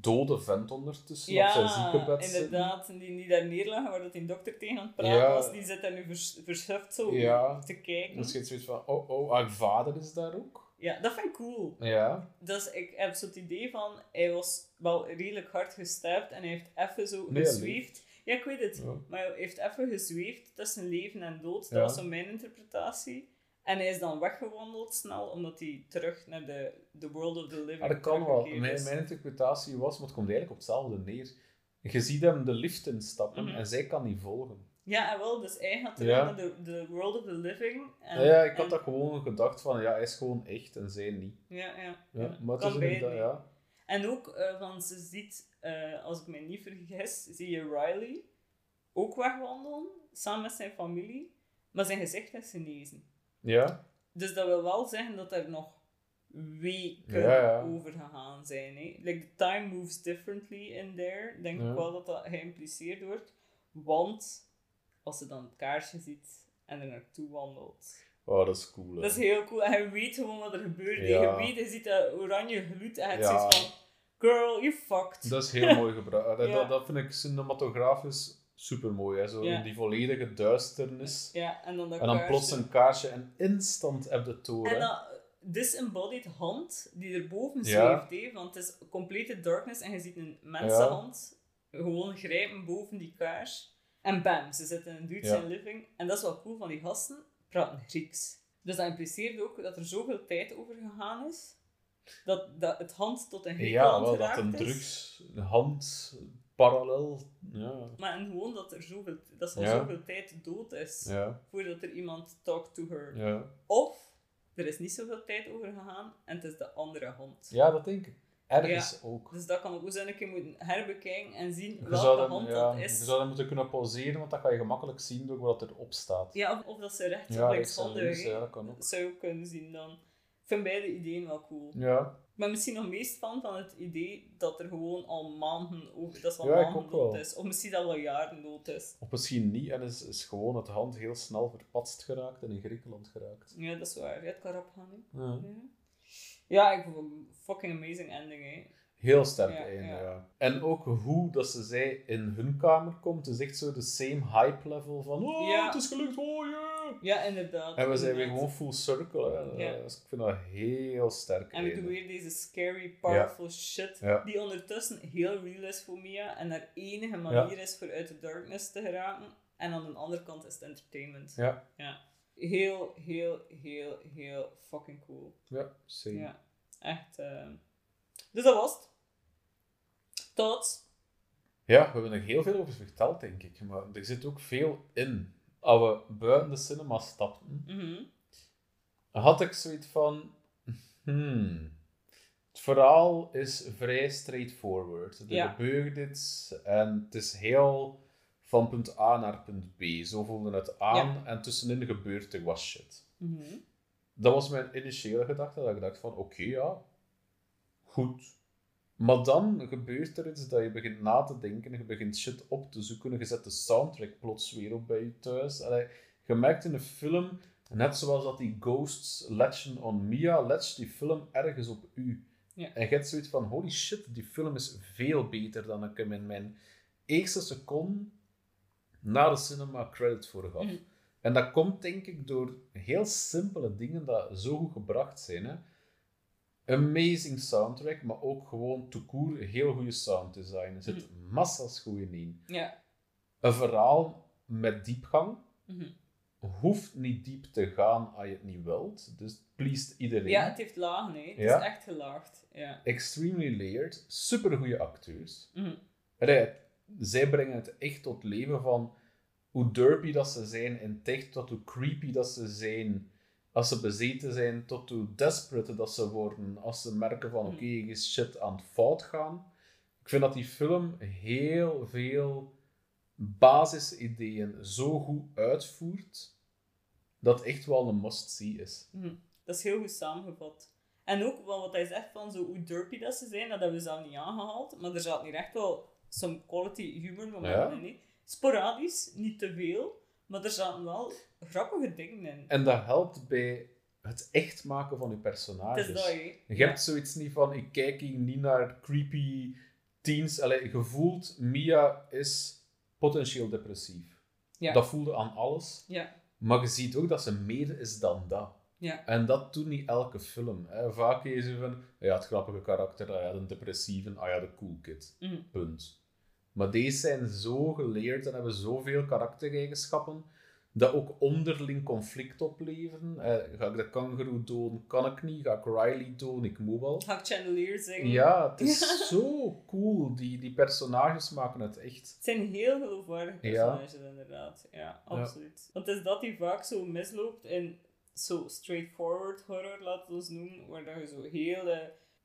dode vent ondertussen op zijn Ja, ziekenbed zitten. inderdaad. Die, die daar neerlagen, waar dat die dokter tegen aan het praten Ja. was, die zit daar nu vers, verschuft zo Ja. te kijken. Dan schiet zoiets van, oh, oh, haar vader is daar ook. Ja, dat vind ik cool. Ja, Dus ik heb zo het idee van, hij was wel redelijk hard gestapt en hij heeft even zo Nee, gezweefd. Ja, ik weet het. Ja. Maar hij heeft even gezweefd tussen leven en dood. Dat Ja. was zo mijn interpretatie. En hij is dan weggewandeld snel, omdat hij terug naar de, the world of the living maar dat kan wel. Mijn, interpretatie was, maar het komt eigenlijk op hetzelfde neer. Je ziet hem de lift instappen Mhm. en zij kan niet volgen. Ja, wel, dus hij gaat terug Ja. naar de, the world of the living. En, Ja, ja, ik had en- dat gewoon gedacht van, ja, hij is gewoon echt en zij niet. Ja, ja. Ja, maar het Kan is beide inderdaad, niet. ja. En ook, eh, van ze ziet, eh, als ik me niet vergis, zie je Riley ook wegwandelen, samen met zijn familie, maar zijn gezicht is genezen. Ja, Dus dat wil wel zeggen dat er nog weken Ja, ja. over gegaan zijn. Hè? Like, the time moves differently in there. Denk Ja. ik wel dat dat geïmpliceerd wordt. Want, als ze dan het kaarsje ziet en er naartoe wandelt, oh, dat is cool. hè. dat is heel cool. En je weet gewoon wat er gebeurt. Je weet, je ziet dat oranje gloed en het Ja. zoiets van... Girl, you fucked. Dat is heel mooi [LAUGHS] Ja. dat, dat vind ik cinematografisch super mooi. Hè? Zo Ja. in die volledige duisternis. Ja, en dan dat En dan plots een kaarsje en instant heb de toren. En dat disembodied hand die erboven Ja. zweeft, hè, want het is complete darkness en je ziet een mensenhand gewoon grijpen boven die kaars. En bam, ze zitten in een Ja. zijn living. En dat is wel cool van die gasten, praten Grieks. Dus dat impliceert ook dat er zoveel tijd over gegaan is, dat, dat het hand tot een ja, Griekenland wel, dat geraakt een is. drugs, een hand, parallel. Ja, Maar en gewoon dat er zoveel, dat er Ja. zoveel tijd dood is, ja, voordat er iemand talk to her. ja. Of, er is niet zoveel tijd over gegaan en het is de andere hand. ja dat denk ik. Ergens ook. Dus dat kan ook eens een keer moeten herbekijken en zien Je welke dat, hand ja, dat je is. zou dat moeten kunnen pauzeren, want dat kan je gemakkelijk zien door wat erop staat. Ja, of, of dat ze rechts Ja, of links, ja, dat kan ook. Dat zou je ook kunnen zien dan. Ik vind beide ideeën wel cool. Ja, ben misschien nog meest fan van het idee dat er gewoon al maanden over, dat is al Ja, maanden ook dood is. Of misschien dat wel jaren dood is. of misschien niet, en is, is gewoon het hand heel snel verpatst geraakt en in Griekenland geraakt. Ja, dat is waar. Ja, het kan rap gaan. hè. Ja. Ja. Ik vond een fucking amazing ending, hè. Heel sterk Ja, einde, ja. ja. En ook hoe dat ze zei in hun kamer komt, is echt zo de same hype level van oh, Ja. het is gelukt, oh yeah! Ja, inderdaad. En we zijn weer gewoon full circle, hè. Ja. Dus ik vind dat heel sterk En we doen weer deze scary, powerful shit, die ondertussen heel real is voor Mia en haar enige manier is voor uit de darkness te geraken. En aan de andere kant is het entertainment. Ja, Ja. Heel, heel, heel, heel fucking cool. ja, same. Ja, echt. eh. Dus dat was het. Tot. Ja, we hebben er heel veel over verteld, denk ik. Maar er zit ook veel in. Als we buiten de cinema stapten, Mhm. had ik zoiets van... Hmm, het verhaal is vrij straightforward. Er Ja. gebeurt iets en het is heel van punt A naar punt B. Zo voelde het aan en tussenin gebeurt er wat shit. Mhm. Dat was mijn initiële gedachte, dat ik dacht van, oké, ja, goed. Maar dan gebeurt er iets dat je begint na te denken, je begint shit op te zoeken, je zet de soundtrack plots weer op bij je thuis. Allee, je merkt in een film, net zoals dat die ghosts latchen on Mia, latcht die film ergens op u. Ja. En je hebt zoiets van, holy shit, die film is veel beter dan ik hem in mijn eerste seconde na de cinema credit voor gaf. En dat komt denk ik door heel simpele dingen dat zo goed gebracht zijn. Hè? Amazing soundtrack, maar ook gewoon tout court heel goede sounddesign. Er zit massas goede in. Ja. Een verhaal met diepgang Mhm. hoeft niet diep te gaan als je het niet wilt. Dus het pleased iedereen. ja, het heeft lagen, hè. Het Ja. is echt gelaagd. Ja. Extremely layered, super goede acteurs. Allee, zij brengen het echt tot leven van hoe derpy dat ze zijn in tech, tot hoe creepy dat ze zijn als ze bezeten zijn, tot hoe desperate dat ze worden als ze merken van Hmm. oké, er is shit aan het fout gaan. Ik vind dat die film heel veel basisideeën zo goed uitvoert, dat echt wel een must-see is. Mhm. Dat is heel goed samengevat. En ook wat hij zegt van zo hoe derpy dat ze zijn, dat hebben we zelf niet aangehaald. Maar er zat hier echt wel some quality humor momenten Ja. in. Sporadisch, niet te veel. Maar er zaten wel grappige dingen in. En dat helpt bij het echt maken van je Het personages. is dat. Je hebt zoiets niet van, ik kijk hier niet naar creepy teens. Allee, je voelt, Mia is potentieel depressief. Ja. Dat voelde aan alles. Ja. Maar je ziet ook dat ze meer is dan dat. Ja. En dat doet niet elke film. Hè. Vaak is je van, ja, het grappige karakter, ah ja, de depressieve, ah ja, de cool kid. Mhm. Punt. Maar deze zijn zo geleerd en hebben zoveel karaktereigenschappen dat ook onderling conflict opleveren. Eh, ga ik de kangaroo doden? Kan ik niet. Ga ik Riley doden? Ik moet wel. Ga ik Chandelier zeggen? Ja, het is [LAUGHS] zo cool. Die, die personages maken het echt. Het zijn heel geloofwaardige Ja. personages, inderdaad. Ja, absoluut. Want het is dat die vaak zo misloopt in zo straightforward horror, laten we ons noemen, waar dat je zo heel...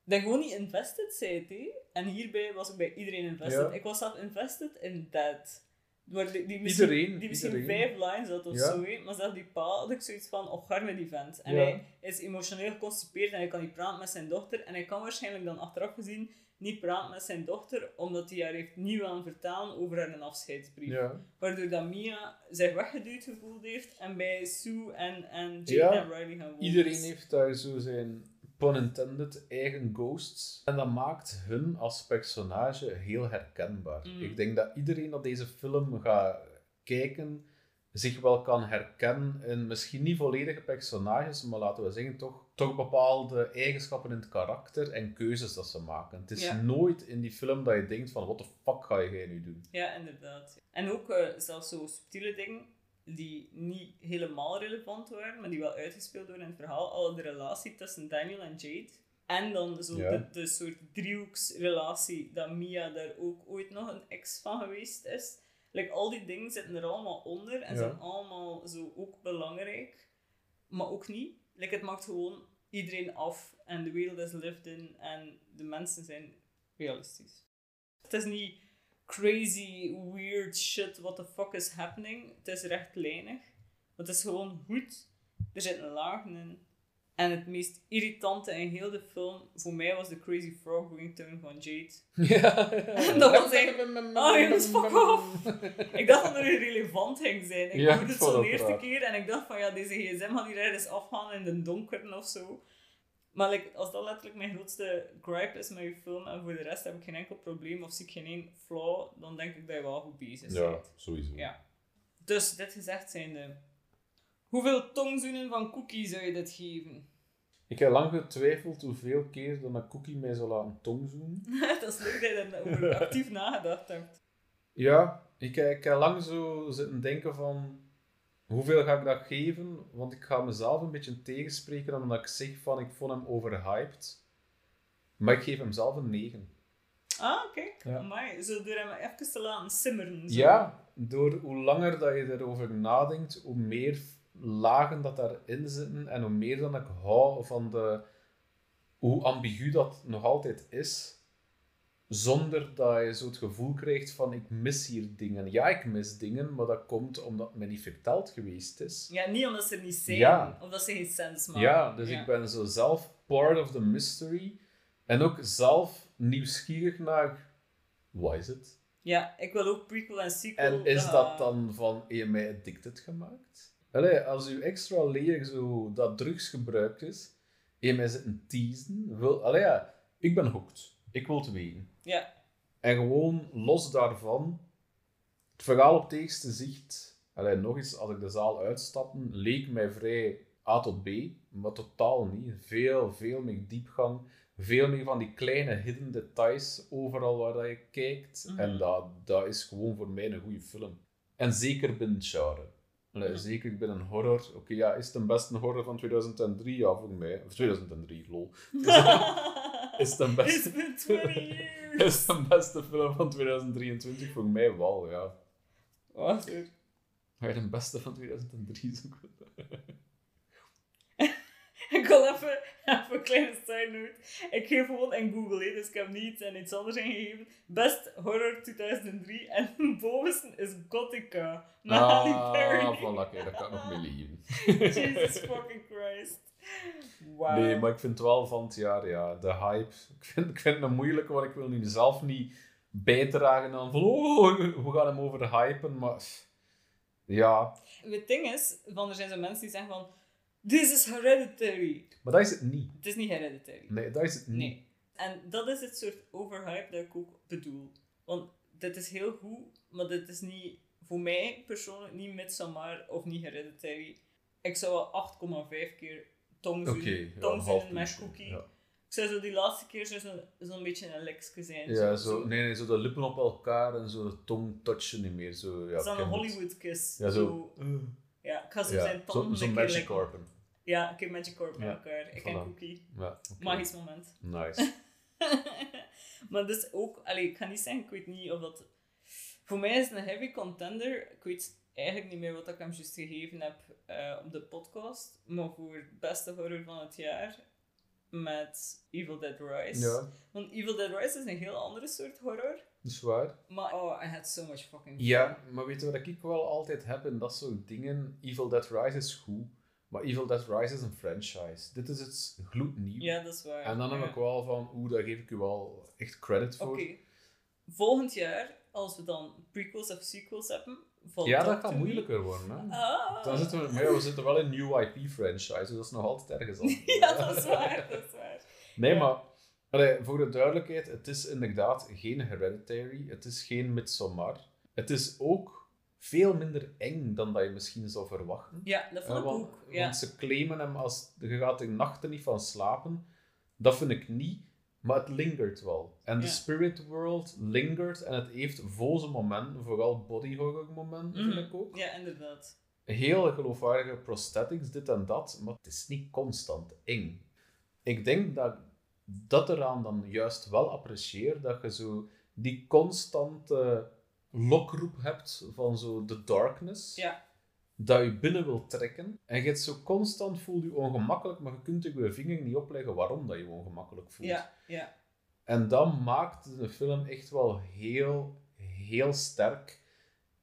dat gewoon niet invested bent, hè. En hierbij was ik bij iedereen invested. Ja. Ik was zelf invested in Dead. Waar die, die misschien, Iedereen, die misschien iedereen. vijf lines had of Ja. zo. Maar zelf die pa had ik zoiets van, oh, gar met die vent. En Ja. hij is emotioneel geconstipeerd en hij kan niet praten met zijn dochter. En hij kan waarschijnlijk dan achteraf gezien niet praten met zijn dochter, omdat hij haar heeft niet willen vertellen over haar een afscheidsbrief. Ja. Waardoor dat Mia zich weggeduwd gevoeld heeft en bij Sue en, en Jade Ja, en Riley gaan wonen. Iedereen heeft daar zo zijn, pun intended, eigen ghosts. En dat maakt hun als personage heel herkenbaar. Mm. Ik denk dat iedereen dat deze film gaat kijken, zich wel kan herkennen in misschien niet volledige personages, maar laten we zeggen toch, toch bepaalde eigenschappen in het karakter en keuzes dat ze maken. Het is Ja. nooit in die film dat je denkt van, what the fuck ga je nu doen? Ja, inderdaad. En ook eh, zelfs zo subtiele dingen die niet helemaal relevant waren, maar die wel uitgespeeld worden in het verhaal. Al de relatie tussen Daniel en Jade. En dan zo Ja. de, de soort driehoeksrelatie dat Mia daar ook ooit nog een ex van geweest is. Like, al die dingen zitten er allemaal onder en Ja. zijn allemaal zo ook belangrijk, maar ook niet. Like, het maakt gewoon iedereen af en de wereld is lived in en de mensen zijn realistisch. Het is niet crazy, weird shit, what the fuck is happening. Het is rechtlijnig. Het is gewoon goed. Er zitten lagen in. En het meest irritante in heel de film, voor mij was de Crazy Frog Going Town van Jade. [LAUGHS] Ja. [LAUGHS] Dat was echt- Oh, jongens, fuck off. Ik dacht dat er relevant ging zijn. Ik Ja, hoorde het zo de eerste raar. keer en ik dacht van ja, deze gsm gaat hier ergens afgaan in de donkeren of zo. Maar like, als dat letterlijk mijn grootste gripe is met je film en voor de rest heb ik geen enkel probleem of zie ik geen één flaw, dan denk ik dat je wel goed bezig Ja, bent. sowieso. Ja. Dus, dit gezegd zijnde, hoeveel tongzoenen van cookie zou je dit geven? Ik heb lang getwijfeld hoeveel keer dat een cookie mij zou laten tongzoenen. [LAUGHS] dat is leuk dat je daarover [LAUGHS] actief nagedacht hebt. Ja, ik, ik heb lang zo zitten denken van hoeveel ga ik dat geven? Want ik ga mezelf een beetje tegenspreken omdat ik zeg van ik vond hem overhyped. Maar ik geef hem zelf een 9. Ah, kijk. Ja. Amai, zo door hem even te laten simmeren. Zo. Ja, door hoe langer dat je erover nadenkt, hoe meer lagen dat daarin zitten en hoe meer dan ik hou van de, hoe ambigu dat nog altijd is, zonder dat je zo het gevoel krijgt van ik mis hier dingen. Ja, ik mis dingen, maar dat komt omdat het me niet verteld geweest is. Ja, niet omdat ze er niet zijn, Ja. of dat ze geen sens maken. Ja, dus ik ben zo zelf part of the mystery en ook zelf nieuwsgierig naar wat is het? Ja, ik wil ook prequel en sequel. En is eh, dat dan van, heb je mij addicted gemaakt? Allee, als uw extra layer zo dat drugsgebruik is, je mij zitten teasen, wil, allee, ja, ik ben hooked. Ik wil het weten. Ja, En gewoon los daarvan, het verhaal op het eerste zicht, allee, nog eens, als ik de zaal uitstapte, leek mij vrij A tot B, maar totaal niet. Veel, veel meer diepgang. Veel meer van die kleine hidden details overal waar dat je kijkt. Mhm. En dat, dat is gewoon voor mij een goede film. En zeker binnen het genre. Allee, Mhm. Zeker binnen horror. Oké, ja, is het een beste horror van 2003? Ja, voor mij. Of 2003, lol. [LAUGHS] [LAUGHS] [LAUGHS] Is het een beste... It's been 20 years. Is een beste film van 2023? Voor mij wel, ja. Ga je de beste van 2003 zoeken? [LAUGHS] Ik wil even, even een kleine side note. Ik geef gewoon in Google, hè, dus ik heb niet iets en iets anders ingegeven. Best Horror 2003 en [LAUGHS] bovenste is Gothica. Met Halle Berry. Ah, voilà, kijk, dat kan ik nog mee leven. Jesus fucking Christ. Wow. Nee, maar ik vind wel van het jaar, ja, de hype. Ik vind, ik vind het een moeilijke, want ik wil nu zelf niet bijdragen aan van, oh, we gaan hem over hypen, maar... Ja, Het ding is, van, er zijn zo mensen die zeggen van... This is hereditary. maar dat is het niet. Het is niet hereditary. Nee, dat is het niet. Nee. En dat is het soort overhype dat ik ook bedoel. Want dit is heel goed, maar dit is niet, voor mij persoonlijk, niet Midsommar of niet Hereditary. Ik zou wel 8,5 keer tongzoen, Oké, ja, tongzoenen half met puntje, cookie. Ja, Ik zou zo die laatste keer zo- zo'n zo'n beetje een lekske zijn. ja zo, nee, nee, zo de lippen op elkaar en zo de tong touchen niet meer. Zo, ja, ik een. Hollywood kiss. Ja, zo. Ja, ik ga zo Ja, zijn zo, tanden zo een keer Magic. Ja, een keer Magic Corp met Ja, elkaar. Ik voilà. en Cookie. Ja, oké. Magisch moment. Nice. [LAUGHS] maar dus ook, allee, ik ga niet zeggen, ik weet niet of dat. Voor mij is een heavy contender. Ik weet eigenlijk niet meer wat ik hem juist gegeven heb eh, op de podcast. Maar voor het beste horror van het jaar met Evil Dead Rise. Ja, Want Evil Dead Rise is een heel andere soort horror. dat is waar. Maar oh, I had so much fucking fun. Ja, maar weet je wat ik wel altijd heb in dat soort dingen? Evil Dead Rise is goed, maar Evil Dead Rise is een franchise. Dit is het gloednieuw. Ja, dat is waar. En dan heb ik wel van, oeh, daar geef ik u wel echt credit voor. Oké. Volgend jaar, als we dan prequels of sequels hebben, Ja, dat gaat moeilijker worden. Hè? Ah. Dan zitten we, maar ja, we zitten wel in nieuw IP-franchise, dus dat is nog altijd ergens anders. [LAUGHS] ja, dat is waar, dat is waar. Nee, Ja. maar allee, voor de duidelijkheid, het is inderdaad geen Hereditary, het is geen Midsommar. Het is ook veel minder eng dan dat je misschien zou verwachten. Ja, dat vond ik want, ook. Ja. want ze claimen hem als je gaat er nachten niet van slapen. Dat vind ik niet, maar het lingert wel. En de Ja. spirit world lingert en het heeft voze momenten, vooral body horror momenten, vind ik ook. Ja, inderdaad. Heel geloofwaardige prosthetics, dit en dat, maar het is niet constant eng. Ik denk dat dat eraan dan juist wel apprecieer, dat je zo die constante lokroep hebt van zo de darkness. Ja. Dat je binnen wil trekken. En je zo constant voelt je ongemakkelijk, maar je kunt je vinger niet opleggen waarom dat je je ongemakkelijk voelt. Ja, ja. En dat maakt de film echt wel heel, heel sterk.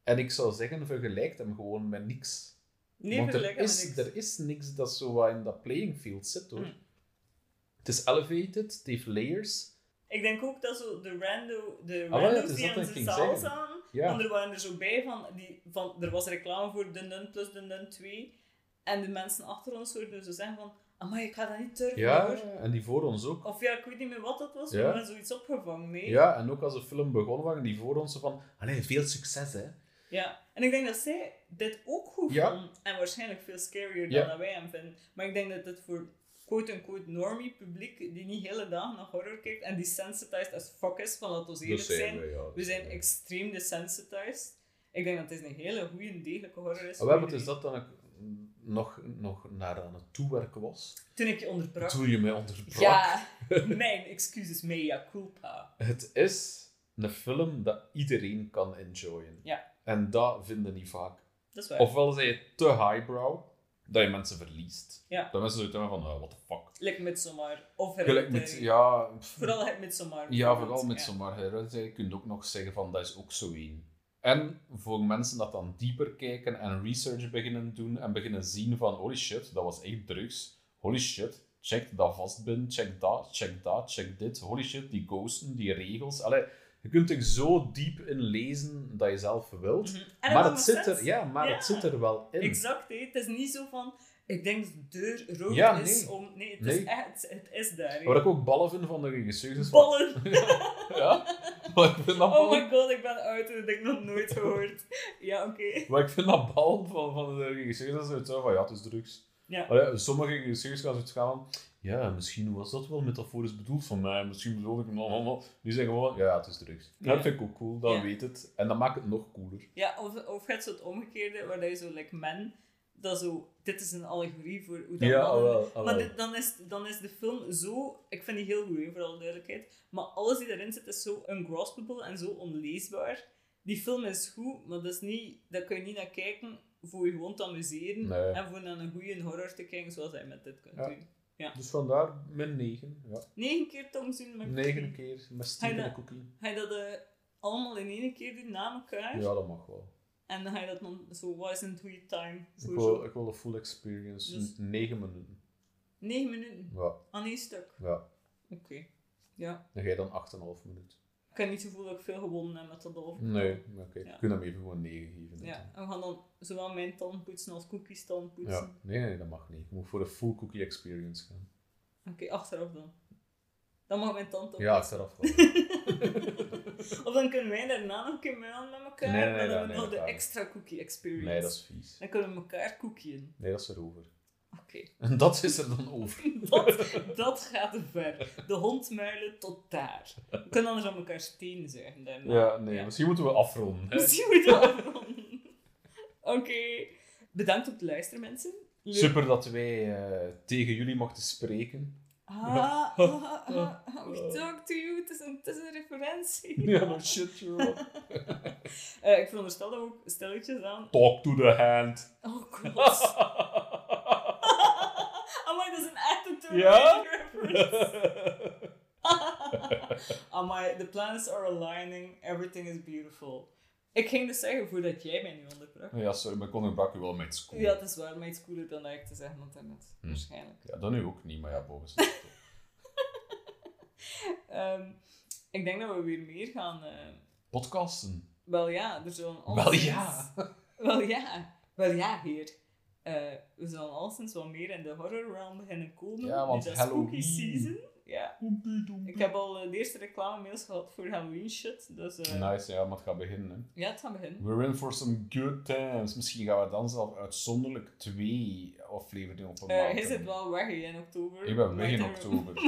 En ik zou zeggen, vergelijk hem gewoon met niks. Nee, Want er is, met niks. er is niks dat zo wat in dat playing field zit, hoor. Mm. Het is elevated, het heeft layers. Ik denk ook dat zo de, rando, de Ah, ja, rando's is die aan de Ja. want er waren er zo bij van, die, van, er was reclame voor de Nun plus de Nun 2, en de mensen achter ons hoorden zo zeggen van, amai, ik ga dat niet durven Ja, hoor. en die voor ons ook. Of ja, ik weet niet meer wat dat was, Ja. maar we hebben zoiets opgevangen mee. Ja, en ook als de film begon, waren die voor ons van... Allee, veel succes, hè. Ja, en ik denk dat zij dit ook goed Ja. vonden. En waarschijnlijk veel scarier Ja. dan dat wij hem vinden. Maar ik denk dat het voor quote-unquote normie publiek, die niet hele dagen naar horror kijkt en die sensitized as fuck is, van laten we eerlijk zijn. we, ja. We zijn extreem desensitized. Ik denk dat het een hele goede, degelijke horror is. Maar het is dat dan ik nog, nog naar aan het toewerken was. Toen ik je onderbrak. Toen je mij onderbrak. Ja, [LAUGHS] mijn excuses, mea culpa. Het is een film dat iedereen kan enjoyen. Ja. En dat vinden niet vaak. Dat is waar. Ofwel zijn je te highbrow, dat je mensen verliest. Ja. Dat mensen zoiets hebben van, oh, what the fuck. Like Midsommar. Of Gelijk met, ja... pff, Vooral het Midsommar. Ja, vooral met Ja. zomaar je ook nog zeggen van, dat is ook zo één. En voor mensen dat dan dieper kijken en research beginnen doen en beginnen zien van, holy shit, dat was echt drugs. Holy shit, check dat vastbind, check dat, check dat, check dit. Holy shit, die ghosten, die regels. Allee, je kunt er zo diep in lezen dat je zelf wilt. Mhm. Maar het zit er, ja, maar Ja. het zit er wel in. Exact, het is niet zo van, ik denk dat de deur rood Ja, is om... Nee, het, Nee. Is echt, het is daar. Wat ik ook ballen vind van de regisseurs van... Ballen! [LAUGHS] Ja, maar ik vind dat Oh ballen. my god, ik ben oud en dat heb ik nog nooit gehoord. Ja, oké. Maar ik vind dat bal van, van de regisseurs dat ze het zo van, ja, het is drugs. Ja. Allee, sommige regisseurs gaan zoiets gaan ja, misschien was dat wel metaforisch bedoeld van mij, misschien bedoel ik nog allemaal. Die zeggen gewoon, ja, ja, het is drugs. Ja. Dat vind ik ook cool, dat Ja. weet het. En dat maakt het nog cooler. Ja, of, of het zo het omgekeerde, waar je zo, like men, dat zo, dit is een allegorie voor hoe dat mannen... Maar dit- dan, is, dan is de film zo... Ik vind die heel goed, voor alle duidelijkheid. Maar alles die erin zit is zo ungraspable en zo onleesbaar. Die film is goed, maar dat is niet, daar kun je niet naar kijken voor je gewoon te amuseren. Nee. En voor naar een goede horror te kijken zoals hij met dit kunt Ja. doen. Dus vandaar min 9. Ja. Negen keer Tom zien met Negen keer met Steven Hij en dat- Cookie. Ga je dat eh, allemaal in één keer doen, na elkaar? Ja, dat mag wel. En dan ga je dat dan zo, wat is een goede time? Ik wil, zo ik wil de full experience. Dus- 9 minuten. negen minuten Ja, aan één stuk. ja. Oké. Ja. Dan ga je dan 8,5 minuten. Ik heb niet het gevoel dat ik veel gewonnen heb met dat half. Nee, oké. Ja. Je kunt hem even gewoon 9 geven. Ja, en we gaan dan zowel mijn tanden poetsen als cookies tanden poetsen. Ja, nee, nee, dat mag niet. Je moet voor de full cookie experience gaan. Oké, achteraf dan. Dan mag mijn tand ook. Ja, achteraf wel. [LAUGHS] Of dan kunnen wij daarna nog een keer muilen met elkaar. Nee, nee, dan nee, hebben we nog de extra cookie experience. Nee, dat is vies. Dan kunnen we elkaar koekien. Nee, dat is erover. Oké. En dat is er dan over. [LAUGHS] Dat, dat gaat te ver. De hond muilen tot daar. We kunnen anders aan elkaar steen zeggen. Ja, nee, misschien moeten we afronden. hè. Misschien moeten we afronden. [LAUGHS] Oké. Bedankt om te luisteren, mensen. Leuk. Super dat wij eh, tegen jullie mochten spreken. Ah, ah, ah, ah, we talk to you. Het is een, het is een referentie. Ja, no shit, joh. Eh, ik veronderstel dat we ook stilletjes aan. Talk to the hand. Oh god. [LAUGHS] Amai, dat is een echte Tomb Ja? Reference. [LAUGHS] Amai, the planets are aligning. Everything is beautiful. Ik ging dus zeggen voordat jij mij nu onderbrak. ja, sorry, maar ik onderbrak u wel met school. Ja, het is waar, maar iets cooler dan dat ik te zeggen had daarnet. Hm. Waarschijnlijk. Ja, dat nu ook niet, maar ja, boven [LAUGHS] het Ehm, ik denk dat we weer meer gaan... eh, Podcasten. wel ja, er zullen Wel ja. [LAUGHS] Wel ja. Wel ja, heer. Eh, we zullen alleszins wat meer in de horror realm beginnen komen. Ja, want Halloween. season. Ja. Ik heb al eh, de eerste reclame mails gehad voor Halloween shit. Dus eh, Nice, ja, maar het gaat beginnen. Hè. ja, het gaat beginnen. We're in for some good times. Misschien gaan we dan zelf uitzonderlijk twee afleveringen op een maand hij zit hebben. wel weg in oktober. Ik ben weg in oktober. [LAUGHS]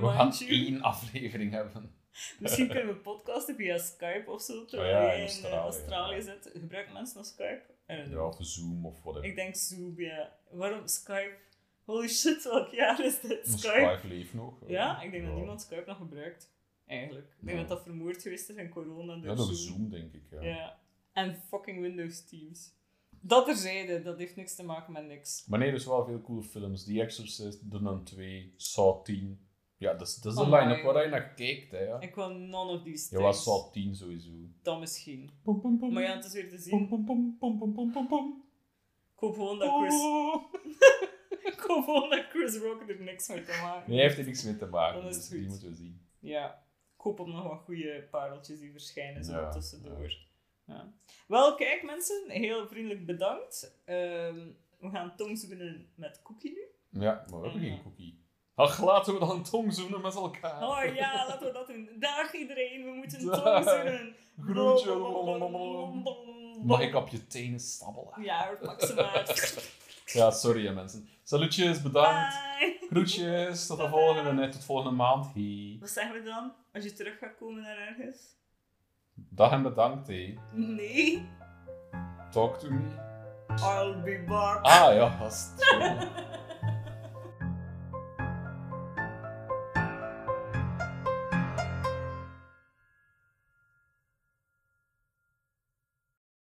We gaan you? één aflevering hebben. Misschien [LAUGHS] kunnen we podcasten via Skype of zo. Terwijl Oh ja, in in Australië, eh, Australië ja. zit. Gebruiken mensen nog Skype? Ja, of Zoom of whatever. Ik denk Zoom, ja. Waarom Skype? Holy shit, welk jaar is dit? Skype? Skype leeft nog. Ja, ik denk dat niemand Skype nog gebruikt. Eigenlijk. Ik denk dat dat vermoord geweest is in corona door Ja, door Zoom. Zoom, denk ik. Ja. Ja. En fucking Windows Teams. Dat terzijde, dat heeft niks te maken met niks. Maar nee, dus wel veel coole films. The Exorcist, The Nun 2, Saw 10. Ja, dat is, dat is de Amai. line-up waar je naar kijkt, hè. Ja, Ik wil none of these ja wel things. Saw 10 sowieso. Dat misschien. Pom, pom, pom. Maar ja, het is weer te zien. Ik hoop gewoon dat Chris, Oh. [LAUGHS] ik hoop gewoon dat Chris Rock er niks mee te maken Nee, hij heeft er niks mee te maken, Dan is dus het die goed. moeten we zien. Ja, ik hoop op nog wat goede pareltjes die verschijnen zo Ja, tussendoor. Ja. Wel, kijk mensen, heel vriendelijk bedankt. Ehm, we gaan tongzoenen met Cookie nu. Ja, maar we hebben geen cookie. Ach, laten we dan tongzoenen met elkaar. Oh ja, laten we dat doen. Dag iedereen, we moeten tongzoenen. Groentje. Mag ik op je tenen stabbelen? Ja, maar. Ja, sorry hè, mensen. Salutjes, bedankt. Bye. Groetjes, tot de volgende, net tot volgende maand. Hey. Wat zeggen we dan als je terug gaat komen naar ergens? Dag en bedankt, hé. Nee, Talk to me. I'll be back. Ah ja, gast. [LAUGHS]